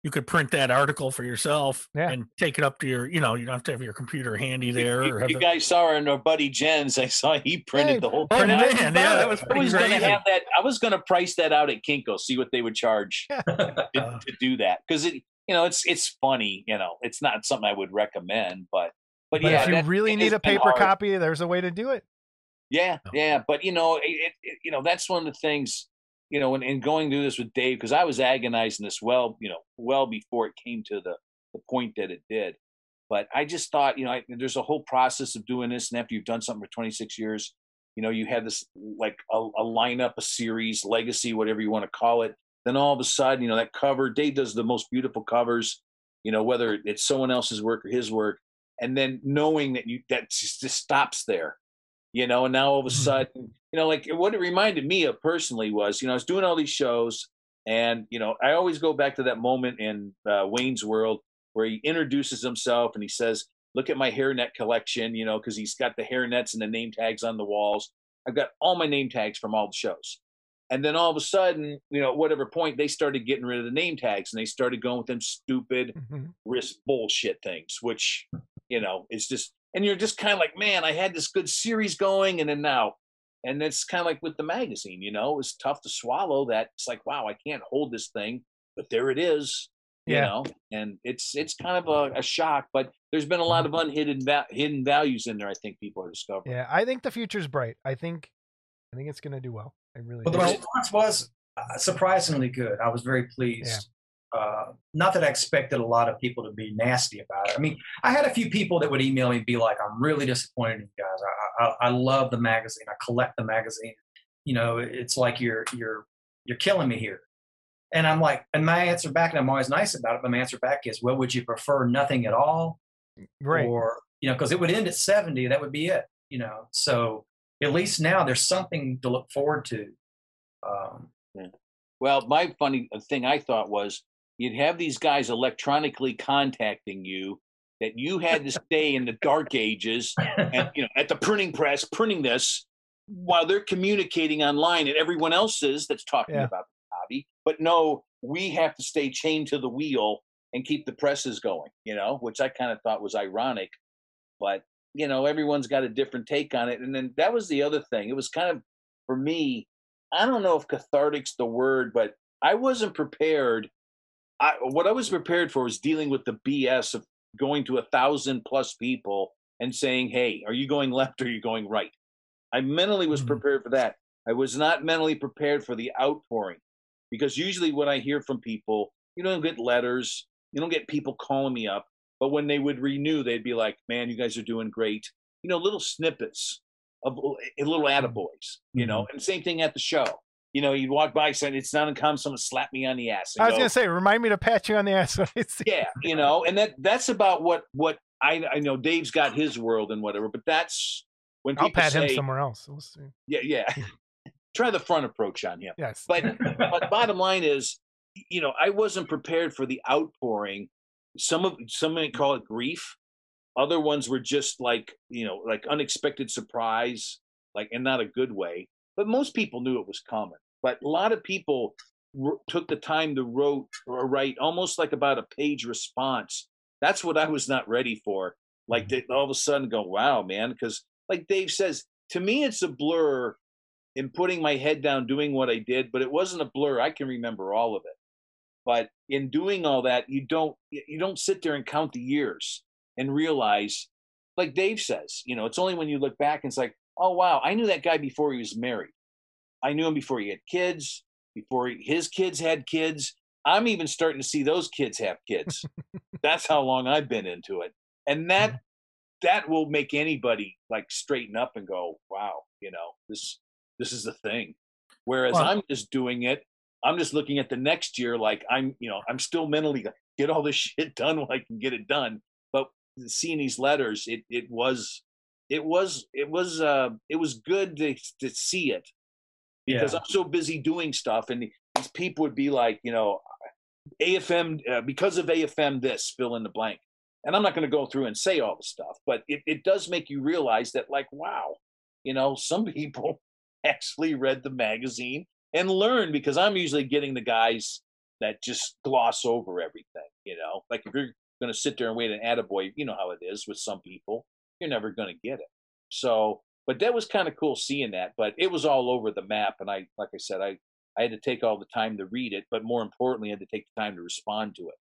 you could print that article for yourself Yeah. and take it up to your, you know, you don't have to have your computer handy there. you, or have you it- guys saw our, our buddy Jens. I saw he printed Hey, the whole oh thing. man, I- yeah, that was I pretty was going to have that. I was going to price that out at Kinko, see what they would charge to, Uh, to do that because it, you know, it's it's funny. You know, it's not something I would recommend, but but, but yeah, if you really need a paper copy, there's a way to do it. Yeah, No. yeah, but you know, it, it, it- you know, that's one of the things, you know, in, in going through this with Dave because I was agonizing this well, you know, well before it came to the the point that it did. But I just thought, you know, I, there's a whole process of doing this, and after you've done something for 26 years, you know, you have this like a, a lineup, a series, legacy, whatever you want to call it. Then all of a sudden, you know, that cover, Dave does the most beautiful covers, you know, whether it's someone else's work or his work, and then knowing that you that just, just stops there you know and now all of a Mhm. sudden you know like what it reminded me of personally was you know i was doing all these shows And you know, I always go back to that moment in uh, Wayne's World where he introduces himself and he says, "Look at my hairnet collection," you know, because he's got the hairnets and the name tags on the walls. I've got all my name tags from all the shows. And then all of a sudden, you know, at whatever point they started getting rid of the name tags and they started going with them stupid Mhm. risk bullshit things, which, you know, it's just, and you're just kind of like, man, I had this good series going and then now, and it's kind of like with the magazine, you know, it's tough to swallow that. It's like, wow, I can't hold this thing, but there it is, you Yeah. know, and it's, it's kind of a, a shock, but there's been a lot of unhidden, va- hidden values in there. I think people are discovering. Yeah, I think the future's bright. I think, I think it's gonna do well. I really. But the response was uh, surprisingly good. I was very pleased. Uh, not that I expected a lot of people to be nasty about it. I mean, I had a few people that would email me and be like, "I'm really disappointed in you guys. I, I, I love the magazine. I collect the magazine. You know, it's like you're you're you're killing me here." And I'm like, and my answer back, and I'm always nice about it. But my answer back is, "Well, would you prefer nothing at all, Right. or you know, because it would end at 70. That would be it. You know, so at least now there's something to look forward to. Um, Well, my funny uh, thing I thought was you'd have these guys electronically contacting you that you had to stay in the dark ages and you know at the printing press printing this while they're communicating online and everyone else is that's talking Yeah. about the hobby. But no, we have to stay chained to the wheel and keep the presses going, you know, which I kind of thought was ironic. But, you know, everyone's got a different take on it. And then that was the other thing. It was kind of for me, I don't know if cathartic's the word, but I wasn't prepared. I, what I was prepared for was dealing with the BS of going to a thousand plus people and saying, "Hey, are you going left or are you going right?" I mentally was Mhm. prepared for that. I was not mentally prepared for the outpouring because usually when I hear from people, you don't get letters, you don't get people calling me up, but when they would renew, they'd be like, "Man, you guys are doing great." You know, little snippets of little attaboys. You know, and same thing at the show. You know, you'd walk by saying, "It's not uncommon." Someone slap me on the ass. I was go, gonna say, remind me to pat you on the ass when I see. yeah you know and that that's about what what i i know dave's got his world and whatever but that's when people I'll pat say him somewhere else. We'll see. yeah yeah try the front approach on him Yes. but but bottom line is you know i wasn't prepared for the outpouring some of some may call it grief other ones were just like you know like unexpected surprise like and not a good way but most people knew it was coming but a lot of people wr- took the time to wrote or write almost like about a page response. That's what i was not ready for like mm-hmm. they all of a sudden go wow man because like dave says to me it's a blur in putting my head down doing what i did but it wasn't a blur i can remember all of it. But in doing all that you don't you don't sit there and count the years and realize like dave says you know it's only when you look back and it's like oh wow i knew that guy before he was married. I knew him before he had kids before he, his kids had kids. I'm even starting to see those kids have kids. That's how long i've been into it. And that mm-hmm. that will make anybody like straighten up and go wow you know this this is the thing. Whereas Well- i'm just doing it i'm just looking at the next year like i'm you know i'm still mentally get all this shit done while i can get it done. But seeing these letters it it was it was it was uh it was good to to see it. Because Yeah. i'm so busy doing stuff and these people would be like you know afm uh, because of afm this fill in the blank. And i'm not going to go through and say all the stuff but it, it does make you realize that like wow you know some people actually read the magazine and learn because i'm usually getting the guys that just gloss over everything you know? Like if you're going to sit there and wait an attaboy you know how it is with some people you're never going to get it. So but that was kind of cool seeing that but it was all over the map and i like i said i i had to take all the time to read it but more importantly i had to take the time to respond to it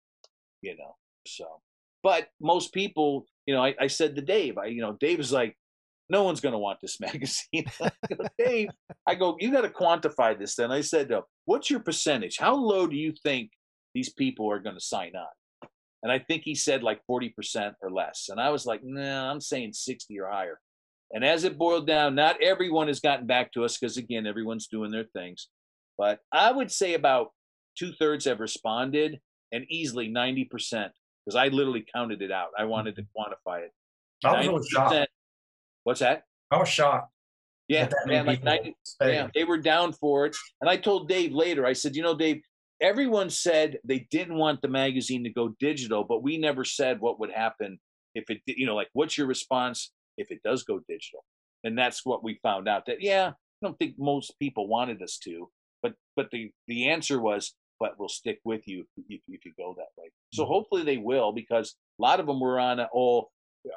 you know so. But most people you know i, I said to dave i you know dave is like no one's going to want this magazine. I go, dave i go you got to quantify this then. I said what's your percentage? How low do you think these people are going to sign on and i think he said like 40% or less. And i was like nah i'm saying 60 or higher. And as it boiled down not everyone has gotten back to us because again everyone's doing their things. But i would say about two-thirds have responded and easily 90% because i literally counted it out. I wanted to mm-hmm. quantify it. I was really shocked. what's that? I was shocked. yeah that that many man, like 90 yeah, they were down for it. And I told Dave later, I said, you know, Dave, everyone said they didn't want the magazine to go digital, but we never said what would happen if it, you know, like what's your response if it does go digital? And that's what we found out that yeah, I don't think most people wanted us to, but but the the answer was, but we'll stick with you if, if you go that way. So Mm-hmm. hopefully they will because a lot of them were on a, oh,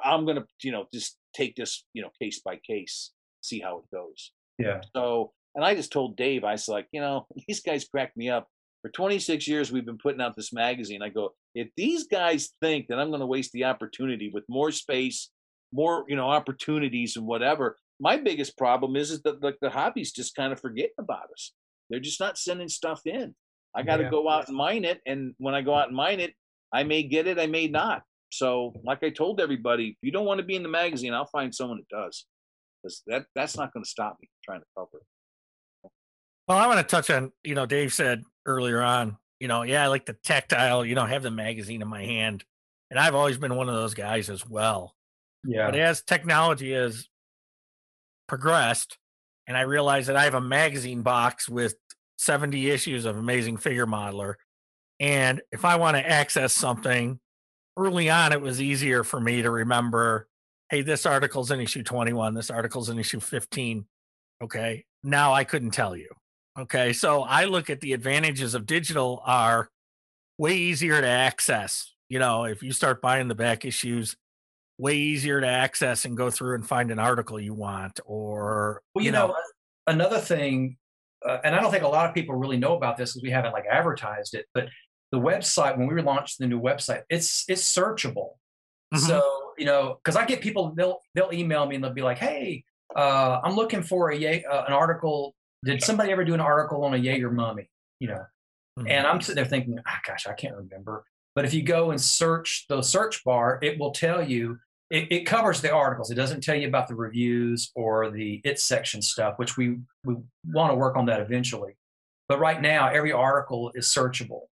I'm gonna you know just take this you know case by case, see how it goes. Yeah. So, and I just told Dave, I was like, you know, these guys crack me up. For 26 years, we've been putting out this magazine. I go, if these guys think that I'm going to waste the opportunity with more space, more, you know, opportunities and whatever, my biggest problem is, is that like the hobbies just kind of forgetting about us. They're just not sending stuff in. I got to Yeah. go out and mine it. And when I go out and mine it, I may get it, I may not. So, like I told everybody, if you don't want to be in the magazine, I'll find someone that does. Because that, that's not going to stop me trying to cover it. Well, I want to touch on, you know, Dave said earlier on, you know, yeah, I like the tactile, you know, have the magazine in my hand. And I've always been one of those guys as well. Yeah. But as technology has progressed, and I realized that I have a magazine box with 70 issues of Amazing Figure Modeler. And if I want to access something early on, it was easier for me to remember hey, this article's in issue 21, this article's in issue 15. Okay. Now I couldn't tell you. Okay. So I look at the advantages of digital are way easier to access. You know, if you start buying the back issues, way easier to access and go through and find an article you want or Well, you, know, another thing, uh, and I don't think a lot of people really know about this because we haven't like advertised it, but the website when we launched the new website, it's it's searchable. Mhm. So you know, because I get people they'll they'll email me and they'll be like, "Hey, uh, I'm looking for a uh, an article. Did somebody ever do an article on a Yeager mummy?" You know, Mhm. and I'm sitting there thinking, ah, "Gosh, I can't remember." But if you go and search the search bar, it will tell you. It, it covers the articles. It doesn't tell you about the reviews or the it section stuff, which we we want to work on that eventually. But right now, every article is searchable.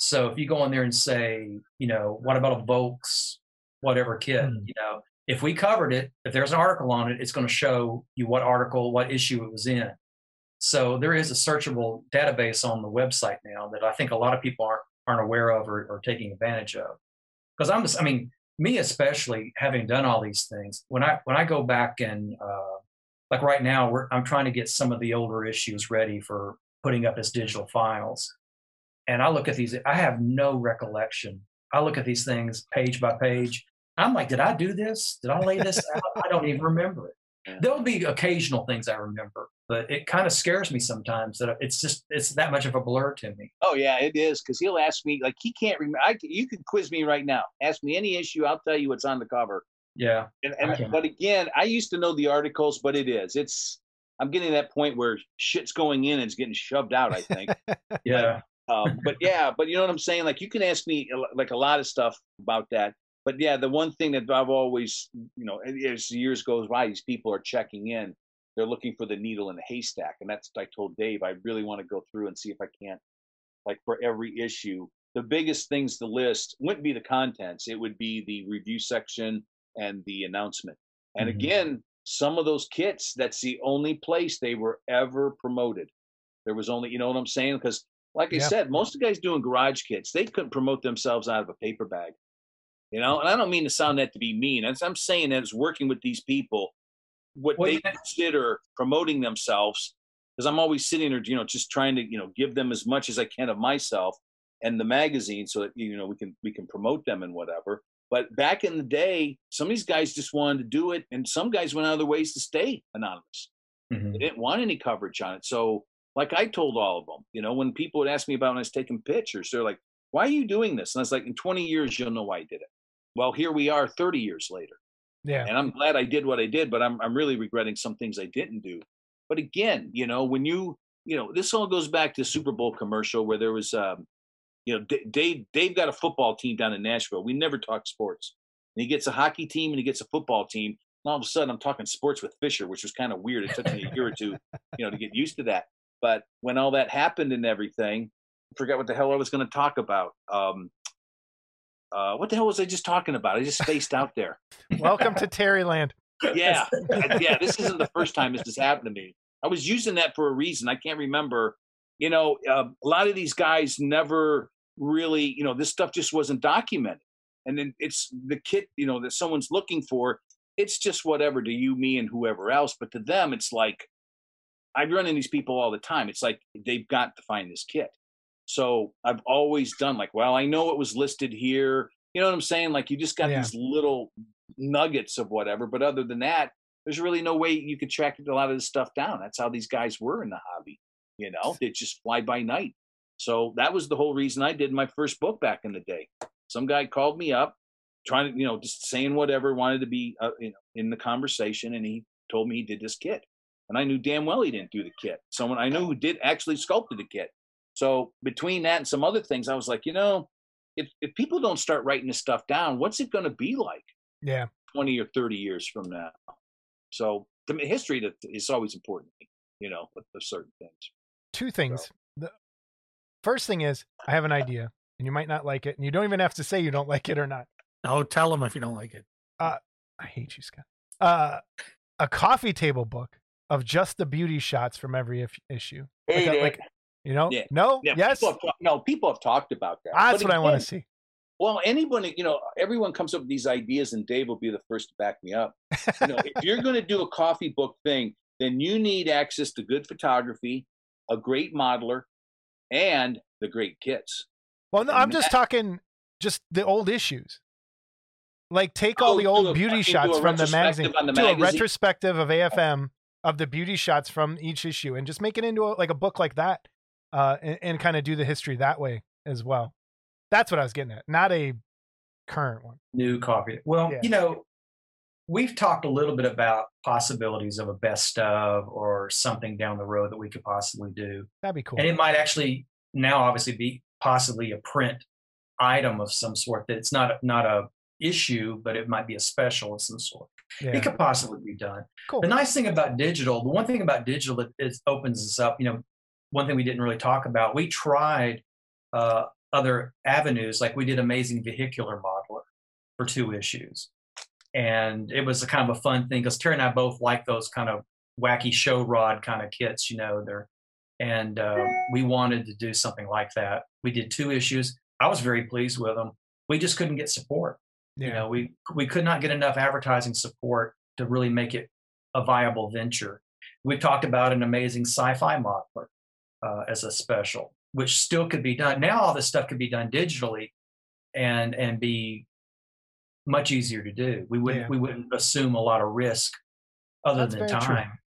So if you go in there and say, you know, what about a Volks whatever kit, Hmm. you know, if we covered it, if there's an article on it, it's going to show you what article, what issue it was in. So there is a searchable database on the website now that I think a lot of people aren't aren't aware of or, or taking advantage of. Because I'm just, I mean, me especially, having done all these things, when I when I go back and uh, like right now, we're, I'm trying to get some of the older issues ready for putting up as digital files. And I look at these, I have no recollection. I look at these things page by page. I'm like, did I do this? Did I lay this out? I don't even remember it. There'll be occasional things I remember, but it kind of scares me sometimes that it's just it's that much of a blur to me. Oh yeah, it is because he'll ask me like he can't remember. I, you could quiz me right now. Ask me any issue, I'll tell you what's on the cover. Yeah, And, and but again, I used to know the articles, but it is. It's I'm getting to that point where shit's going in and it's getting shoved out. I think. yeah, um, but yeah, but you know what I'm saying? Like you can ask me like a lot of stuff about that. But yeah, the one thing that I've always, you know, as the years goes by, these people are checking in. They're looking for the needle in the haystack, and that's what I told Dave. I really want to go through and see if I can't, like for every issue, the biggest things to list wouldn't be the contents. It would be the review section and the announcement. And Mhm. again, some of those kits, that's the only place they were ever promoted. There was only, you know what I'm saying? Because like I Yeah. said, most of the guys doing garage kits, they couldn't promote themselves out of a paper bag. You know, and I don't mean to sound that to be mean. As I'm saying that is working with these people, what Well, they yeah. consider promoting themselves, because I'm always sitting there, you know, just trying to, you know, give them as much as I can of myself and the magazine so that you know we can we can promote them and whatever. But back in the day, some of these guys just wanted to do it, and some guys went out of their ways to stay anonymous. Mhm. They didn't want any coverage on it. So, like I told all of them, you know, when people would ask me about when I was taking pictures, they're like, "Why are you doing this?" And I was like, "In 20 years, you'll know why I did it." Well, here we are, 30 years later, Yeah. and I'm glad I did what I did, but I'm I'm really regretting some things I didn't do. But again, you know, when you you know, this all goes back to Super Bowl commercial where there was, um, you know, D- Dave Dave got a football team down in Nashville. We never talk sports. And he gets a hockey team and he gets a football team. And all of a sudden, I'm talking sports with Fisher, which was kind of weird. It took me a year or two, you know, to get used to that. But when all that happened and everything, I forgot what the hell I was going to talk about. Um, uh, what the hell was I just talking about? I just spaced out there. Welcome to Terryland. Yeah, yeah. This isn't the first time this has happened to me. I was using that for a reason. I can't remember you know, uh, a lot of these guys never really, you know, this stuff just wasn't documented. And then it's the kit, you know, that someone's looking for. It's just whatever to you, me, and whoever else. But to them, it's like I run into these people all the time. It's like they've got to find this kit. So I've always done like, well, I know it was listed here. You know what I'm saying? Like you just got Yeah. these little nuggets of whatever. But other than that, there's really no way you could track a lot of this stuff down. That's how these guys were in the hobby. You know, they just fly by night. So that was the whole reason I did my first book back in the day. Some guy called me up, trying to, you know, just saying whatever, wanted to be, uh, you know, in the conversation, and he told me he did this kit, and I knew damn well he didn't do the kit. Someone I knew who did actually sculpted the kit. So between that and some other things, I was like, you know, if if people don't start writing this stuff down, what's it going to be like Yeah. 20 or 30 years from now? So to me, history to- is always important you know, with, with certain things. Two things. The first thing is I have an idea, and you might not like it, and you don't even have to say you don't like it or not. Oh, tell them if you don't like it. I hate you, Scott. Uh, a coffee table book of just the beauty shots from every if- issue. Like, Hate a- like you know, Yeah. no, Yeah, yes, People have, no, people have talked about that. that's But what I want to see. Well, anybody, you know, everyone comes up with these ideas, and Dave will be the first to back me up. You know, if you're going to do a coffee book thing, then you need access to good photography, a great modeler, and the great kits. Well, no, I'm and just talking just the old issues. Like take all Oh, the old a- beauty shots from the magazine. the do a retrospective of AFM of the beauty shots from each issue, and just make it into a, like a book like that, uh, and, and kind of do the history that way as well. That's what I was getting at, not a current one. new coffee. Well, Yeah. you know, we've talked a little bit about possibilities of a best of or something down the road that we could possibly do. That'd be cool. And it might actually now obviously be possibly a print item of some sort that it's not not a issue, but it might be a special of some sort. yeah. It could possibly be done. Cool. The nice thing about digital, the one thing about digital that it opens us up, you know, one thing we didn't really talk about, we tried uh, other avenues, like we did Amazing Vehicular Modeler for two issues. And it was a kind of a fun thing because Terry and I both like those kind of wacky show rod kind of kits, you know, they're and uh, we wanted to do something like that. We did two issues. I was very pleased with them. We just couldn't get support. yeah. You know, we we could not get enough advertising support to really make it a viable venture. We talked about an amazing sci-fi modeler uh, as a special, which still could be done. Now all this stuff could be done digitally, and and be much easier to do. We wouldn't Yeah. we wouldn't assume a lot of risk other That's than very true. time.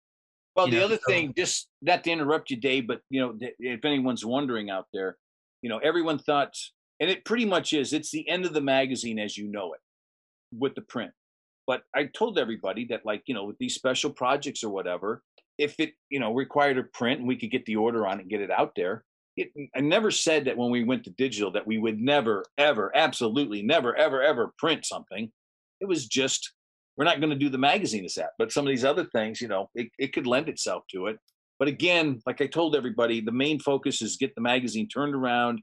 Well, You the know, other so- thing, just not to interrupt you, Dave, but you know, if anyone's wondering out there, you know, everyone thought, and it pretty much is, it's the end of the magazine as you know it, with the print. But I told everybody that, like, you know, with these special projects or whatever, if it, you know, required a print and we could get the order on it and get it out there, it, I never said that when we went to digital that we would never, ever, absolutely never, ever, ever print something. It was just we're not going to do the magazine as that. But some of these other things you know it, it could lend itself to it. But again like i told everybody the main focus is get the magazine turned around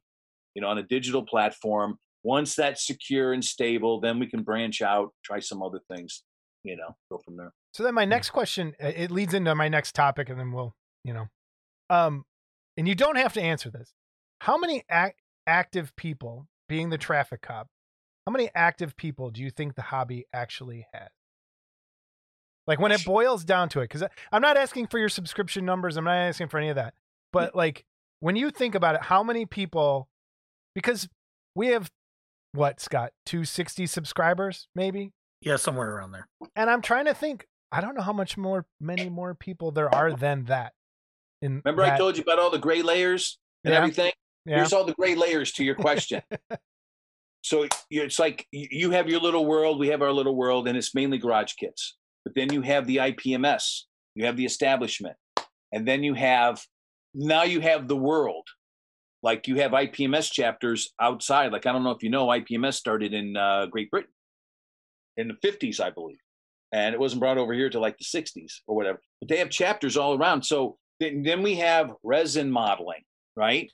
you know on a digital platform. Once that's secure and stable then we can branch out try some other things you know go from there So then my next question uh, it leads into my next topic and then we'll, you know. Um and you don't have to answer this. How many ac- active people being the traffic cop? How many active people do you think the hobby actually has? Like when it boils down to it cuz I'm not asking for your subscription numbers, I'm not asking for any of that. But like when you think about it, how many people because we have what, Scott, 260 subscribers maybe? Yeah, somewhere around there. and I'm trying to think. I don't know how much more, many more people there are than that. In remember i told you about all the gray layers and Yeah. everything yeah, here's all the gray layers to your question so it's like you you have your little world we have our little world and it's mainly garage kits but then you have the ipms you have the establishment and then you have now you have the world like you have ipms chapters outside like i don't know if you know ipms started in uh, great britain in the 50s i believe and it wasn't brought over here to like the 60s or whatever but they have chapters all around so then, then we have resin modeling right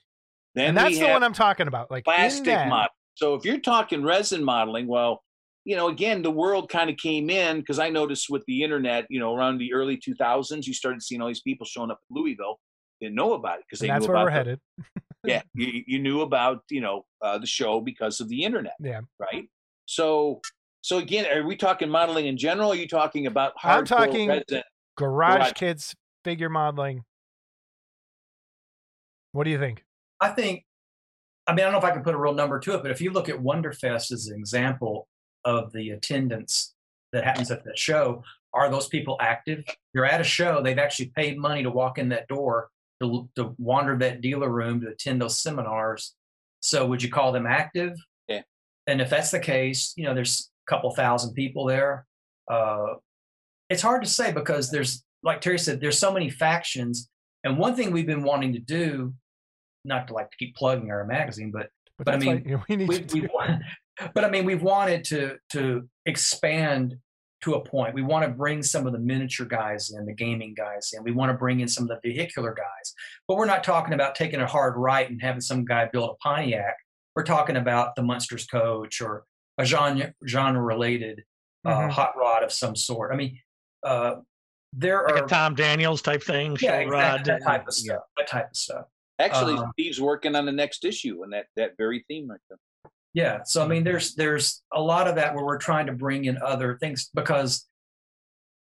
then and that's the one I'm talking about. Like plastic that- model. So if you're talking resin modeling, well, you know, again, the world kind of came in because I noticed with the internet, you know, around the early 2000s, you started seeing all these people showing up in Louisville. didn't know about it because they that's knew where we're the- headed. yeah, you, you knew about you know uh, the show because of the internet, Yeah. right? So so again, are we talking modeling in general? Or are you talking about I'm talking- Garage, Garage. Kids figure modeling. What do you think? I think, I mean, I don't know if I can put a real number to it, but if you look at Wonderfest as an example of the attendance that happens at that show, are those people active? You're at a show, they've actually paid money to walk in that door, to, to wander that dealer room, to attend those seminars. So would you call them active? Yeah. And if that's the case, you know, there's a couple thousand people there. Uh, it's hard to say because there's, like Terry said, there's so many factions. And one thing we've been wanting to do not to like to keep plugging our magazine, but But, But I mean, know, we need we, to. want, but I mean, we've wanted to to expand to a point. We want to bring some of the miniature guys in, the gaming guys in. We want to bring in some of the vehicular guys. But we're not talking about taking a hard right and having some guy build a Pontiac. We're talking about the Munsters coach or a genre genre related uh, Mhm. hot rod of some sort. I mean, uh, there Like are a Tom Daniels type thing. yeah, exactly, rod, that type of stuff. That type of stuff. Actually, Um, Steve's working on the next issue and that that very theme right there. Yeah. So I mean, there's there's a lot of that where we're trying to bring in other things because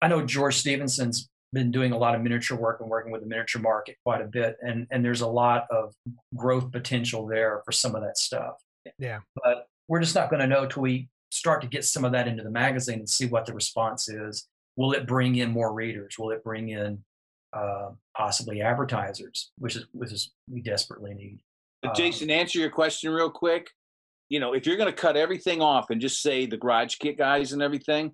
I know George Stevenson's been doing a lot of miniature work and working with the miniature market quite a bit, and and there's a lot of growth potential there for some of that stuff. Yeah. But we're just not going to know till we start to get some of that into the magazine and see what the response is. Will it bring in more readers? Will it bring in uh, possibly advertisers, which is which is we desperately need. But Um, Jason, answer your question real quick. You know, if you're going to cut everything off and just say the garage kit guys and everything,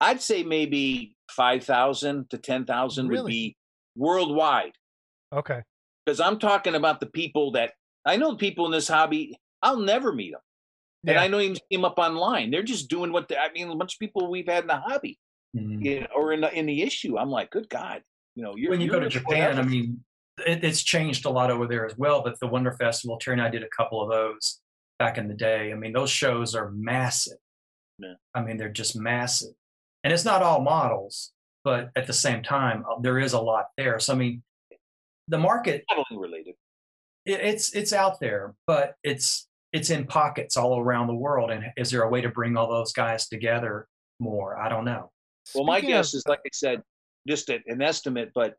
I'd say maybe five thousand to ten thousand would be worldwide. Okay. Because I'm talking about the people that I know. The people in this hobby, I'll never meet them, and I don't even see up online. They're just doing what they, I mean. A bunch of people we've had in the hobby, Mhm. you know, or in the in the issue. I'm like, good God, you know, you're, when you go to Japan, I mean, it, it's changed a lot over there as well. But the Wonder Festival, Terry and I did a couple of those back in the day. I mean, those shows are massive. Yeah. I mean, they're just massive, and it's not all models, but at the same time, uh, there is a lot there. So I mean, the market modeling related. it, it's it's out there, but it's it's in pockets all around the world. And is there a way to bring all those guys together more? I don't know. Well, my guess of- is, like I said, just a- an estimate, but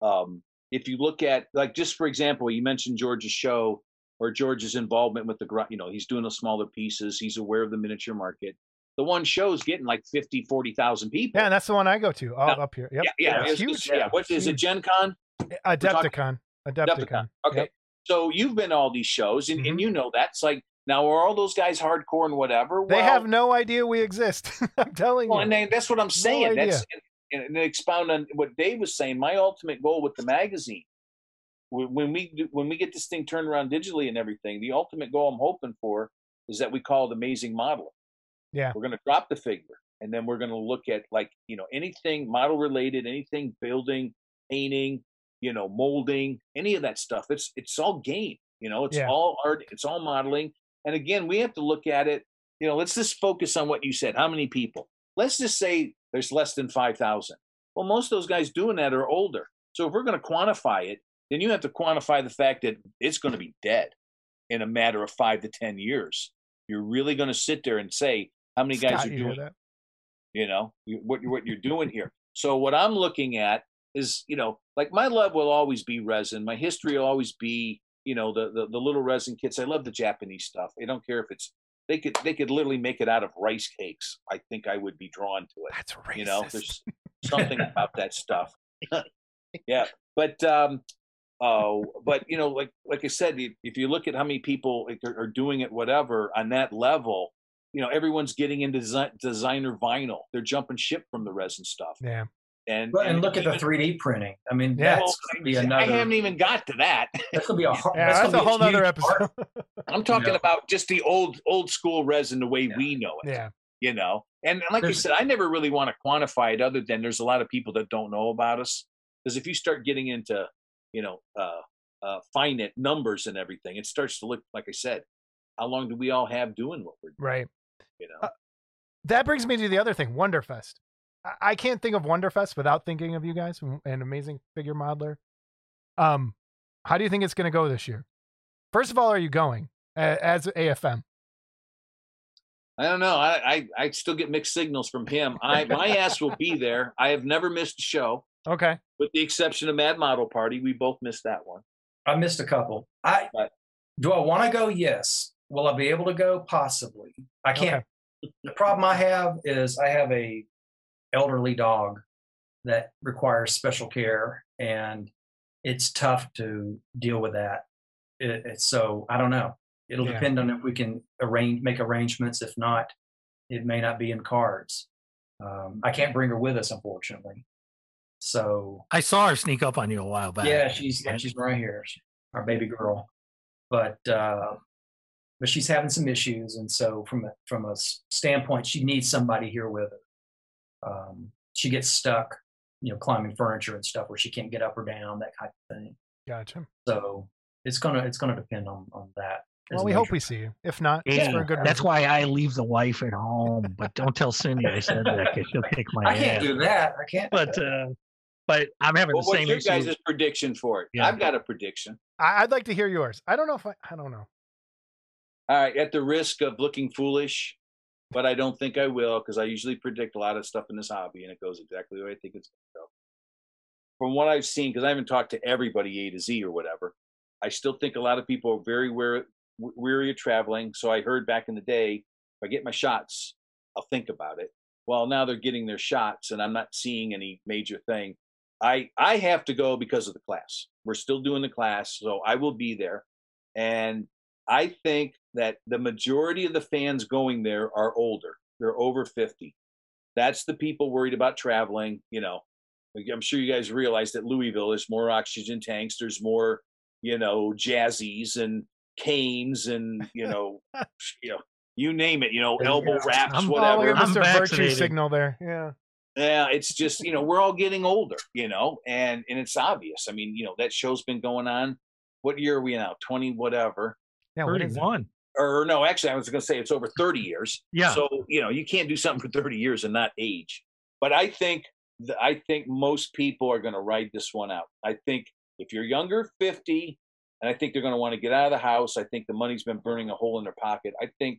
um, if you look at, like, just for example, you mentioned George's show or George's involvement with the, gr- you know, he's doing the smaller pieces. He's aware of the miniature market. The one show's getting like 50, 40,000 people. Yeah, and that's the one I go to. All No. up here. Yep. yeah, yeah, It's it's- huge. it's- yeah. What is it, Gen Con? Adepticon. Adepticon. Adepticon. Okay. Yep. So you've been to all these shows and, Mhm. and you know that's like, now are all those guys hardcore and whatever? They Well, have no idea we exist. I'm telling Well, you. and then that's what I'm saying. idea. that's and, and expound on what Dave was saying. My ultimate goal with the magazine, when when we do, when we get this thing turned around digitally and everything, the ultimate goal I'm hoping for is that we call it amazing modeling. Yeah. we're going to drop the figure, and then we're going to look at like you know anything model related, anything building, painting, you know, molding, any of that stuff. It's it's all game. You know, it's Yeah. all art. It's all modeling. And again, we have to look at it. You know, let's just focus on what you said. How many people? Let's just say there's less than five thousand. Well, most of those guys doing that are older. So if we're going to quantify it, then you have to quantify the fact that it's going to be dead in a matter of five to ten years. You're really going to sit there and say how many guys Scott, are you doing that? you know you- what what you're doing here so what i'm looking at is you know like my love will always be resin my history will always be you know the, the the little resin kits i love the japanese stuff i don't care if it's they could they could literally make it out of rice cakes i think i would be drawn to it That's racist. you know there's something about that stuff yeah but um oh but you know like like i said if, you look at how many people are, doing it whatever on that level you know everyone's getting into desi- designer vinyl they're jumping ship from the resin stuff yeah. And But, and look at the 3D printing. I mean, Yeah. that's going to be I haven't even got to that. That's going to be a. har- Yeah, that's, that's, gonna a be whole nother huge episode. part. I'm talking know. about just the old old school resin the way Yeah. we know it. yeah. You know, and like I There's- said, I never really want to quantify it, other than there's a lot of people that don't know about us. Because if you start getting into, you know, uh, uh, finite numbers and everything, it starts to look like I said. How long do we all have doing what we're doing? Right. You know, Uh, That brings me to the other thing, Wonderfest. I, I can't think of Wonderfest without thinking of you guys, m- an amazing figure modeler. Um, How do you think it's going to go this year? First of all, are you going as AFM? I don't know. I, I I still get mixed signals from him. I my ass will be there. I have never missed a show, Okay. with the exception of Mad Model Party. We both missed that one. I missed a couple. I Right. do I want to go? Yes. Will I be able to go? Possibly. I can't. The problem I have is I have a elderly dog that requires special care, and it's tough to deal with that. It, it's so I don't know. It'll Yeah. depend on if we can arrange make arrangements. If not, it may not be in cards. Um, I can't bring her with us, unfortunately. So I saw her sneak up on you a while back. yeah, she's Yeah. she's right here, our baby girl. But uh, but she's having some issues, and so from a from a standpoint, she needs somebody here with her. Um, she gets stuck, you know, climbing furniture and stuff where she can't get up or down, that kind of thing. Gotcha. So it's gonna it's gonna depend on on that. Well, a we hope we see you. If not, just Yeah, for a good that's reason. why I leave the wife at home. But don't tell Cindy I said that because she'll kick my I can't ass. do that. I can't. But uh, but I'm having Well, the what's same your issue. guys' prediction for it? Yeah. I've got a prediction. I- I'd like to hear yours. I don't know if I. I don't know. All right, at the risk of looking foolish, but I don't think I will because I usually predict a lot of stuff in this hobby and it goes exactly the way I think it's going to go. From what I've seen, because I haven't talked to everybody A to Z or whatever, I still think a lot of people are very weary, weary of traveling. So I heard back in the day, if I get my shots, I'll think about it. Well, now they're getting their shots and I'm not seeing any major thing. I I have to go because of the class. We're still doing the class, so I will be there. And I think that the majority of the fans going there are older. They're over 50. That's the people worried about traveling. You know, I'm sure you guys realize that Louisville, there's more oxygen tanks, there's more, you know, jazzies and canes and, you know, you know, you name it, you know, elbow wraps, I'm- whatever. I'm Mr. Virtue signal there. Yeah. Yeah, it's just you know we're all getting older, you know, and and it's obvious. I mean, you know that show's been going on. What year are we now? Twenty whatever. Yeah. What is it? Thirty-one. Or no, actually, I was going to say it's over thirty years. Yeah. So you know you can't do something for thirty years and not age. But I think th- I think most people are going to ride this one out. I think if you're younger, fifty, and I think they're going to want to get out of the house. I think the money's been burning a hole in their pocket. I think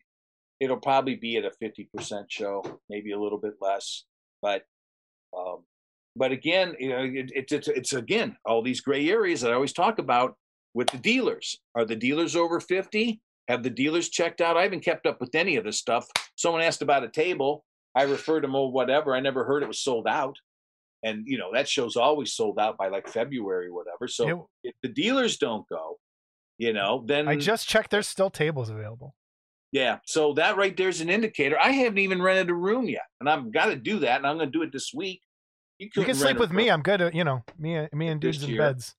it'll probably be at a fifty percent show, maybe a little bit less. But um, but again, you know, it, it's it's it's again all these gray areas that I always talk about with the dealers. Are the dealers over fifty? Have the dealers checked out? I haven't kept up with any of this stuff. Someone asked about a table. I referred them oh whatever. I never heard it was sold out. And you know that show's always sold out by like February or whatever. So if the dealers don't go, you know, then I just checked. There's still tables available. yeah. So that right there's an indicator. I haven't even rented a room yet, and I've got to do that, and I'm going to do it this week. You couldn't can sleep with me. I'm good. At, you know, me, uh, and me and dudes in beds.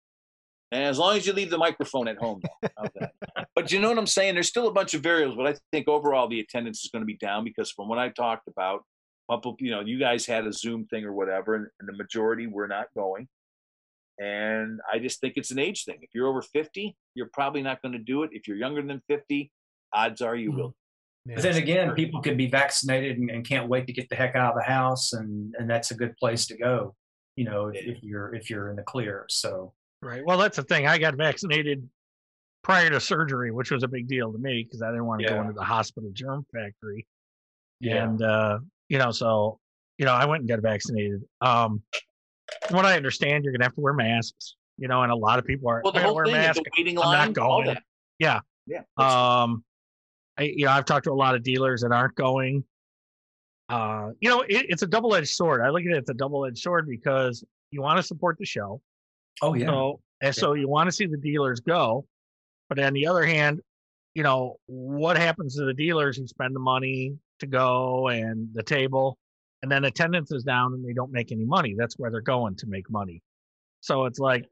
And as long as you leave the microphone at home, though. But you know what I'm saying? There's still a bunch of variables, but I think overall the attendance is going to be down because from what I talked about, couple, you know, you guys had a Zoom thing or whatever, and, and the majority were not going. And I just think it's an age thing. If you're over 50, you're probably not going to do it. If you're younger than 50, odds are you will. Mm-hmm. Yeah. But then again, people could be vaccinated and, and can't wait to get the heck out of the house, and and that's a good place to go. You know, if, if you're if you're in the clear. So Right. Well, that's the thing. I got vaccinated prior to surgery, which was a big deal to me because I didn't want to go into the hospital germ factory. Yeah. And uh, you know, so you know, I went and got vaccinated. Um, from what I understand, you're gonna have to wear masks. You know, and a lot of people are Well, the "I whole wear thing is the waiting I'm not going. Yeah. Yeah. Um, I, you know, I've talked to a lot of dealers that aren't going. Uh, you know, it, it's a double-edged sword. I look at it as a double-edged sword because you want to support the show, oh yeah, so and so you want to see the dealers go, but on the other hand, you know what happens to the dealers who spend the money to go and the table, and then attendance is down and they don't make any money. That's where they're going to make money. So it's like,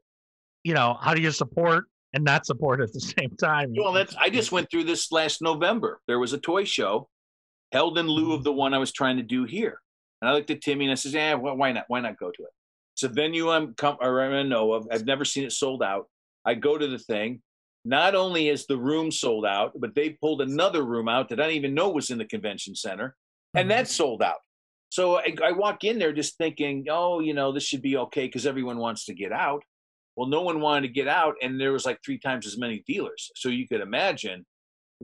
you know, how do you support and not support at the same time? Well, that's I just went through this last November. There was a toy show held in lieu mm-hmm. of the one I was trying to do here. And I looked at Timmy and I says, "Yeah, well, why not? Why not go to it? It's a venue I'm com- or I know of. I've never seen it sold out. I go to the thing. Not only is the room sold out, but they pulled another room out that I didn't even know was in the convention center, and that's sold out. So I, I walk in there just thinking, oh, you know, this should be okay because everyone wants to get out. Well, no one wanted to get out, and there was like three times as many dealers. So you could imagine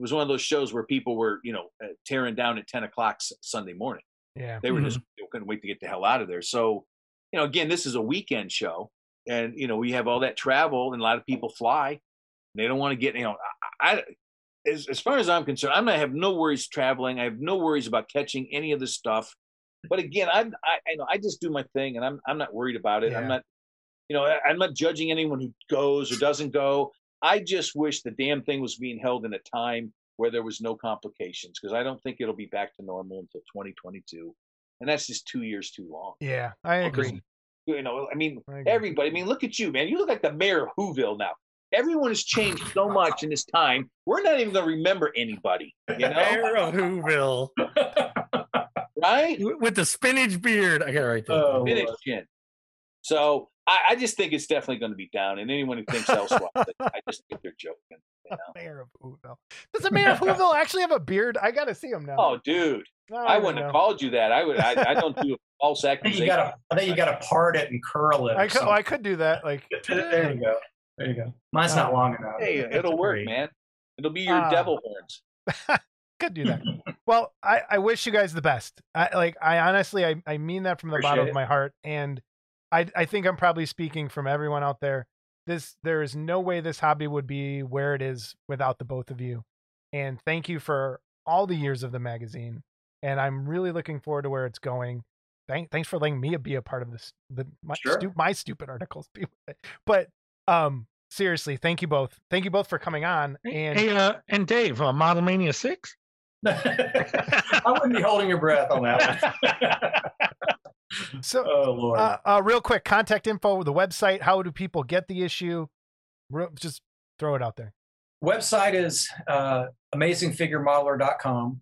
it was one of those shows where people were, you know, uh, tearing down at 10 o'clock Sunday morning. Yeah. They were just they couldn't wait to get the hell out of there. So, you know, again, this is a weekend show, and you know we have all that travel, and a lot of people fly. And they don't want to get, you know, I, I as, as far as I'm concerned, I'm not I have no worries traveling. I have no worries about catching any of this stuff. But again, I, I, I know I just do my thing, and I'm I'm not worried about it. Yeah. I'm not, you know, I- I'm not judging anyone who goes or doesn't go. I just wish the damn thing was being held in a time where there was no complications, because I don't think it'll be back to normal until 2022, and that's just two years too long. Yeah. I agree. You know, I mean, I everybody. I mean, look at you, man. You look like the mayor of Whoville now. Everyone has changed so much in this time. We're not even going to remember anybody. You know, Mayor of Whoville right? with the spinach beard. I got it right there. Oh, Finish Lord. chin. So I, I just think it's definitely going to be down, and anyone who thinks elsewise, I just think they're joking. You know? Mayor of Whoville. Does the mayor of Whoville actually have a beard? I gotta see him now. Oh, dude, No, I don't wouldn't have called you that. I would. I, I don't do false I think you gotta. I think you gotta part it and curl it. I could, oh. I could do that. Like, there you go. There you go. Mine's not long enough. Hey, it'll work, great. man. It'll be your Ah. devil horns. could do that. well, I, I wish you guys the best. I like I honestly I, I mean that from the bottom Appreciate of my heart. And I I think I'm probably speaking from everyone out there. This there is no way this hobby would be where it is without the both of you. And thank you for all the years of the magazine. And I'm really looking forward to where it's going. Thank, thanks for letting me be a part of this the my, Sure. stu- my stupid articles. But um seriously, thank you both. Thank you both for coming on. And Hey, uh, and Dave, uh, Model Mania Six. I wouldn't be holding your breath on that one. So oh. Uh, uh, real quick, contact info, the website. How do people get the issue? Real, just throw it out there. Website is uh, amazingfiguremodeler.com.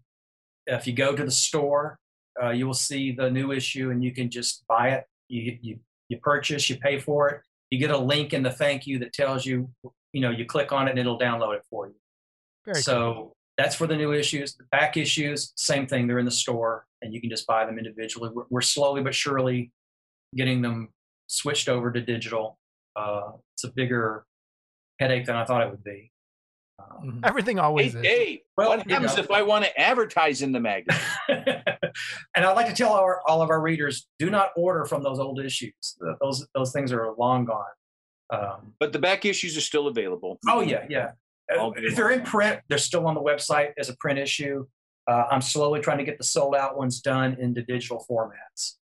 If you go to the store, uh, you will see the new issue, and you can just buy it. You you you purchase, you pay for it. You get a link in the thank you that tells you, you know, you click on it and it'll download it for you. Very so cool. that's for the new issues. The back issues, same thing. They're in the store, and you can just buy them individually. We're, we're slowly but surely getting them switched over to digital. Uh, it's a bigger headache than I thought it would be. Um, Everything Hey, always is. Dave, Well, what happens know. if I want to advertise in the magazine? and I'd like to tell our, all of our readers: do not order from those old issues. Those those things are long gone. Um, But the back issues are still available. oh yeah, yeah. Uh, All If they're in print, they're still on the website as a print issue. Uh, I'm slowly trying to get the sold out ones done into digital formats.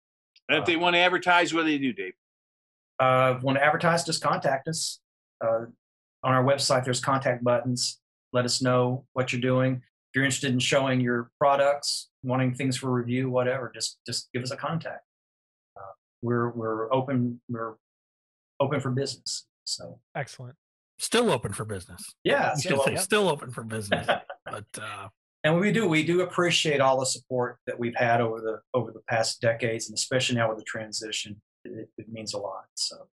And if they want to advertise, what do they do, Dave? Uh, want to advertise? Just contact us. Uh, on our website, there's contact buttons. Let us know what you're doing. If you're interested in showing your products, wanting things for review, whatever, just just give us a contact. Uh, we're we're open. We're open for business. So Excellent. Still open for business. yeah, still say open. still open for business. but uh, and we do we do appreciate all the support that we've had over the over the past decades, and especially now with the transition, it, it means a lot. So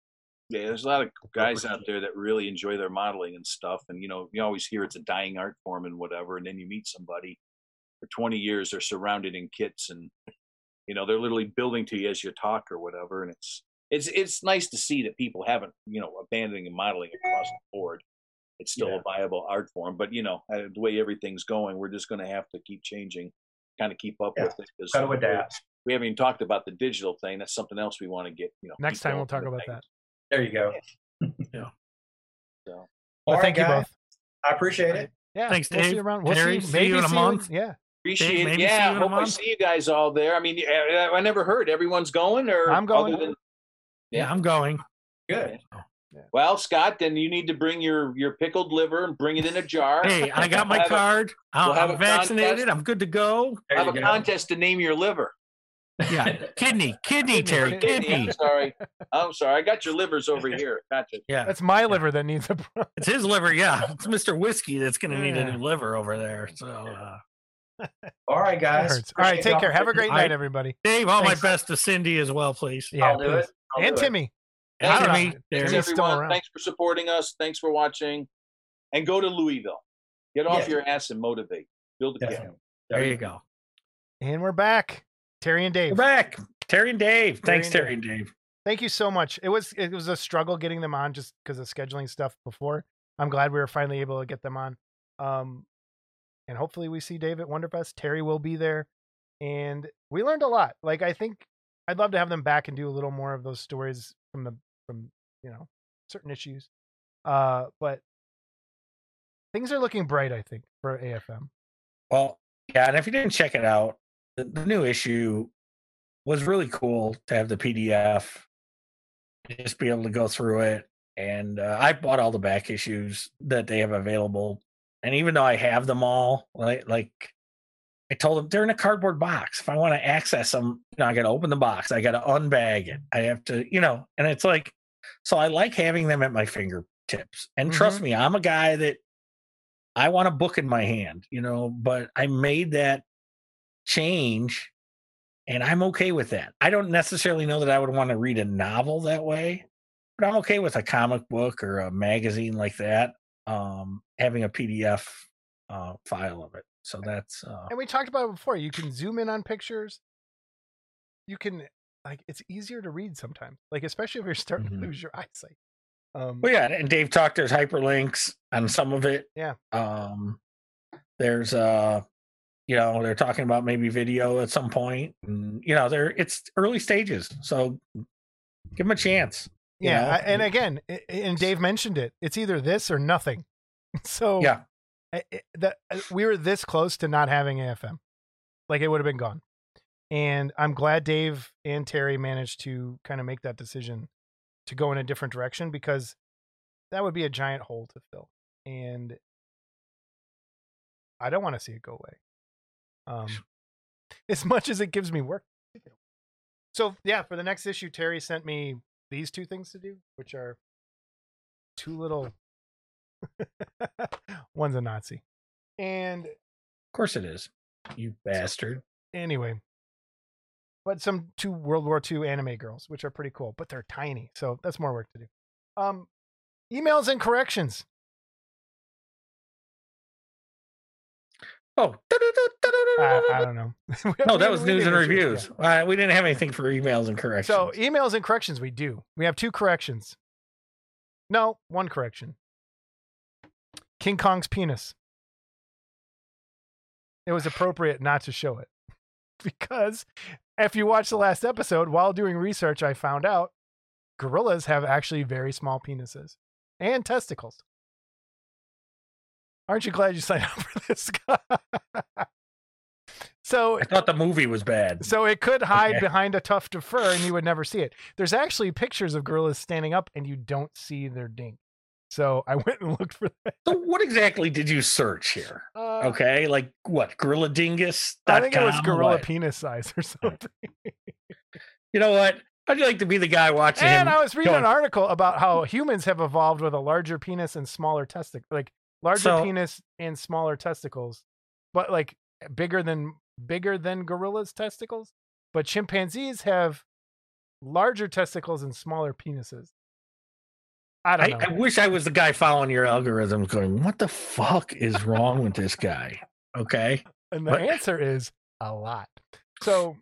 Yeah, there's a lot of guys out there that really enjoy their modeling and stuff. And, you know, you always hear it's a dying art form and whatever. And then you meet somebody for 20 years, they're surrounded in kits and, you know, they're literally building to you as you talk or whatever. And it's, it's, it's nice to see that people haven't, you know, abandoning modeling across the board. It's still Yeah. a viable art form, but you know, uh, the way everything's going, we're just going to have to keep changing, kind of keep up Yeah, with it. got to adapt. We haven't even talked about the digital thing. That's something else we want to get, you know. Next time we'll talk about things. that. There you go. Yeah. So. All But right, thank you both. I appreciate it. Yeah. Thanks, we'll see Dave. you around. We'll Terry, see, see maybe you in a see month. Yeah. Appreciate it. Yeah, you hope I see you guys all there. I mean, I, I never heard everyone's going, or I'm going. other than- yeah, I'm going. Good. Well, Scott, then you need to bring your your pickled liver and bring it in a jar. Hey, I got my We'll have a- card. I'm, we'll I'm vaccinated. contest. I'm good to go. There have a go. contest to name your liver. Yeah, kidney, kidney, Terry, kidney. I'm sorry. I'm sorry. I got your livers over here. Gotcha. Yeah, That's my liver that needs a. it's his liver. Yeah, it's Mr. Whiskey that's going to need a new liver over there. So, uh, All right, guys. All right. Take care. Have a great I- night, everybody. Dave, all Thanks. my best to Cindy as well, please. Yeah. I'll do please. it. I'll And do. Timmy. And I don't know. Thanks, he still everyone. Thanks for supporting us. Thanks for watching. And go to Louisville. Get off Yeah. your ass and motivate. Build a Definitely. camp. There you go. And we're back. Terry and Dave. We're back. Terry and Dave. Terry Thanks, and Terry and Dave. thank you so much. It was it was a struggle getting them on just because of scheduling stuff before. I'm glad we were finally able to get them on. Um, and hopefully we see Dave at Wonderfest. Terry will be there, and we learned a lot. Like I think I'd love to have them back and do a little more of those stories from the from you know certain issues. Uh, but things are looking bright. I think for AFM. Well, yeah, and if you didn't check it out, the, the new issue was really cool to have the PDF, just be able to go through it. And uh, I bought all the back issues that they have available, and even though I have them all, like like I told them they're in a cardboard box. If I want to access them, you know, I got to open the box. I got to unbag it. I have to, you know, and it's like, so I like having them at my fingertips. And trust me, I'm a guy that I want a book in my hand, you know, but I made that change and I'm okay with that. I don't necessarily know that I would want to read a novel that way, but I'm okay with a comic book or a magazine like that um having a PDF uh file of it. So that's uh And we talked about it before. You can zoom in on pictures. You can like it's easier to read sometimes. Like especially if you're starting Mhm. to lose your eyesight. Um Well, yeah, and Dave talked. There's hyperlinks on some of it. Yeah. Um, there's uh, you know, they're talking about maybe video at some point, and you know, they're it's early stages, so give them a chance. yeah, know? And again, and Dave mentioned it. It's either this or nothing. So yeah, that uh, we were this close to not having AFM. Like it would have been gone. And I'm glad Dave and Terry managed to kind of make that decision to go in a different direction because that would be a giant hole to fill. And I don't want to see it go away. Um as much as it gives me work. So yeah, for the next issue, Terry sent me these two things to do, which are two little one's a Nazi. And of course it is. You bastard. anyway, but some two World War II anime girls, which are pretty cool, but they're tiny, so that's more work to do. Um, emails and corrections. Oh, I, I don't know. no, that was we news and yeah. reviews. Uh, we didn't have anything for emails and corrections. So emails and corrections, we do. We have two corrections. No, one correction. King Kong's penis. It was appropriate not to show it because if you watch the last episode, while doing research, I found out gorillas have actually very small penises and testicles. Aren't you glad you signed up for this? so I thought the movie was bad. so it could hide Okay. behind a tuft of fur and you would never see it. There's actually pictures of gorillas standing up and you don't see their dink. So I went and looked for that. So what exactly did you search here? Uh, Okay, like what? Gorilla Dingus. I think it was gorilla penis size or something. You know what? How'd you like to be the guy watching and? I was reading going- an article about how humans have evolved with a larger penis and smaller testicle, like larger So- penis and smaller testicles, but like bigger than bigger than gorillas' testicles. But chimpanzees have larger testicles and smaller penises. I don't I, know. I wish I was the guy following your algorithm, going, "What the fuck is wrong with this guy?" Okay, And the What? answer is a lot. So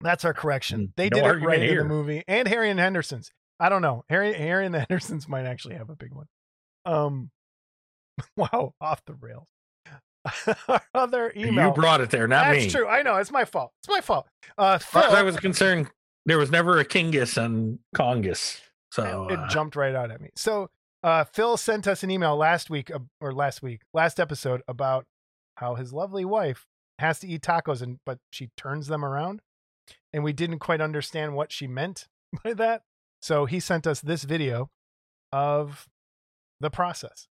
that's our correction. They no did it argument right in the movie. And Harry and Henderson's. I don't know. Harry Harry and the Hendersons might actually have a big one. Um wow, off the rails. our other email. you brought it there, not That's me. true. I know. It's my fault. It's my fault. Uh As as Phil, I was concerned, there was never a Kingus and Congus. So it uh, jumped right out at me. So uh, Phil sent us an email last week uh, or last week, last episode about how his lovely wife has to eat tacos and but she turns them around, and we didn't quite understand what she meant by that. So he sent us this video of the process.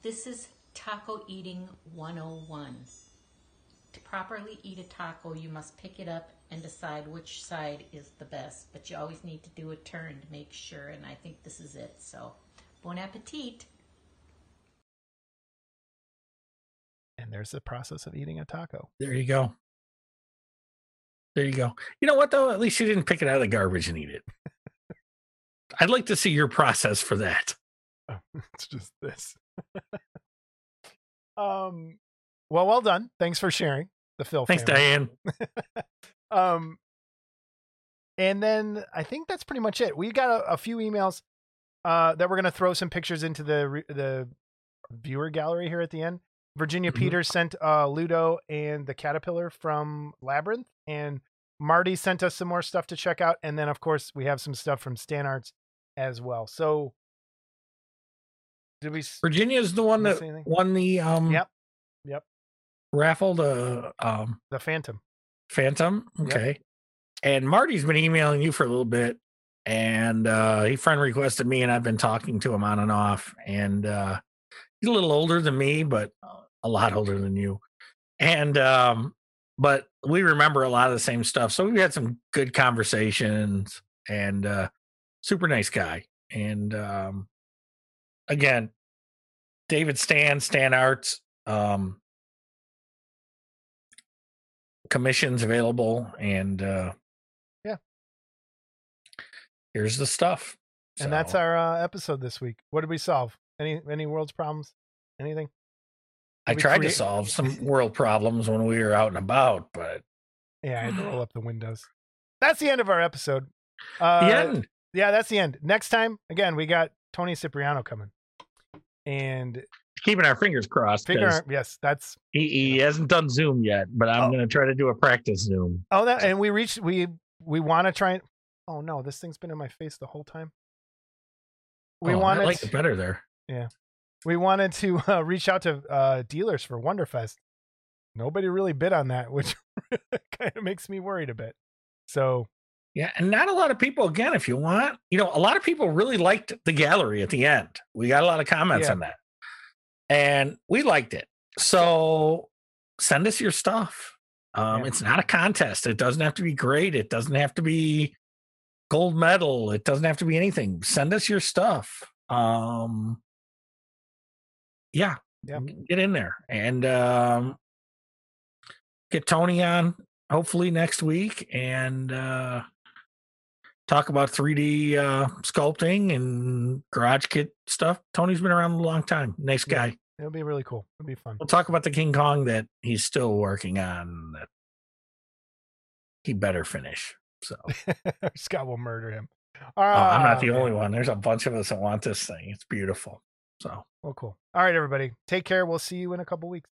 This is Taco Eating 101. To properly eat a taco, you must pick it up and decide which side is the best. But you always need to do a turn to make sure, and I think this is it. So, bon appetit. And there's the process of eating a taco. there you go. There you go. You know what though? At least you didn't pick it out of the garbage and eat it. I'd like to see your process for that. it's just this. um, well, well done. Thanks for sharing the Phil. Thanks, family. Diane. Um And then I think that's pretty much it. We got a, a few emails uh, that we're going to throw some pictures into the the viewer gallery here at the end. Virginia Mhm. Peters sent uh, Ludo and the caterpillar from Labyrinth, and Marty sent us some more stuff to check out. And then, of course, we have some stuff from Stan Arts as well. So, did we? s- Virginia's the one that won the um Yep. Yep. raffle the um The Phantom. Phantom. Yep. Okay. And Marty's been emailing you for a little bit, and uh, he friend requested me, and I've been talking to him on and off. And uh, he's a little older than me, but a lot older than you. And um, but we remember a lot of the same stuff, so we've had some good conversations. And uh, super nice guy. And um, again, David Stan, Stan Arts. Um, commissions available and uh Yeah. here's the stuff And that's our uh, episode this week. What did we solve? Any any world's problems? Anything? i we tried create- to solve some world problems when we were out and about but Yeah, I had to roll up the windows. That's the end of our episode. Uh, the end Yeah, that's the end. Next time, again, we got Tony Cipriano coming, and keeping our fingers crossed figure. Yes, that's he, he hasn't done zoom yet but i'm Oh. gonna try to do a practice zoom oh that. And we reached. We we want to try. and Oh no, this thing's been in my face the whole time. We Oh, wanted. i like it better there Yeah, we wanted to uh, reach out to uh, dealers for Wonderfest. Nobody really bid on that, which kind of makes me worried a bit. So yeah and not a lot of people again if you want you know a lot of people really liked the gallery at the end we got a lot of comments Yeah. on that and we liked it. So send us your stuff. Um Yeah. it's not a contest. It doesn't have to be great. It doesn't have to be gold medal. It doesn't have to be anything. Send us your stuff. Um yeah Yep. get in there and um get tony on hopefully next week and uh talk about 3d uh sculpting and garage kit stuff tony's been around a long time nice Yeah. guy it'll be really cool. It'll be fun. we'll talk about the king kong that he's still working on that he better finish so Scott will murder him. Oh, i'm not Ah, the only one there's a bunch of us that want this thing it's beautiful so Well, cool. All right, everybody. Take care. We'll see you in a couple weeks.